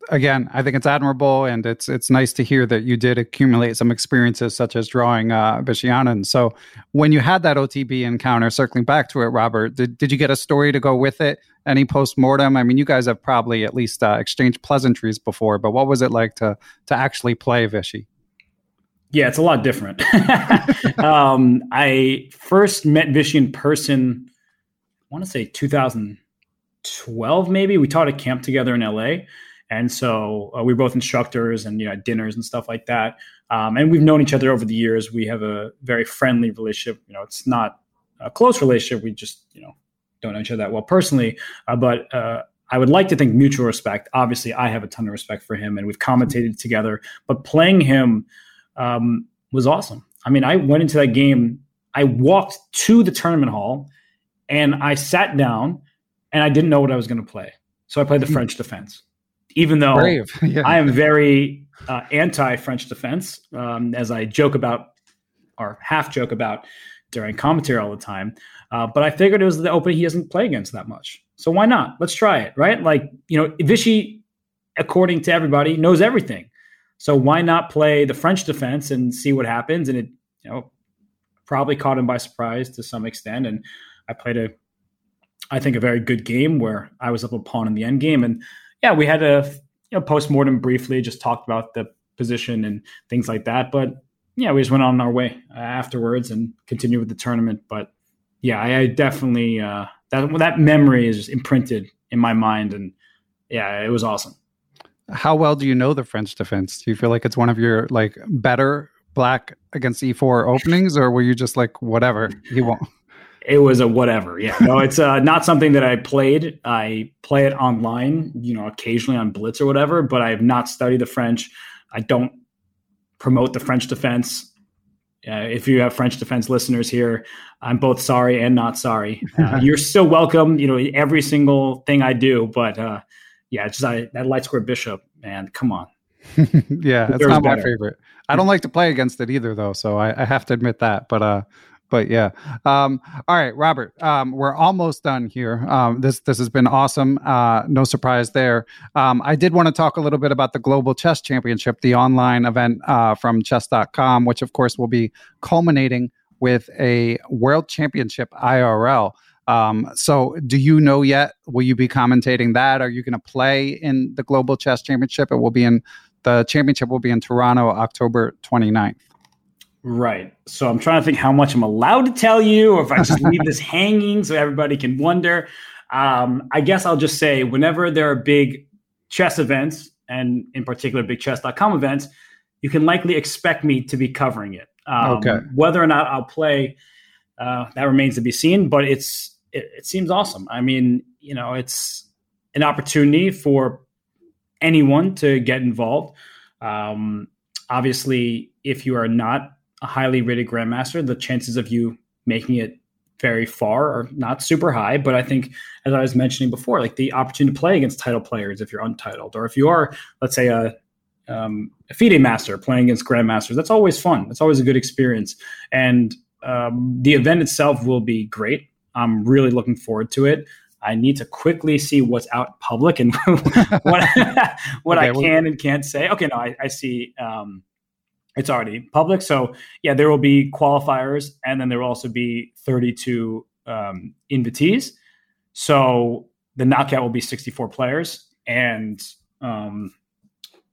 again, I think it's admirable, and it's it's nice to hear that you did accumulate some experiences such as drawing uh, Vishy So, when you had that OTB encounter, circling back to it, Robert, did did you get a story to go with it? Any post mortem? I mean, you guys have probably at least uh, exchanged pleasantries before, but what was it like to to actually play Vishy? Yeah, it's a lot different. um, I first met Vishy in person, I want to say 2012, maybe. We taught a camp together in LA. And so uh, we were both instructors and, you know, dinners and stuff like that. Um, and we've known each other over the years. We have a very friendly relationship. You know, it's not a close relationship. We just, you know, don't know each other that well personally. Uh, but uh, I would like to think mutual respect. Obviously, I have a ton of respect for him and we've commentated together. But playing him, um, was awesome. I mean, I went into that game. I walked to the tournament hall, and I sat down, and I didn't know what I was going to play. So I played the mm-hmm. French defense. Even though yeah. I am very uh, anti French defense, um, as I joke about or half joke about during commentary all the time. Uh, but I figured it was the opening he doesn't play against that much. So why not? Let's try it, right? Like, you know, Vishy, according to everybody, knows everything. So why not play the French defense and see what happens? And it, you know, probably caught him by surprise to some extent. And I played a, I think, a very good game where I was up a pawn in the end game. And yeah, we had a you know, post mortem briefly, just talked about the position and things like that. But yeah, we just went on our way afterwards and continued with the tournament. But yeah, I, I definitely uh, that that memory is imprinted in my mind, and yeah, it was awesome. How well do you know the French defense? Do you feel like it's one of your like better black against e4 openings, or were you just like whatever he won't? It was a whatever. Yeah, no, it's uh, not something that I played. I play it online, you know, occasionally on Blitz or whatever, but I have not studied the French. I don't promote the French defense. Uh, if you have French defense listeners here, I'm both sorry and not sorry. Uh, you're still welcome. You know every single thing I do, but uh, yeah, just I, that light square bishop, man, come on. yeah, it's not better. my favorite. I don't like to play against it either, though. So I, I have to admit that. But uh, but yeah. Um, all right, Robert, um, we're almost done here. Um, this this has been awesome. Uh, no surprise there. Um, I did want to talk a little bit about the Global Chess Championship, the online event uh, from chess.com, which of course will be culminating with a World Championship IRL. Um, so, do you know yet? Will you be commentating that? Are you going to play in the Global Chess Championship? It will be in the championship will be in Toronto, October 29th. Right. So I'm trying to think how much I'm allowed to tell you, or if I just leave this hanging so everybody can wonder. Um, I guess I'll just say whenever there are big chess events, and in particular big chess.com events, you can likely expect me to be covering it. Um, okay. Whether or not I'll play, uh, that remains to be seen. But it's it, it seems awesome. I mean, you know, it's an opportunity for anyone to get involved. Um, obviously, if you are not a highly rated grandmaster, the chances of you making it very far are not super high. But I think, as I was mentioning before, like the opportunity to play against title players if you're untitled, or if you are, let's say, a um, a FIDE master playing against grandmasters, that's always fun. It's always a good experience, and um, the event itself will be great. I'm really looking forward to it. I need to quickly see what's out public and what what okay, I can well, and can't say. Okay, no, I, I see. Um, it's already public. So yeah, there will be qualifiers, and then there will also be 32 um, invitees. So the knockout will be 64 players, and um,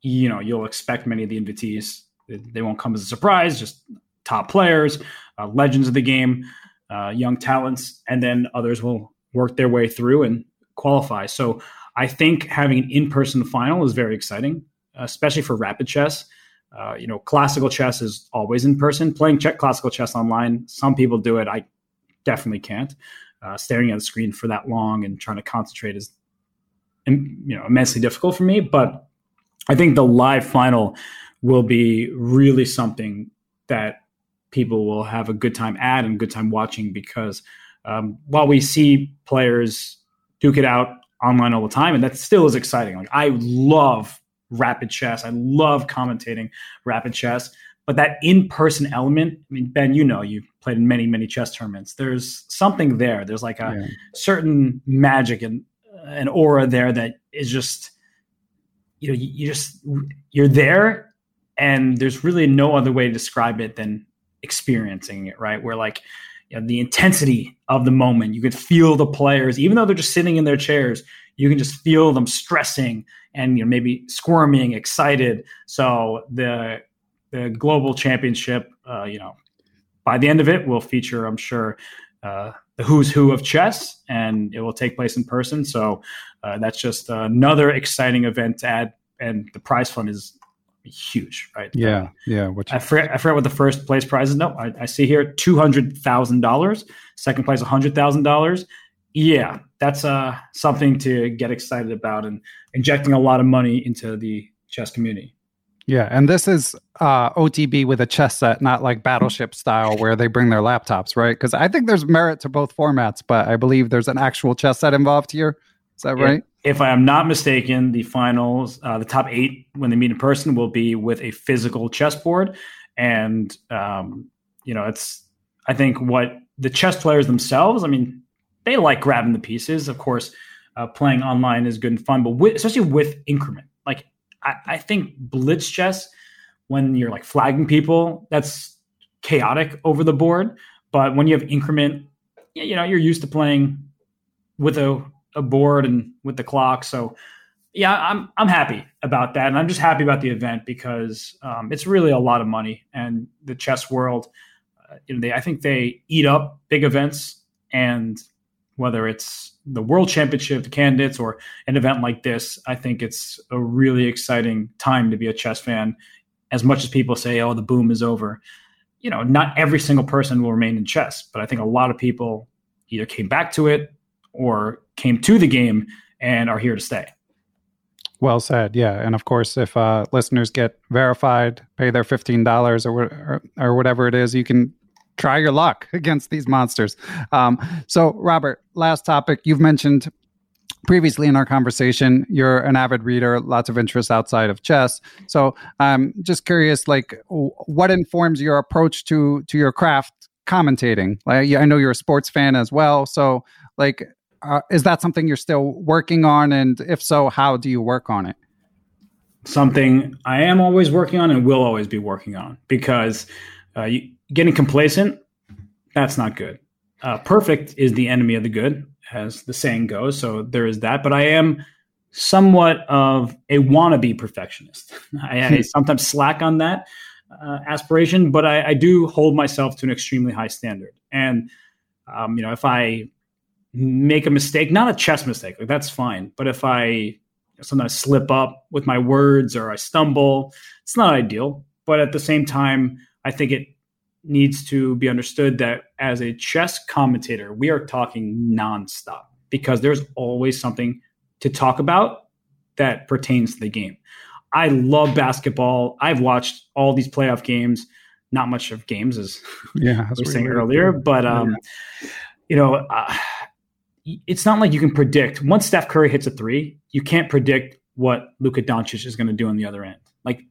you know you'll expect many of the invitees. They won't come as a surprise. Just top players, uh, legends of the game, uh, young talents, and then others will work their way through and qualify. So I think having an in-person final is very exciting, especially for rapid chess. Uh, you know, classical chess is always in person. Playing check classical chess online, some people do it. I definitely can't. Uh, staring at a screen for that long and trying to concentrate is, you know, immensely difficult for me. But I think the live final will be really something that people will have a good time at and good time watching because um, while we see players duke it out online all the time, and that still is exciting. Like I love rapid chess. I love commentating rapid chess. But that in person element, I mean, Ben, you know, you played in many, many chess tournaments. There's something there. There's like a yeah. certain magic and an aura there that is just, you know, you, you just, you're there and there's really no other way to describe it than experiencing it, right? Where like, you know, the intensity of the moment, you could feel the players, even though they're just sitting in their chairs, you can just feel them stressing and you know maybe squirming, excited. So the the global championship, uh, you know, by the end of it, will feature, I'm sure, uh, the who's who of chess, and it will take place in person. So uh, that's just another exciting event to add, and the prize fund is huge, right? Yeah, yeah. Which I forget, I forget what the first place prize is. No, I, I see here two hundred thousand dollars. Second place, hundred thousand dollars. Yeah, that's uh, something to get excited about and injecting a lot of money into the chess community. Yeah, and this is uh, OTB with a chess set, not like Battleship style where they bring their laptops, right? Because I think there's merit to both formats, but I believe there's an actual chess set involved here. Is that right? if I am not mistaken, the finals, uh, the top eight when they meet in person, will be with a physical chessboard, and um, you know, it's I think what the chess players themselves. I mean, they like grabbing the pieces. Of course, uh, playing online is good and fun, but with, especially with increment, like I, I think blitz chess, when you're like flagging people, that's chaotic over the board. But when you have increment, you know, you're used to playing with a, a board and with the clock. So yeah, I'm I'm happy about that, and I'm just happy about the event because um, it's really a lot of money, and the chess world, uh, you know, they I think they eat up big events, and whether it's the World Championship, the candidates, or an event like this, I think it's a really exciting time to be a chess fan. As much as people say, "Oh, the boom is over," you know, not every single person will remain in chess, but I think a lot of people either came back to it or came to the game and are here to stay. Well said. Yeah, and of course, if uh, listeners get verified, pay their fifteen dollars or, or, or whatever it is, you can try your luck against these monsters. Um, so, Robert, last topic. You've mentioned previously in our conversation you're an avid reader lots of interest outside of chess. So i'm just curious like what informs your approach to to your craft commentating? Like i know you're a sports fan as well. So like uh, is that something you're still working on? And if so how do you work on it? Something i am always working on and will always be working on because uh, you, getting complacent that's not good uh, perfect is the enemy of the good as the saying goes. So there is that. But I am somewhat of a wannabe perfectionist. I, I hmm. sometimes slack on that uh, aspiration, but I, I, do hold myself to an extremely high standard. And um, you know, if I make a mistake, not a chess mistake, like that's fine. But if I sometimes slip up with my words or I stumble, it's not ideal. But at the same time, I think it needs to be understood that as a chess commentator, we are talking nonstop because there's always something to talk about that pertains to the game. I love basketball. I've watched all these playoff games. Not much of games, as yeah, we were saying earlier, but um, yeah. you know, uh, it's not like you can predict once Steph Curry hits a three, you can't predict what Luka Doncic is going to do on the other end. Like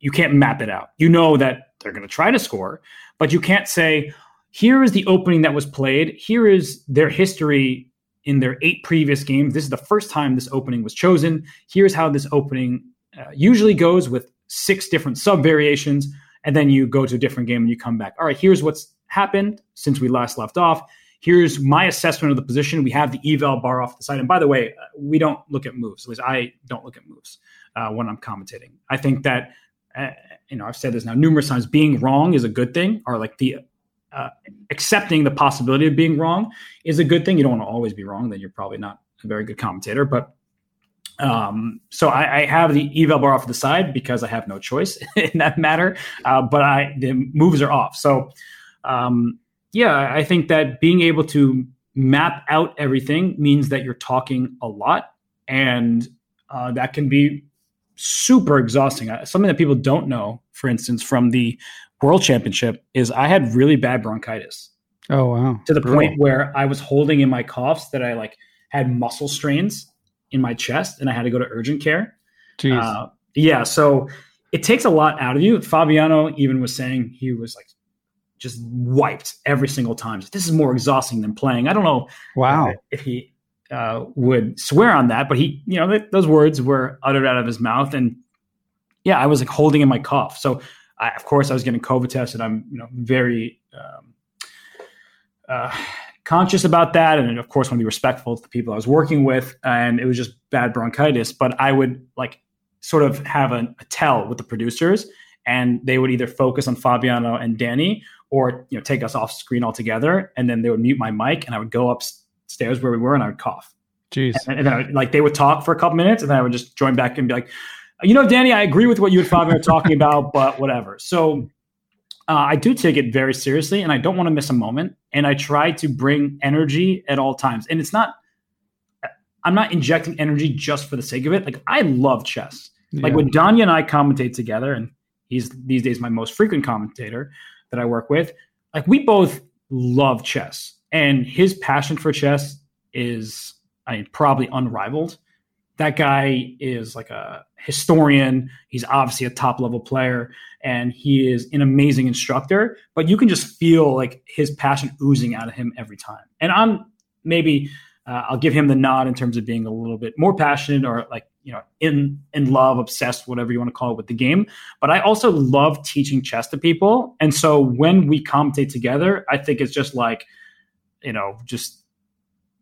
you can't map it out. You know that they're going to try to score, but you can't say, here is the opening that was played. Here is their history in their eight previous games. This is the first time this opening was chosen. Here's how this opening uh, usually goes with six different sub variations. And then you go to a different game and you come back. All right, here's what's happened since we last left off. Here's my assessment of the position. We have the eval bar off the side. And by the way, uh, we don't look at moves. At least I don't look at moves uh, when I'm commentating. I think that uh, you know, I've said this now numerous times. Being wrong is a good thing, or like the uh, accepting the possibility of being wrong is a good thing. You don't want to always be wrong; then you're probably not a very good commentator. But um, so I, I, have the eval bar off the side because I have no choice in that matter. Uh, but I the moves are off. So um, yeah, I think that being able to map out everything means that you're talking a lot, and uh, that can be super exhausting. Something that people don't know, for instance, from the World Championship, is I had really bad bronchitis. Oh wow! To the Brutal. point where I was holding in my coughs that I like had muscle strains in my chest, and I had to go to urgent care. Jeez. Uh, yeah, so it takes a lot out of you. Fabiano even was saying he was like just wiped every single time. This is more exhausting than playing. I don't know. Wow. if he uh, would swear on that, but he, you know, th- those words were uttered out of his mouth, and yeah, I was like holding in my cough. So, I, of course, I was getting COVID tested. I'm, you know, very um, uh, conscious about that, and of course, want to be respectful to the people I was working with. And it was just bad bronchitis, but I would like sort of have a, a tell with the producers, and they would either focus on Fabiano and Danny, or you know, take us off screen altogether, and then they would mute my mic, and I would go up stairs where we were and I would cough. Jeez. And, and then I, like they would talk for a couple minutes and then I would just join back and be like, you know, Danny, I agree with what you and Fabian are talking about, but whatever. So uh, I do take it very seriously and I don't want to miss a moment. And I try to bring energy at all times. And it's not, I'm not injecting energy just for the sake of it. Like I love chess. Yeah. Like when Danya and I commentate together, and he's these days my most frequent commentator that I work with, like we both love chess and his passion for chess is I mean, probably unrivaled. that guy is like a historian. He's obviously a top level player and he is an amazing instructor, but you can just feel like his passion oozing out of him every time. And I'm maybe uh, I'll give him the nod in terms of being a little bit more passionate or like you know in in love, obsessed, whatever you want to call it with the game. But I also love teaching chess to people, and so when we commentate together, I think it's just like you know just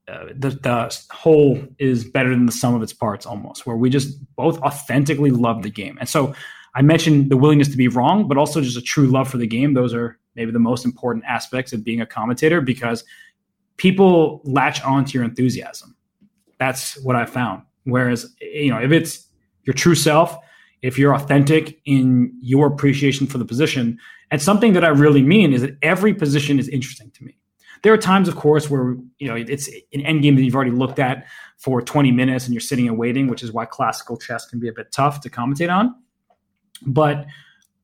uh, the, the whole is better than the sum of its parts almost where we just both authentically love the game. And so i mentioned the willingness to be wrong but also just a true love for the game. Those are maybe the most important aspects of being a commentator because people latch on to your enthusiasm. That's what i found. Whereas you know if it's your true self if you're authentic in your appreciation for the position and something that i really mean is that every position is interesting to me there are times, of course, where you know it's an end game that you've already looked at for 20 minutes and you're sitting and waiting, which is why classical chess can be a bit tough to commentate on. But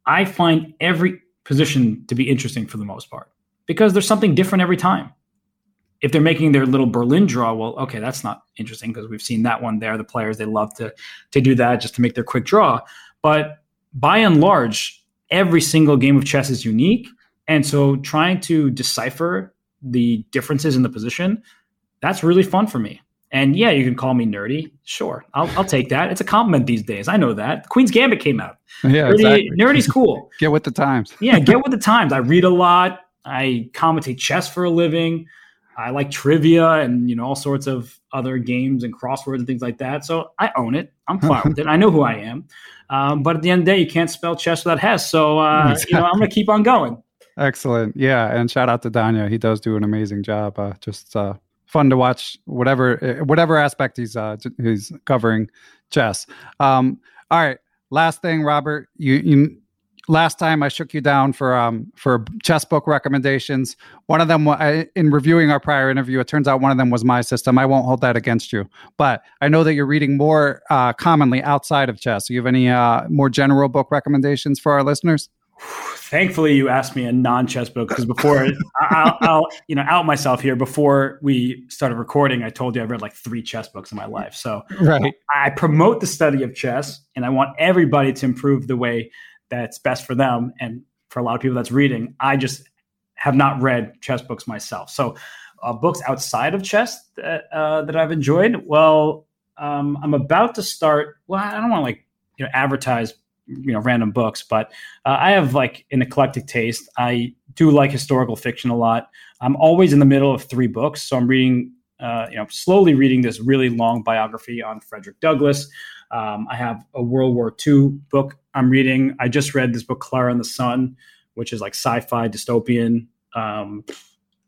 I find every position to be interesting for the most part because there's something different every time. If they're making their little Berlin draw, well, okay, that's not interesting because we've seen that one there. The players they love to to do that just to make their quick draw. But by and large, every single game of chess is unique. And so trying to decipher the differences in the position, that's really fun for me. And yeah, you can call me nerdy. Sure, I'll, I'll take that. It's a compliment these days. I know that. Queen's Gambit came out. Yeah, nerdy, exactly. nerdy's cool. get with the times. yeah, get with the times. I read a lot. I commentate chess for a living. I like trivia and you know all sorts of other games and crosswords and things like that. So I own it. I'm fine with it. I know who I am. Um, but at the end of the day, you can't spell chess without Hess. So uh, exactly. you know I'm going to keep on going. Excellent. Yeah, and shout out to Danya. He does do an amazing job. Uh, just uh, fun to watch whatever eh, whatever aspect he's uh, he's covering chess. Um, all right, last thing, Robert. You, you last time I shook you down for um for chess book recommendations. One of them, I, in reviewing our prior interview, it turns out one of them was my system. I won't hold that against you, but I know that you're reading more uh, commonly outside of chess. Do you have any uh, more general book recommendations for our listeners? Thankfully, you asked me a non-chess book because before I'll, I'll, you know out myself here. Before we started recording, I told you I've read like three chess books in my life. So right. I promote the study of chess, and I want everybody to improve the way that's best for them. And for a lot of people that's reading, I just have not read chess books myself. So uh, books outside of chess that uh, that I've enjoyed. Well, um, I'm about to start. Well, I don't want to like you know advertise you know random books but uh, i have like an eclectic taste. I do like historical fiction a lot. I'm always in the middle of three books so i'm reading uh, you know slowly reading this really long biography on frederick douglass. Um, i have a world war ii book i'm reading. I just read this book clara and the sun which is like sci-fi dystopian. Um,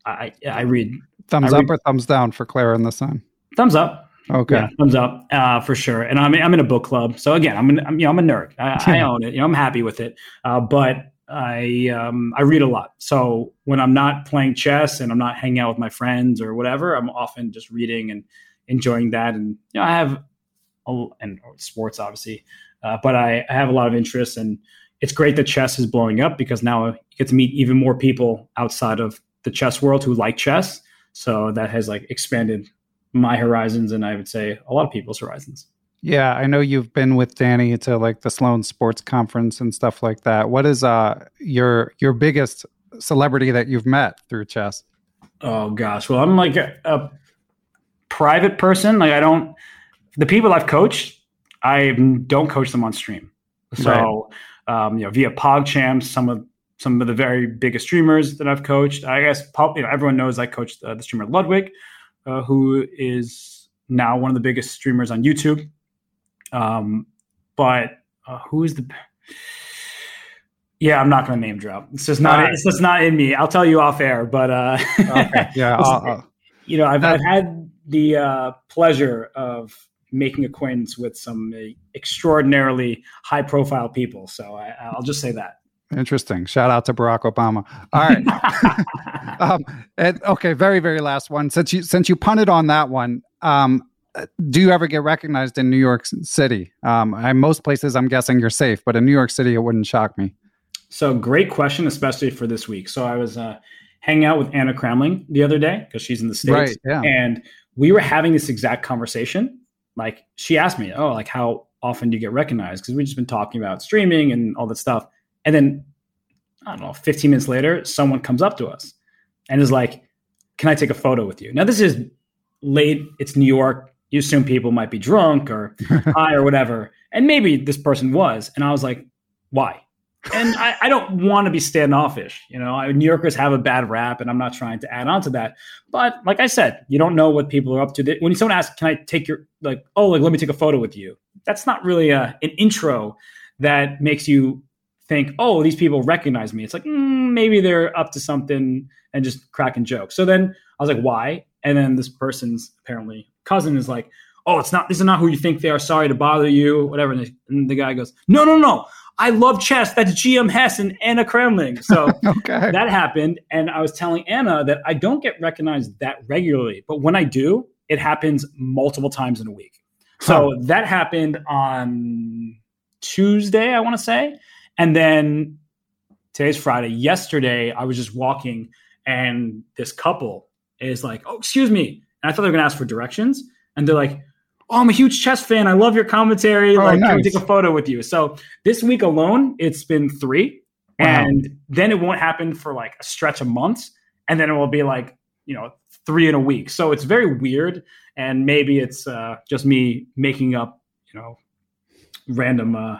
I, I read thumbs I read, up or thumbs down for clara and the sun? Thumbs up Okay, yeah, thumbs up uh, for sure. And I'm I'm in a book club, so again, I'm, an, I'm you know I'm a nerd. I, I own it. You know, I'm happy with it. Uh, but I um, I read a lot. So when I'm not playing chess and I'm not hanging out with my friends or whatever, I'm often just reading and enjoying that. And you know, I have a, and sports obviously, uh, but I, I have a lot of interest and it's great that chess is blowing up because now you get to meet even more people outside of the chess world who like chess. So that has like expanded my horizons and I would say a lot of people's horizons. Yeah, I know you've been with Danny to like the Sloan Sports Conference and stuff like that. What is uh your your biggest celebrity that you've met through chess? Oh gosh, well I'm like a, a private person. Like I don't the people I've coached, I don't coach them on stream. So right. um, you know, via PogChamps, some of some of the very biggest streamers that I've coached. I guess you know, everyone knows I coached uh, the streamer Ludwig uh, who is now one of the biggest streamers on YouTube. Um, but uh, who is the? Yeah, I'm not going to name drop. It's just not. Right. It's just not in me. I'll tell you off air. But uh, okay. yeah, I'll, I'll, you know, I've, I've had the uh, pleasure of making acquaintance with some extraordinarily high profile people. So I, will just say that. Interesting. Shout out to Barack Obama. All right. um, and, okay, very very last one. Since you since you punted on that one, um, do you ever get recognized in New York City? Um, I, most places, I'm guessing you're safe, but in New York City, it wouldn't shock me. So, great question, especially for this week. So, I was uh, hanging out with Anna Cramling the other day because she's in the states, right, yeah. and we were having this exact conversation. like she asked me, "Oh, like how often do you get recognized?" Because we've just been talking about streaming and all that stuff. And then I don't know, 15 minutes later, someone comes up to us and is like, "Can I take a photo with you?" Now this is late. It's New York. You assume people might be drunk or high or whatever, and maybe this person was. And I was like, "Why?" and I, I, don't want to be standoffish. You know, New Yorkers have a bad rap, and I'm not trying to add on to that. But like I said, you don't know what people are up to. When someone asks, "Can I take your like?" Oh, like let me take a photo with you. That's not really a, an intro that makes you think, "Oh, these people recognize me." It's like mm, maybe they're up to something and just cracking jokes. So then I was like, "Why?" And then this person's apparently cousin is like, "Oh, it's not. This is not who you think they are. Sorry to bother you. Whatever." And the, and the guy goes, "No, no, no." I love chess. That's GM Hess and Anna Cramling. So okay. that happened. And I was telling Anna that I don't get recognized that regularly, but when I do, it happens multiple times in a week. So huh. that happened on Tuesday, I want to say. And then today's Friday. Yesterday, I was just walking and this couple is like, Oh, excuse me. And I thought they were going to ask for directions. And they're like, oh, I'm a huge chess fan. I love your commentary. Oh, like, nice. can we take a photo with you? So this week alone, it's been three. Wow. And then it won't happen for like a stretch of months. And then it will be like, you know, three in a week. So it's very weird. And maybe it's uh, just me making up, you know, random uh,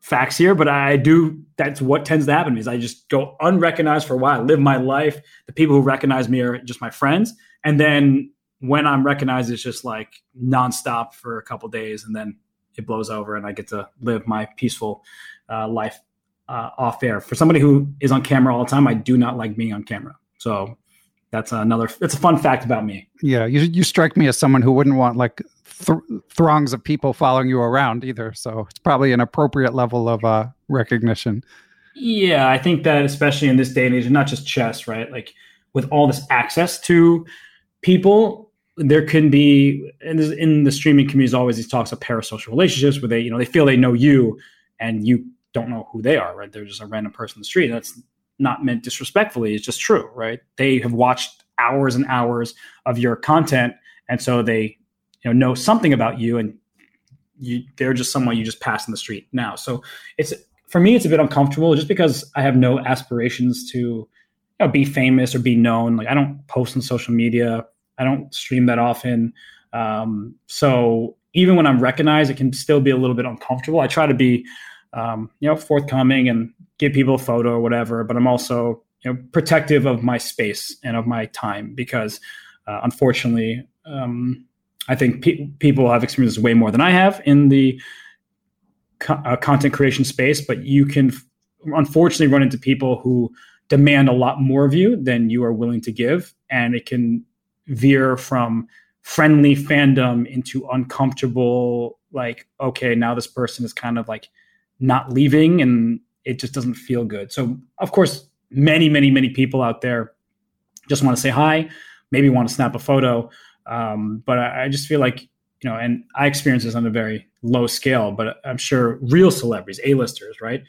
facts here, but I do. That's what tends to happen. to Is I just go unrecognized for a while, I live my life. The people who recognize me are just my friends, and then when I'm recognized, it's just like nonstop for a couple days, and then it blows over, and I get to live my peaceful uh, life uh, off air. For somebody who is on camera all the time, I do not like being on camera. So that's another. It's a fun fact about me. Yeah, you you strike me as someone who wouldn't want like th- throngs of people following you around either. So it's probably an appropriate level of uh, recognition. Yeah, I think that especially in this day and age, and not just chess, right? Like with all this access to people, there can be and in the streaming community always these talks of parasocial relationships where they you know they feel they know you and you don't know who they are right they're just a random person in the street that's not meant disrespectfully it's just true right they have watched hours and hours of your content and so they you know know something about you and you they're just someone you just pass in the street now so it's for me it's a bit uncomfortable just because i have no aspirations to you know, be famous or be known like i don't post on social media I don't stream that often. Um, so even when I'm recognized, it can still be a little bit uncomfortable. I try to be, um, you know, forthcoming and give people a photo or whatever, but I'm also, you know, protective of my space and of my time because, uh, unfortunately, um, I think pe- people have experienced way more than I have in the co- uh, content creation space. But you can, f- unfortunately, run into people who demand a lot more of you than you are willing to give, and it can veer from friendly fandom into uncomfortable like okay now this person is kind of like not leaving and it just doesn't feel good so of course many many many people out there just want to say hi maybe want to snap a photo um, but I, I, just feel like you know and i experience this on a very low scale but i'm sure real celebrities a-listers right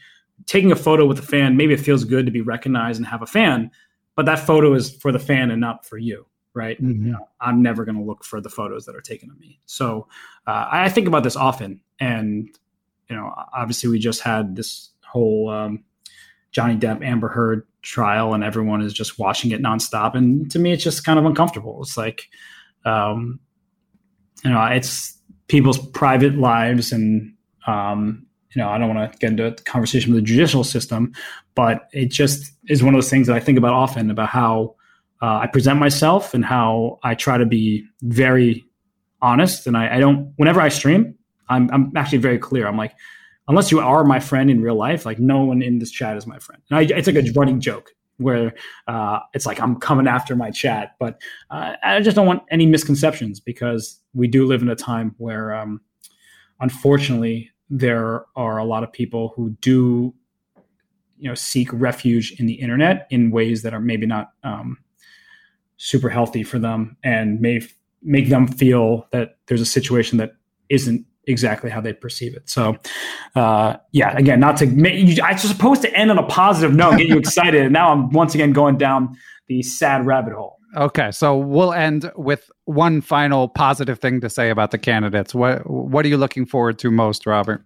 taking a photo with a fan maybe it feels good to be recognized and have a fan but that photo is for the fan and not for you right? Mm-hmm. You know, I'm never going to look for the photos that are taken of me. So uh, I think about this often, and you know, obviously we just had this whole um, Johnny Depp Amber Heard trial, and everyone is just watching it nonstop. And to me, it's just kind of uncomfortable. It's like, um, you know, it's people's private lives, and um, you know, I don't want to get into a conversation with the judicial system, but it just is one of those things that I think about often about how uh, I present myself and how I try to be very honest. And I, I don't, whenever I stream, I'm, I'm actually very clear. I'm like, unless you are my friend in real life, like no one in this chat is my friend. And I, it's like a running joke where uh, it's like I'm coming after my chat, but uh, I just don't want any misconceptions because we do live in a time where, um, unfortunately, there are a lot of people who do, you know, seek refuge in the internet in ways that are maybe not um, super healthy for them and may f- make them feel that there's a situation that isn't exactly how they perceive it. So, uh, yeah, again, not to make I was supposed to end on a positive note, get you excited, and now I'm once again going down the sad rabbit hole. Okay, so we'll end with one final positive thing to say about the candidates. What what are you looking forward to most, Robert?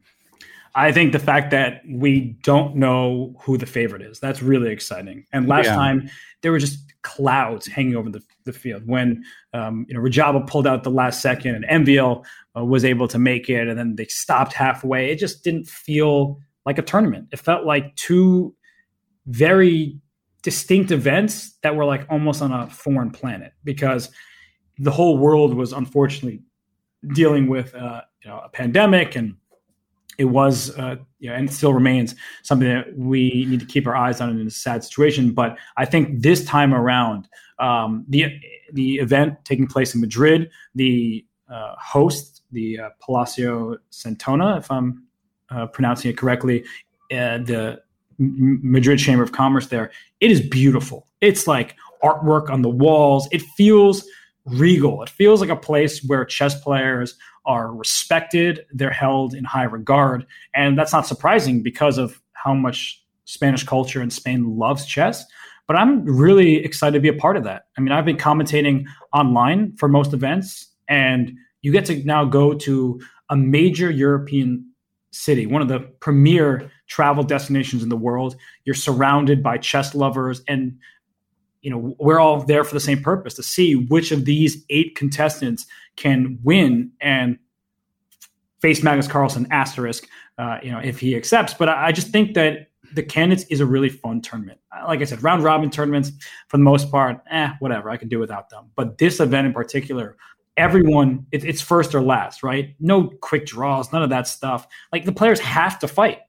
I think the fact that we don't know who the favorite is, that's really exciting. And last yeah. time there were just clouds hanging over the, the field when um, you know Radjabov pulled out the last second and MVL uh, was able to make it and then they stopped halfway. It just didn't feel like a tournament. It felt like two very distinct events that were like almost on a foreign planet because the whole world was unfortunately dealing with uh, you know a pandemic and it was uh, you know, and still remains something that we need to keep our eyes on in a sad situation. But I think this time around, um, the the event taking place in Madrid, the uh, host, the uh, Palacio Santona, if I'm uh, pronouncing it correctly, uh, the Madrid Chamber of Commerce there. It is beautiful. It's like artwork on the walls. It feels regal. It feels like a place where chess players are respected, they're held in high regard. And that's not surprising because of how much Spanish culture and Spain loves chess. But I'm really excited to be a part of that. I mean, I've been commentating online for most events, and you get to now go to a major European city, one of the premier travel destinations in the world. You're surrounded by chess lovers and you know we're all there for the same purpose to see which of these eight contestants can win and face Magnus Carlsen asterisk uh, you know if he accepts. But I, I just think that the candidates is a really fun tournament. Like I said round robin tournaments for the most part eh whatever I can do without them. But this event in particular everyone it, it's first or last right no quick draws none of that stuff like the players have to fight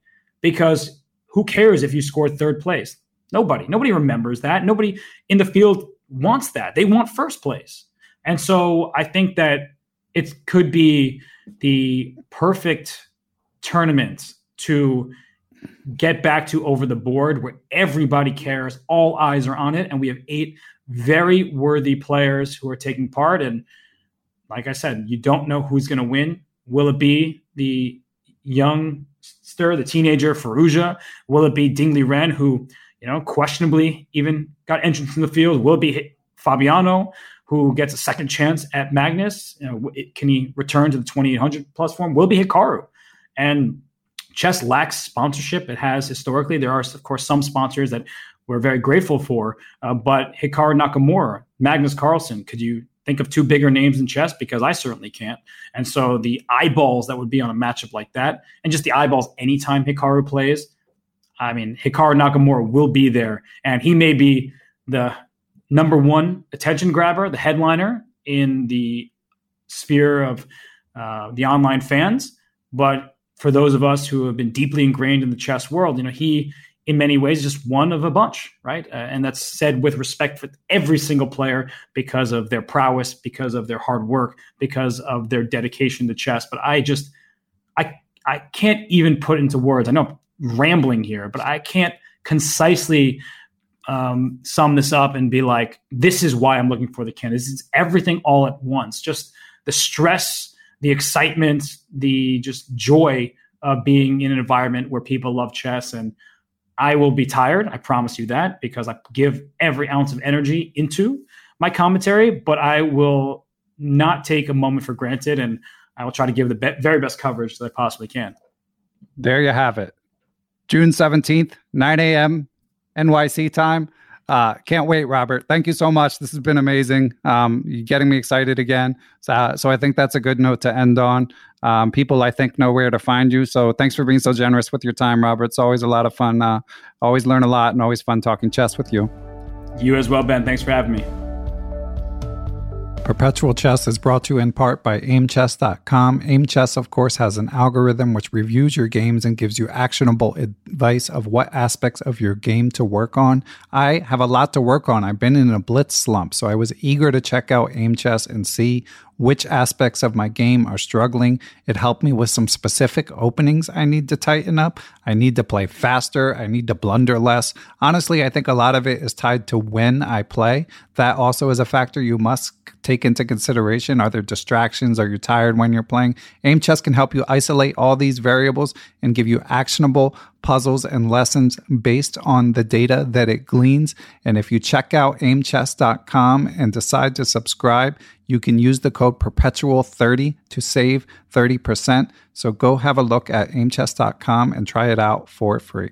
because who cares if you score third place? Nobody. Nobody remembers that. Nobody in the field wants that. They want first place. And so I think that it could be the perfect tournament to get back to over the board where everybody cares, all eyes are on it, and we have eight very worthy players who are taking part. And like I said, you don't know who's going to win. Will it be the young the teenager Firouzja? Will it be Ding Liren, who, you know, questionably even got entrance in the field? Will it be Fabiano, who gets a second chance at Magnus? You know, can he return to the 2800 plus form? Will it be Hikaru? And chess lacks sponsorship. It has historically. There are, of course, some sponsors that we're very grateful for. Uh, but Hikaru Nakamura, Magnus Carlsen, could you think of two bigger names in chess because I certainly can't. And so the eyeballs that would be on a matchup like that, and just the eyeballs anytime Hikaru plays, I mean, Hikaru Nakamura will be there, and he may be the number one attention grabber, the headliner in the sphere of uh, the online fans. But for those of us who have been deeply ingrained in the chess world, you know, he in many ways just one of a bunch, right? Uh, and that's said with respect for every single player because of their prowess, because of their hard work, because of their dedication to chess. But I just, I, I can't even put into words. I know I'm rambling here, but I can't concisely um, sum this up and be like, this is why I'm looking for the candidates. It's everything all at once. Just the stress, the excitement, the just joy of being in an environment where people love chess and I will be tired. I promise you that because I give every ounce of energy into my commentary, but I will not take a moment for granted and I will try to give the be- very best coverage that I possibly can. There you have it. June 17th, 9 a.m. NYC time. Uh, can't wait, Robert. Thank you so much. This has been amazing. Um, you're getting me excited again. So, so I think that's a good note to end on. Um, people, I think, know where to find you. So thanks for being so generous with your time, Robert. It's always a lot of fun. Uh, always learn a lot and always fun talking chess with you. You as well, Ben. Thanks for having me. Perpetual Chess is brought to you in part by aimchess.com. Aimchess, of course, has an algorithm which reviews your games and gives you actionable advice of what aspects of your game to work on. I have a lot to work on. I've been in a blitz slump, so I was eager to check out Aimchess and see which aspects of my game are struggling. It helped me with some specific openings I need to tighten up. I need to play faster. I need to blunder less. Honestly, I think a lot of it is tied to when I play. That also is a factor you must take into consideration? Are there distractions? Are you tired when you're playing? Aim Chess can help you isolate all these variables and give you actionable puzzles and lessons based on the data that it gleans. And if you check out aimchess.com and decide to subscribe, you can use the code perpetual30 to save 30%. So go have a look at aimchess.com and try it out for free.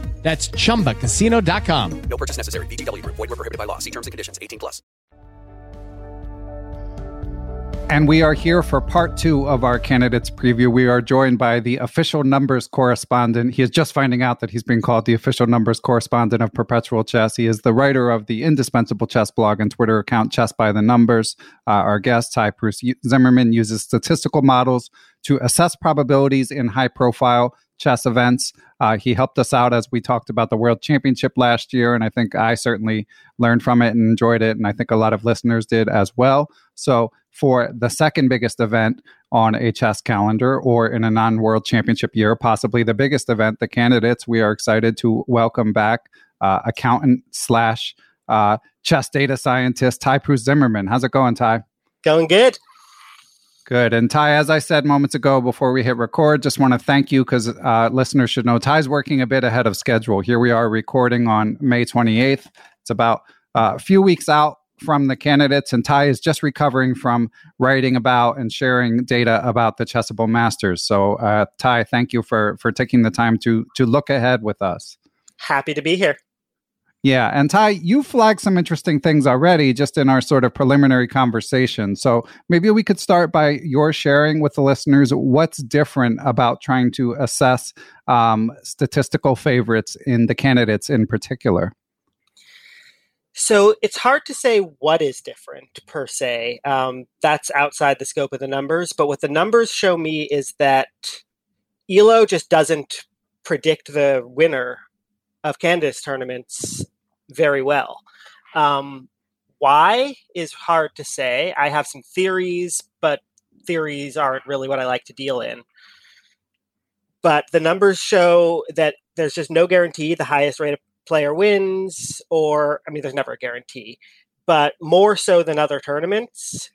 That's chumbacasino.com. No purchase necessary. VGW Group. Void were prohibited by law. See terms and conditions. 18 plus. And we are here for part two of our candidates preview. We are joined by the official numbers correspondent. He is just finding out that he's being called the official numbers correspondent of Perpetual Chess. He is the writer of the indispensable chess blog and Twitter account Chess by the Numbers. Uh, our guest, Ty Bruce Zimmerman, uses statistical models to assess probabilities in high profile chess events. Uh, he helped us out as we talked about the World Championship last year, and I think I certainly learned from it and enjoyed it, and I think a lot of listeners did as well. So, for the second biggest event on chess calendar or in a non World Championship year, possibly the biggest event, the candidates, we are excited to welcome back uh, accountant slash uh, chess data scientist Ty Pruce Zimmerman. How's it going, Ty? Going good. Good. And Ty, as I said moments ago before we hit record, just want to thank you because uh, listeners should know Ty's working a bit ahead of schedule. Here we are recording on May 28th. It's about uh, a few weeks out from the candidates, and Ty is just recovering from writing about and sharing data about the Chessable Masters. So, uh, Ty, thank you for for taking the time to to look ahead with us. Happy to be here. Yeah. And Ty, you flagged some interesting things already just in our sort of preliminary conversation. So maybe we could start by your sharing with the listeners what's different about trying to assess um, statistical favorites in the candidates in particular. So it's hard to say what is different per se. Um, that's outside the scope of the numbers. But what the numbers show me is that ELO just doesn't predict the winner of candidates tournaments very well. Um, why is hard to say. I have some theories, but theories aren't really what I like to deal in. But the numbers show that there's just no guarantee the highest rated player wins, or I mean, there's never a guarantee, but more so than other tournaments,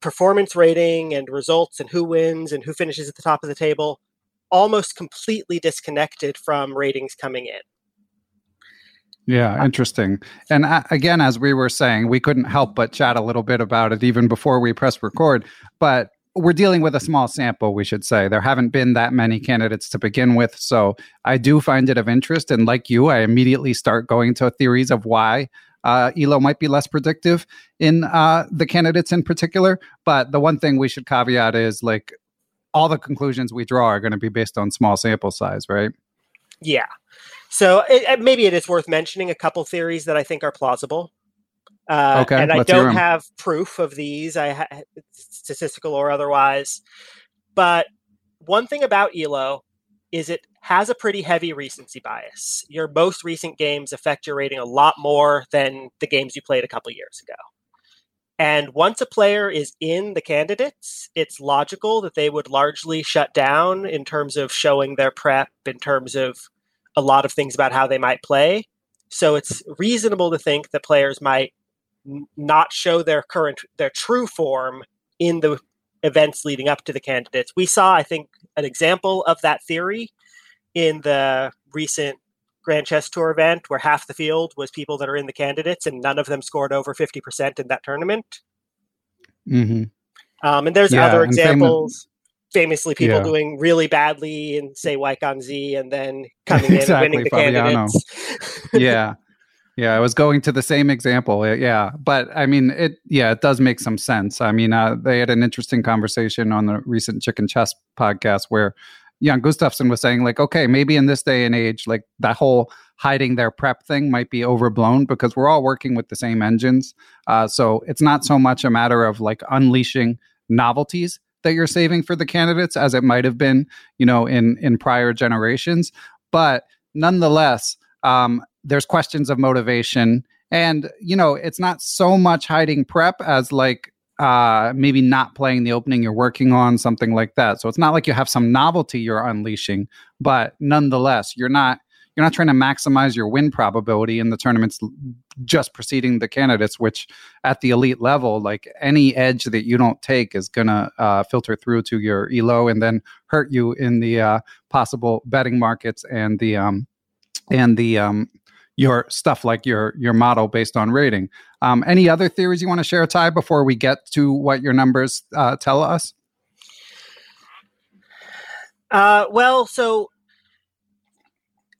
performance rating and results and who wins and who finishes at the top of the table almost completely disconnected from ratings coming in. Yeah, interesting. And again, as we were saying, we couldn't help but chat a little bit about it even before we press record. But we're dealing with a small sample, we should say. There haven't been that many candidates to begin with. So I do find it of interest. And like you, I immediately start going to theories of why uh, ELO might be less predictive in uh, the candidates in particular. But the one thing we should caveat is like all the conclusions we draw are going to be based on small sample size, right? Yeah. So it, maybe it is worth mentioning a couple theories that I think are plausible. Uh, okay, and I don't have proof of these, I ha- statistical or otherwise. But one thing about Elo is it has a pretty heavy recency bias. Your most recent games affect your rating a lot more than the games you played a couple years ago. And once a player is in the candidates, it's logical that they would largely shut down in terms of showing their prep, in terms of a lot of things about how they might play. So it's reasonable to think that players might n- not show their current, their true form in the events leading up to the candidates. We saw, I think, an example of that theory in the recent Grand Chess Tour event where half the field was people that are in the candidates and none of them scored over 50% in that tournament. Mm-hmm. Um, and there's yeah, other examples famously people yeah. doing really badly and say Z and then coming in exactly, and winning the Fabiano. candidates. yeah. Yeah, I was going to the same example. Yeah, but I mean, it. Yeah, it does make some sense. I mean, uh, they had an interesting conversation on the recent Chicken Chess podcast where Jan Gustafsson was saying, like, okay, maybe in this day and age, like that whole hiding their prep thing might be overblown because we're all working with the same engines. Uh, so it's not so much a matter of like unleashing novelties that you're saving for the candidates as it might have been, you know, in in prior generations. But nonetheless, um, there's questions of motivation, and you know, it's not so much hiding prep as like uh, maybe not playing the opening you're working on, something like that. So it's not like you have some novelty you're unleashing, but nonetheless, you're not you're not trying to maximize your win probability in the tournaments just preceding the candidates which at the elite level like any edge that you don't take is going to uh, filter through to your elo and then hurt you in the uh, possible betting markets and the um and the um your stuff like your your model based on rating. Um, any other theories you want to share ty before we get to what your numbers uh, tell us? Uh, well so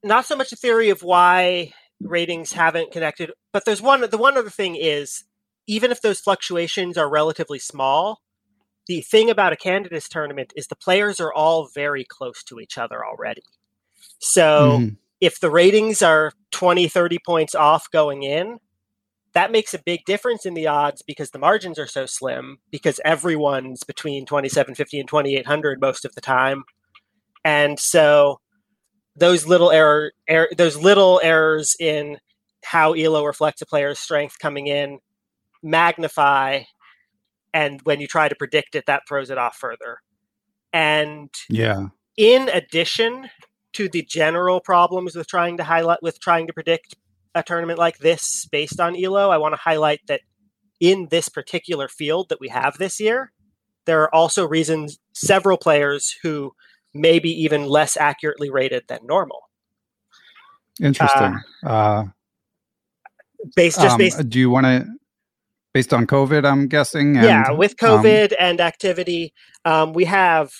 not so much a theory of why ratings haven't connected, but there's one. The one other thing is, even if those fluctuations are relatively small, the thing about a candidates tournament is the players are all very close to each other already. So mm-hmm. if the ratings are 20, 30 points off going in, that makes a big difference in the odds because the margins are so slim because everyone's between 2750 and 2800 most of the time. And so those little error, er, those little errors in how Elo reflects a player's strength coming in magnify, and when you try to predict it, that throws it off further. And yeah, in addition to the general problems with trying to highlight with trying to predict a tournament like this based on Elo, I want to highlight that in this particular field that we have this year, there are also reasons several players who maybe even less accurately rated than normal. Interesting. Uh, uh, based just um, based. Do you want to? Based on COVID, I'm guessing. And, yeah, with COVID um, and activity, um, we have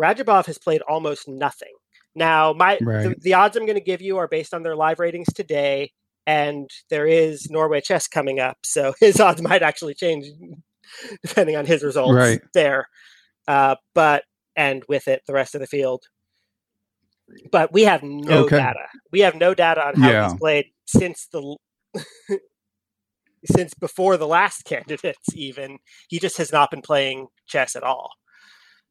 Radjabov has played almost nothing. Now, my right. the, the odds I'm going to give you are based on their live ratings today, and there is Norway chess coming up, so his odds might actually change depending on his results right. there. Uh, but and with it the rest of the field. But we have no okay. data. We have no data on how yeah. he's played since the since before the last candidates even. He just has not been playing chess at all.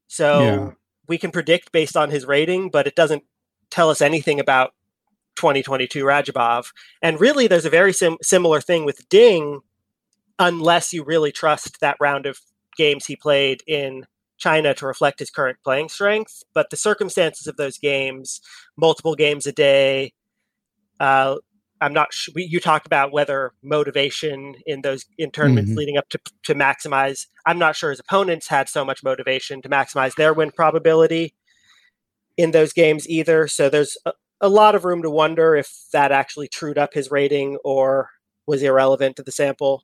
So yeah. we can predict based on his rating, but it doesn't tell us anything about 2022 Radjabov. And really, there's a very sim- similar thing with Ding, unless you really trust that round of games he played in China to reflect his current playing strength. But the circumstances of those games, multiple games a day, uh, I'm not sure. You talked about whether motivation in those in tournaments mm-hmm. leading up to to maximize. I'm not sure his opponents had so much motivation to maximize their win probability in those games either. So there's a, a lot of room to wonder if that actually trued up his rating or was irrelevant to the sample.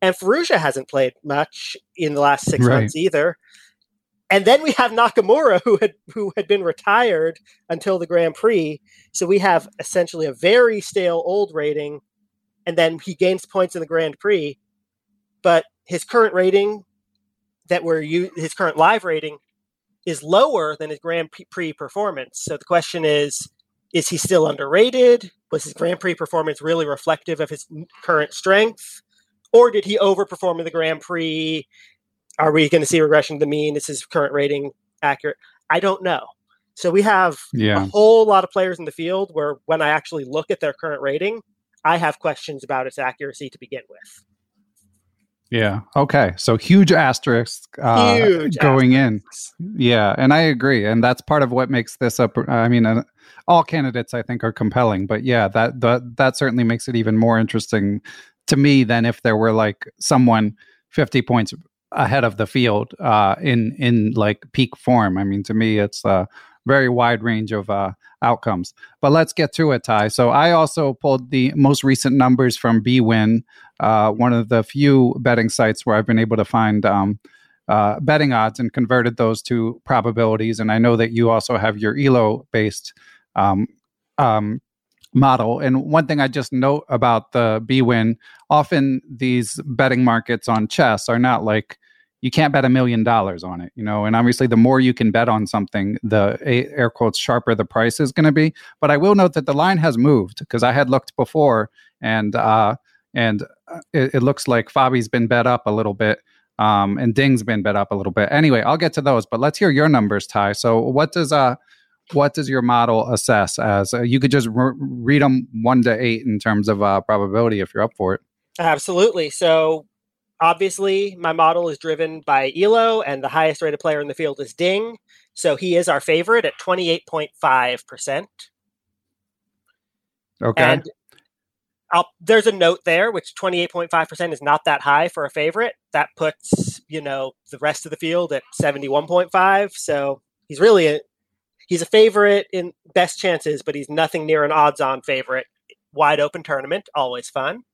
And Firouzja hasn't played much in the last six right. months either. And then we have Nakamura, who had who had been retired until the Grand Prix. So we have essentially a very stale old rating, and then he gains points in the Grand Prix. But his current rating that we're his current live rating is lower than his Grand Prix performance. So the question is, is he still underrated? Was his Grand Prix performance really reflective of his current strength? Or did he overperform in the Grand Prix are we going to see regression to the mean? Is his current rating accurate? I don't know. So we have yeah. a whole lot of players in the field where when I actually look at their current rating, I have questions about its accuracy to begin with. Yeah. Okay. So huge asterisk uh, huge going asterisks. in. Yeah, and I agree, and that's part of what makes this up. I mean, uh, all candidates I think are compelling, but yeah, that that that certainly makes it even more interesting to me than if there were like someone fifty points ahead of the field uh, in in like peak form. I mean, to me, it's a very wide range of uh, outcomes. But let's get to it, Ty. So I also pulled the most recent numbers from BWin, uh, one of the few betting sites where I've been able to find. Um, uh, betting odds and converted those to probabilities. And I know that you also have your ELO based um, um, model. And one thing I just note about the BWin, often these betting markets on chess are not like you can't bet a million dollars on it, you know. And obviously, the more you can bet on something, the air quotes sharper the price is going to be. But I will note that the line has moved because I had looked before, and uh, and uh, it, it looks like Fabi's been bet up a little bit. Um, and Ding's been bet up a little bit. Anyway, I'll get to those, but let's hear your numbers, Ty. So, what does uh, what does your model assess as? Uh, you could just re- read them one to eight in terms of uh, probability if you're up for it. Absolutely. So, obviously, my model is driven by Elo, and the highest rated player in the field is Ding. So he is our favorite at twenty eight point five percent. Okay. And I'll, there's a note there, which 28.5% is not that high for a favorite. That puts, you know, the rest of the field at 71.5. So he's really a, he's a favorite in best chances, but he's nothing near an odds-on favorite. Wide open tournament, always fun.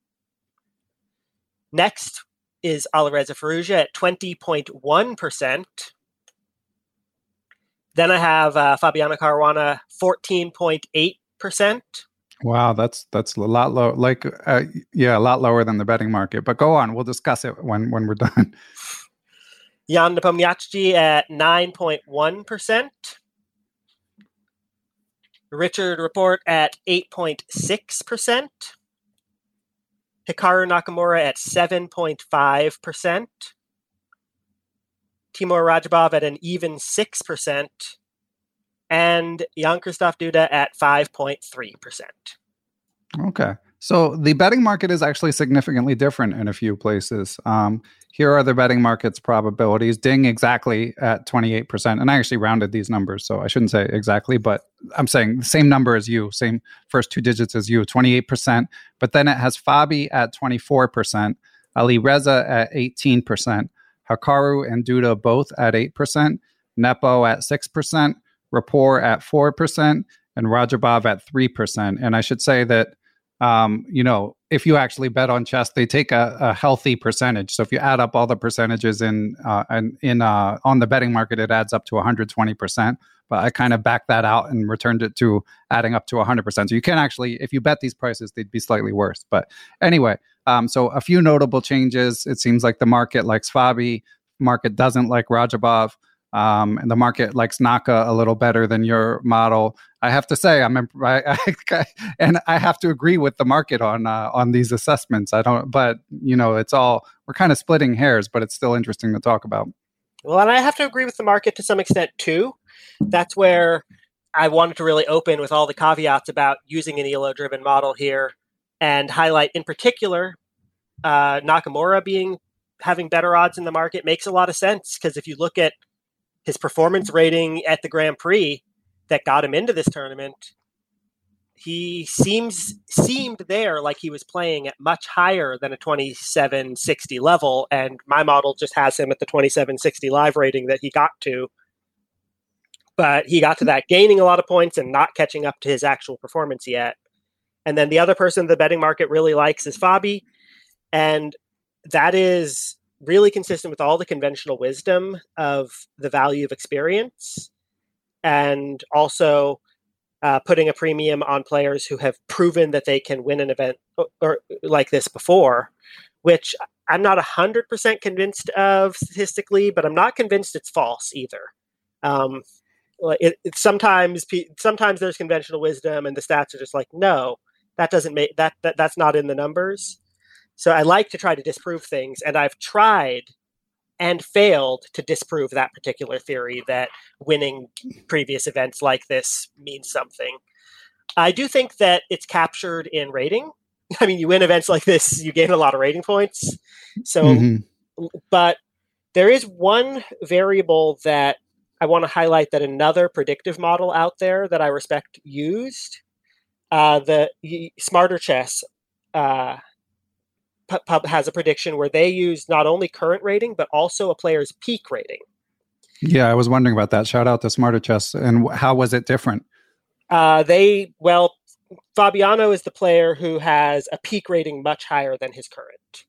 Next is Alireza Firouzja at 20.1%. Then I have uh, Fabiano Caruana 14.8%. Wow, that's that's a lot low. Like, uh, yeah, a lot lower than the betting market. But go on, we'll discuss it when when we're done. Ian Nepomniachtchi at nine point one percent. Richard Rapport at eight point six percent. Hikaru Nakamura at seven point five percent. Timur Radjabov at an even six percent and Jan Krzysztof Duda at 5.3%. Okay. So the betting market is actually significantly different in a few places. Um, here are the betting market's probabilities. Ding exactly at 28%. And I actually rounded these numbers, so I shouldn't say exactly, but I'm saying the same number as you, same first two digits as you, 28%. But then it has Fabi at 24%, Alireza at 18%, Hikaru and Duda both at 8%, Nepo at 6%, Rapport at 4%, and Radjabov at 3%. And I should say that, um, you know, if you actually bet on chess, they take a, a healthy percentage. So if you add up all the percentages in uh, in, in uh, on the betting market, it adds up to 120%. But I kind of backed that out and returned it to adding up to 100%. So you can actually, if you bet these prices, they'd be slightly worse. But anyway, um, so a few notable changes. It seems like the market likes Fabi, market doesn't like Radjabov um, and the market likes Naka a little better than your model. I have to say, I'm I, I, and I have to agree with the market on uh, on these assessments. I don't, but you know, it's all we're kind of splitting hairs, but it's still interesting to talk about. Well, and I have to agree with the market to some extent too. That's where I wanted to really open with all the caveats about using an ELO driven model here and highlight in particular uh, Nakamura being having better odds in the market makes a lot of sense because if you look at his performance mm-hmm. rating at the Grand Prix that got him into this tournament, he seems seemed there like he was playing at much higher than a 2760 level and my model just has him at the 2760 live rating that he got to. But he got to that gaining a lot of points and not catching up to his actual performance yet. And then the other person the betting market really likes is fabi and that is really consistent with all the conventional wisdom of the value of experience and also uh, putting a premium on players who have proven that they can win an event or, or like this before which i'm not 100% convinced of statistically but i'm not convinced it's false either. Um, it, it, sometimes sometimes there's conventional wisdom and the stats are just like no that doesn't make that, that that's not in the numbers so I like to try to disprove things, and I've tried and failed to disprove that particular theory that winning previous events like this means something. I do think that it's captured in rating. I mean, you win events like this, you gain a lot of rating points. So, mm-hmm. but there is one variable that I want to highlight that another predictive model out there that I respect used. Uh, the Smarter Chess uh, Pub has a prediction where they use not only current rating but also a player's peak rating. Yeah, I was wondering about that. Shout out to Smarter Chess. And how was it different? Uh, they well, Fabiano is the player who has a peak rating much higher than his current.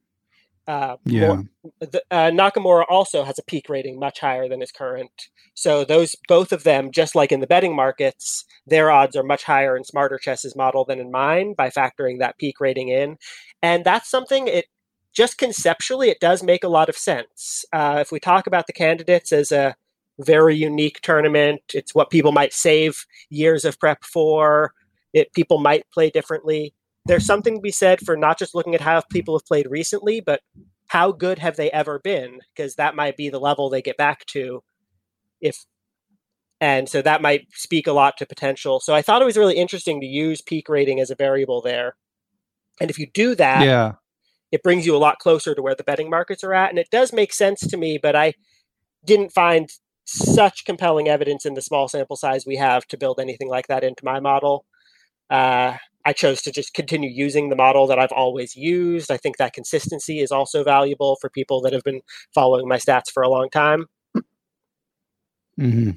Uh, yeah. More, the, uh, Nakamura also has a peak rating much higher than his current. So those both of them, just like in the betting markets, their odds are much higher in Smarter Chess's model than in mine by factoring that peak rating in, and that's something it just conceptually it does make a lot of sense. Uh, if we talk about the candidates as a very unique tournament, it's what people might save years of prep for. It people might play differently there's something to be said for not just looking at how people have played recently, but how good have they ever been? Because that might be the level they get back to if and so that might speak a lot to potential. So I thought it was really interesting to use peak rating as a variable there. And if you do that, yeah. it brings you a lot closer to where the betting markets are at. And it does make sense to me, but I didn't find such compelling evidence in the small sample size we have to build anything like that into my model. Uh, I chose to just continue using the model that I've always used. I think that consistency is also valuable for people that have been following my stats for a long time. Mm-hmm.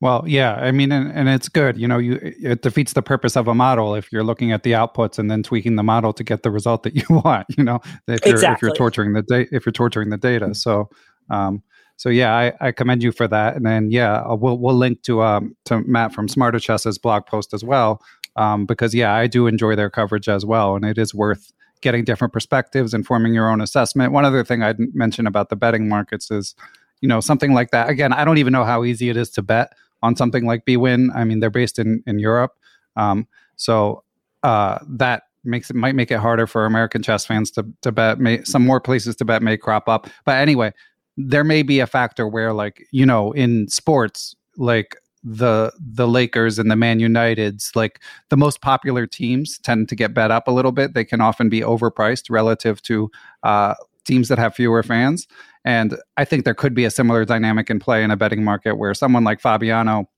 Well, yeah, I mean, and, and it's good. You know, you it defeats the purpose of a model if you're looking at the outputs and then tweaking the model to get the result that you want. You know, if you're exactly. if you're torturing the data, if you're torturing the data. So, um, so yeah, I, I commend you for that. And then yeah, uh, we'll we'll link to um to Matt from Smarter Chess's blog post as well, um, because yeah, I do enjoy their coverage as well, and it is worth getting different perspectives and forming your own assessment. One other thing I'd mention about the betting markets is, you know, something like that. Again, I don't even know how easy it is to bet on something like bwin. I mean, they're based in in Europe, um, so uh, that makes it might make it harder for American chess fans to to bet. May, some more places to bet may crop up, but anyway, there may be a factor where, like you know, in sports, like the the Lakers and the Man Uniteds, like the most popular teams, tend to get bet up a little bit. They can often be overpriced relative to uh, teams that have fewer fans. And I think there could be a similar dynamic in play in a betting market where someone like Fabiano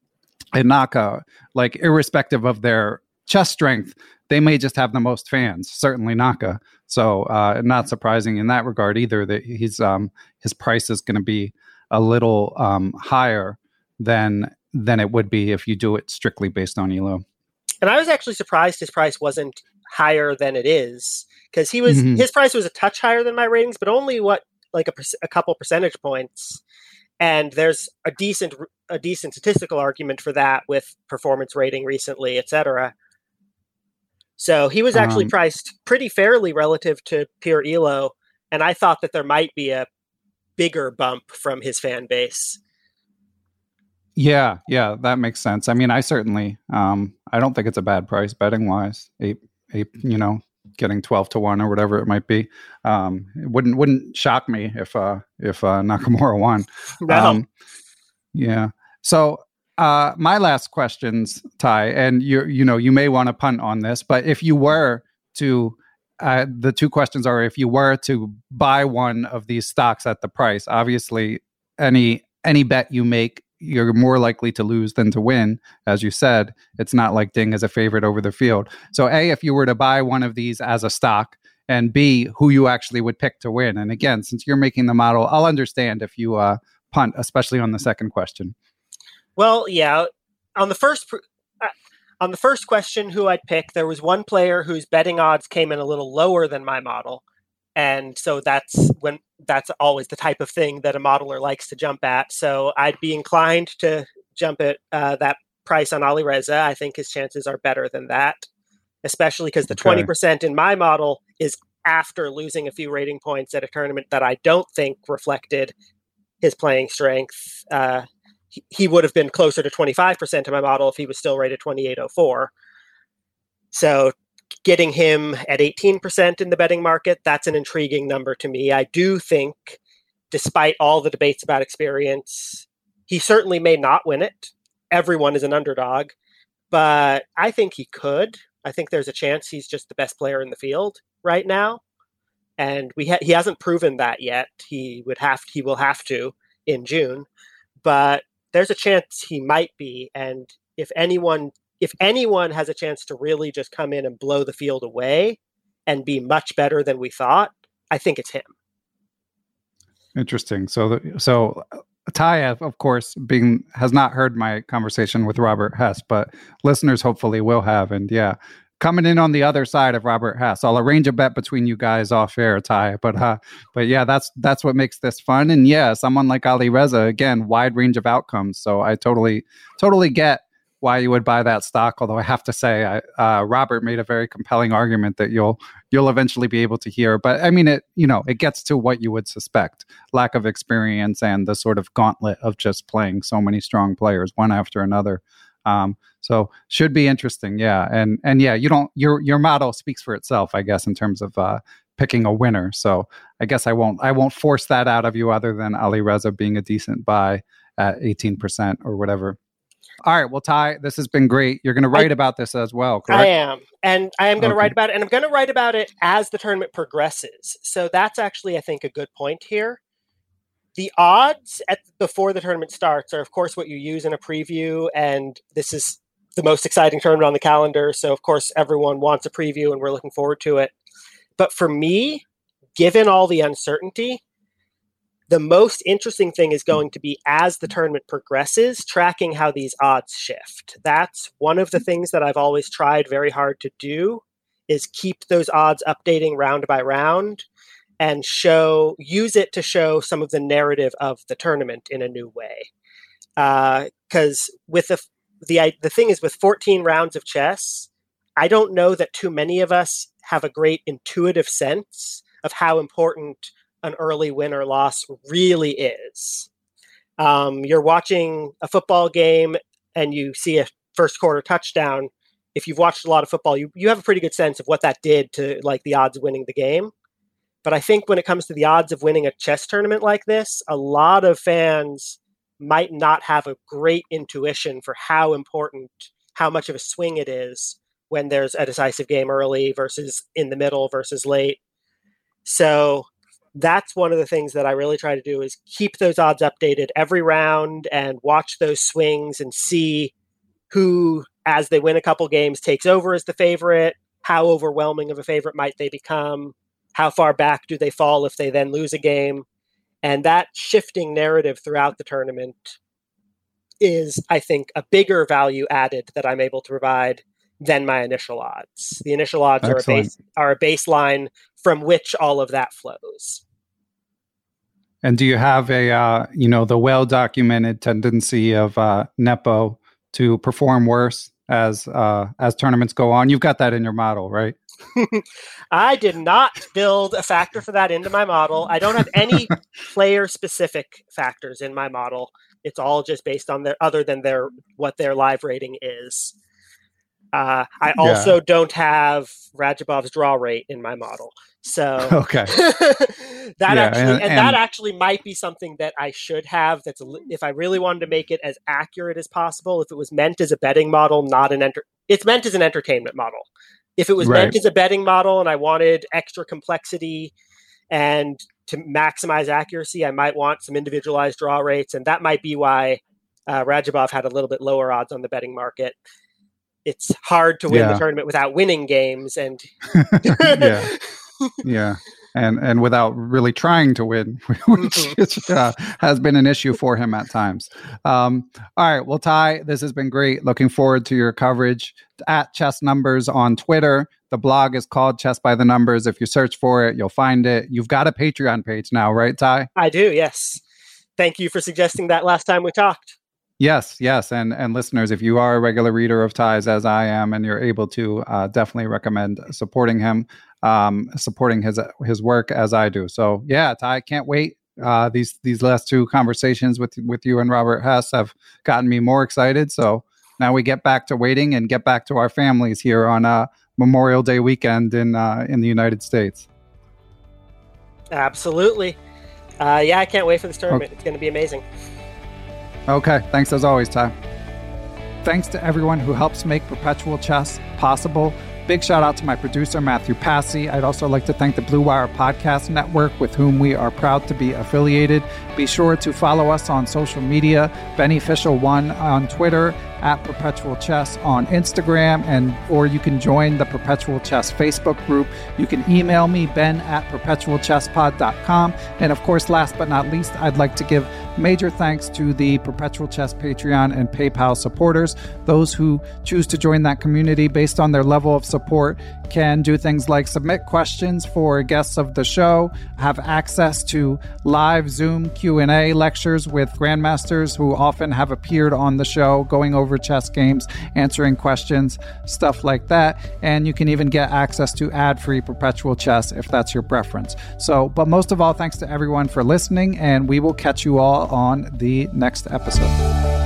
and Naka, like irrespective of their chess strength, they may just have the most fans. Certainly Naka. So uh, not surprising in that regard either that he's um, his price is going to be a little um, higher than than it would be if you do it strictly based on Elo. And I was actually surprised his price wasn't higher than it is because he was mm-hmm. his price was a touch higher than my ratings, but only what like a, a couple percentage points and there's a decent a decent statistical argument for that with performance rating recently etc so he was actually um, priced pretty fairly relative to pure elo and i thought that there might be a bigger bump from his fan base yeah yeah that makes sense. I mean i certainly um i don't think it's a bad price betting wise eight eight you know getting 12 to 1 or whatever it might be. Um, it wouldn't wouldn't shock me if uh if uh nakamura won. Um, yeah. So uh my last questions ty and you you know you may want to punt on this but if you were to uh, the two questions are if you were to buy one of these stocks at the price obviously any any bet you make you're more likely to lose than to win. As you said, it's not like Ding is a favorite over the field. So, A, if you were to buy one of these as a stock, and B, who you actually would pick to win. And again, since you're making the model, I'll understand if you uh, punt, especially on the second question. Well, yeah. On the first, uh, on the first question, who I'd pick, there was one player whose betting odds came in a little lower than my model, and so that's when that's always the type of thing that a modeler likes to jump at. So I'd be inclined to jump at uh, that price on Alireza. I think his chances are better than that, especially because the twenty percent in my model is after losing a few rating points at a tournament that I don't think reflected his playing strength. Uh, he, he would have been closer to 25% in my model if he was still rated 2804. So getting him at 18% in the betting market, that's an intriguing number to me. I do think, despite all the debates about experience, he certainly may not win it. Everyone is an underdog, but I think he could. I think there's a chance he's just the best player in the field right now. And we ha- he hasn't proven that yet. He would have he will have to in June, but there's a chance he might be. And if anyone if anyone has a chance to really just come in and blow the field away and be much better than we thought, I think it's him. Interesting. So, the, so Ty, of course, being has not heard my conversation with Robert Hess, but listeners hopefully will have. And yeah, coming in on the other side of Robert Hess, I'll arrange a bet between you guys off air, Ty. But uh, but yeah, that's that's what makes this fun. And yeah, someone like Alireza, again, wide range of outcomes. So I totally totally get why you would buy that stock. Although I have to say, I, uh, Robert made a very compelling argument that you'll you'll eventually be able to hear. But I mean, it you know it gets to what you would suspect: lack of experience and the sort of gauntlet of just playing so many strong players one after another. Um, so should be interesting, yeah. And and yeah, you don't your your model speaks for itself, I guess, in terms of uh, picking a winner. So I guess I won't I won't force that out of you other than Alireza being a decent buy at 18% or whatever. All right, well, Ty, this has been great. You're going to write I, about this as well, correct? I am, and I am going to okay. write about it, and I'm going to write about it as the tournament progresses. So that's actually, I think, a good point here. The odds at before the tournament starts are, of course, what you use in a preview, and this is the most exciting tournament on the calendar. So, of course, everyone wants a preview, and we're looking forward to it. But for me, given all the uncertainty, the most interesting thing is going to be as the tournament progresses, tracking how these odds shift. That's one of the things that I've always tried very hard to do is keep those odds updating round by round and show use it to show some of the narrative of the tournament in a new way. Because uh, with the the the thing is with 14 rounds of chess, I don't know that too many of us have a great intuitive sense of how important an early win or loss really is. Um, you're watching a football game and you see a first quarter touchdown. If you've watched a lot of football, you, you have a pretty good sense of what that did to like the odds of winning the game. But I think when it comes to the odds of winning a chess tournament like this, a lot of fans might not have a great intuition for how important, how much of a swing it is when there's a decisive game early versus in the middle versus late. So that's one of the things that I really try to do is keep those odds updated every round and watch those swings and see who, as they win a couple games, takes over as the favorite. How overwhelming of a favorite might they become? How far back do they fall if they then lose a game? And that shifting narrative throughout the tournament is, I think, a bigger value added that I'm able to provide than my initial odds. The initial odds are a, base, are a baseline from which all of that flows. And do you have a, uh, you know, the well documented tendency of uh, Nepo to perform worse as uh, as tournaments go on? You've got that in your model, right? I did not build a factor for that into my model. I don't have any player specific factors in my model. It's all just based on their other than their what their live rating is. Uh, I also yeah. don't have Radjabov's draw rate in my model. So okay, that yeah, actually and, and, and, that actually might be something that I should have. That's a, if I really wanted to make it as accurate as possible. If it was meant as a betting model, not an enter, it's meant as an entertainment model. If it was right. meant as a betting model, and I wanted extra complexity and to maximize accuracy, I might want some individualized draw rates, and that might be why uh, Radjabov had a little bit lower odds on the betting market it's hard to win yeah. the tournament without winning games and yeah. Yeah. And and without really trying to win which mm-hmm. uh, has been an issue for him at times. Um, all right. Well ty this has been great. Looking forward to your coverage. At chess numbers on twitter. The blog is called chess by the numbers. If you search for it you'll find it. You've got a patreon page now right ty? I do yes. Thank you for suggesting that last time we talked Yes, yes, and and listeners, if you are a regular reader of Ty's as I am, and you're able to, uh, definitely recommend supporting him, um, supporting his his work as I do. So yeah, Ty, can't wait. Uh, these these last two conversations with with you and Robert Hess have gotten me more excited. So now we get back to waiting and get back to our families here on uh, Memorial Day weekend in uh, in the United States. Absolutely, uh, yeah, I can't wait for this tournament. Okay. It's going to be amazing. Okay. Thanks as always, Ty. Thanks to everyone who helps make Perpetual Chess possible. Big shout out to my producer, Matthew Passy. I'd also like to thank the Blue Wire Podcast Network, with whom we are proud to be affiliated. Be sure to follow us on social media, Beneficial One on Twitter at Perpetual Chess on Instagram, and or you can join the Perpetual Chess Facebook group. You can email me, ben at perpetualchesspod.com. And of course, last but not least, I'd like to give major thanks to the Perpetual Chess Patreon and PayPal supporters. Those who choose to join that community based on their level of support can do things like submit questions for guests of the show, have access to live Zoom Q&A lectures with grandmasters who often have appeared on the show going over chess games, answering questions, stuff like that. And you can even get access to ad free perpetual chess if that's your preference. So, but most of all, thanks to everyone for listening, and we will catch you all on the next episode.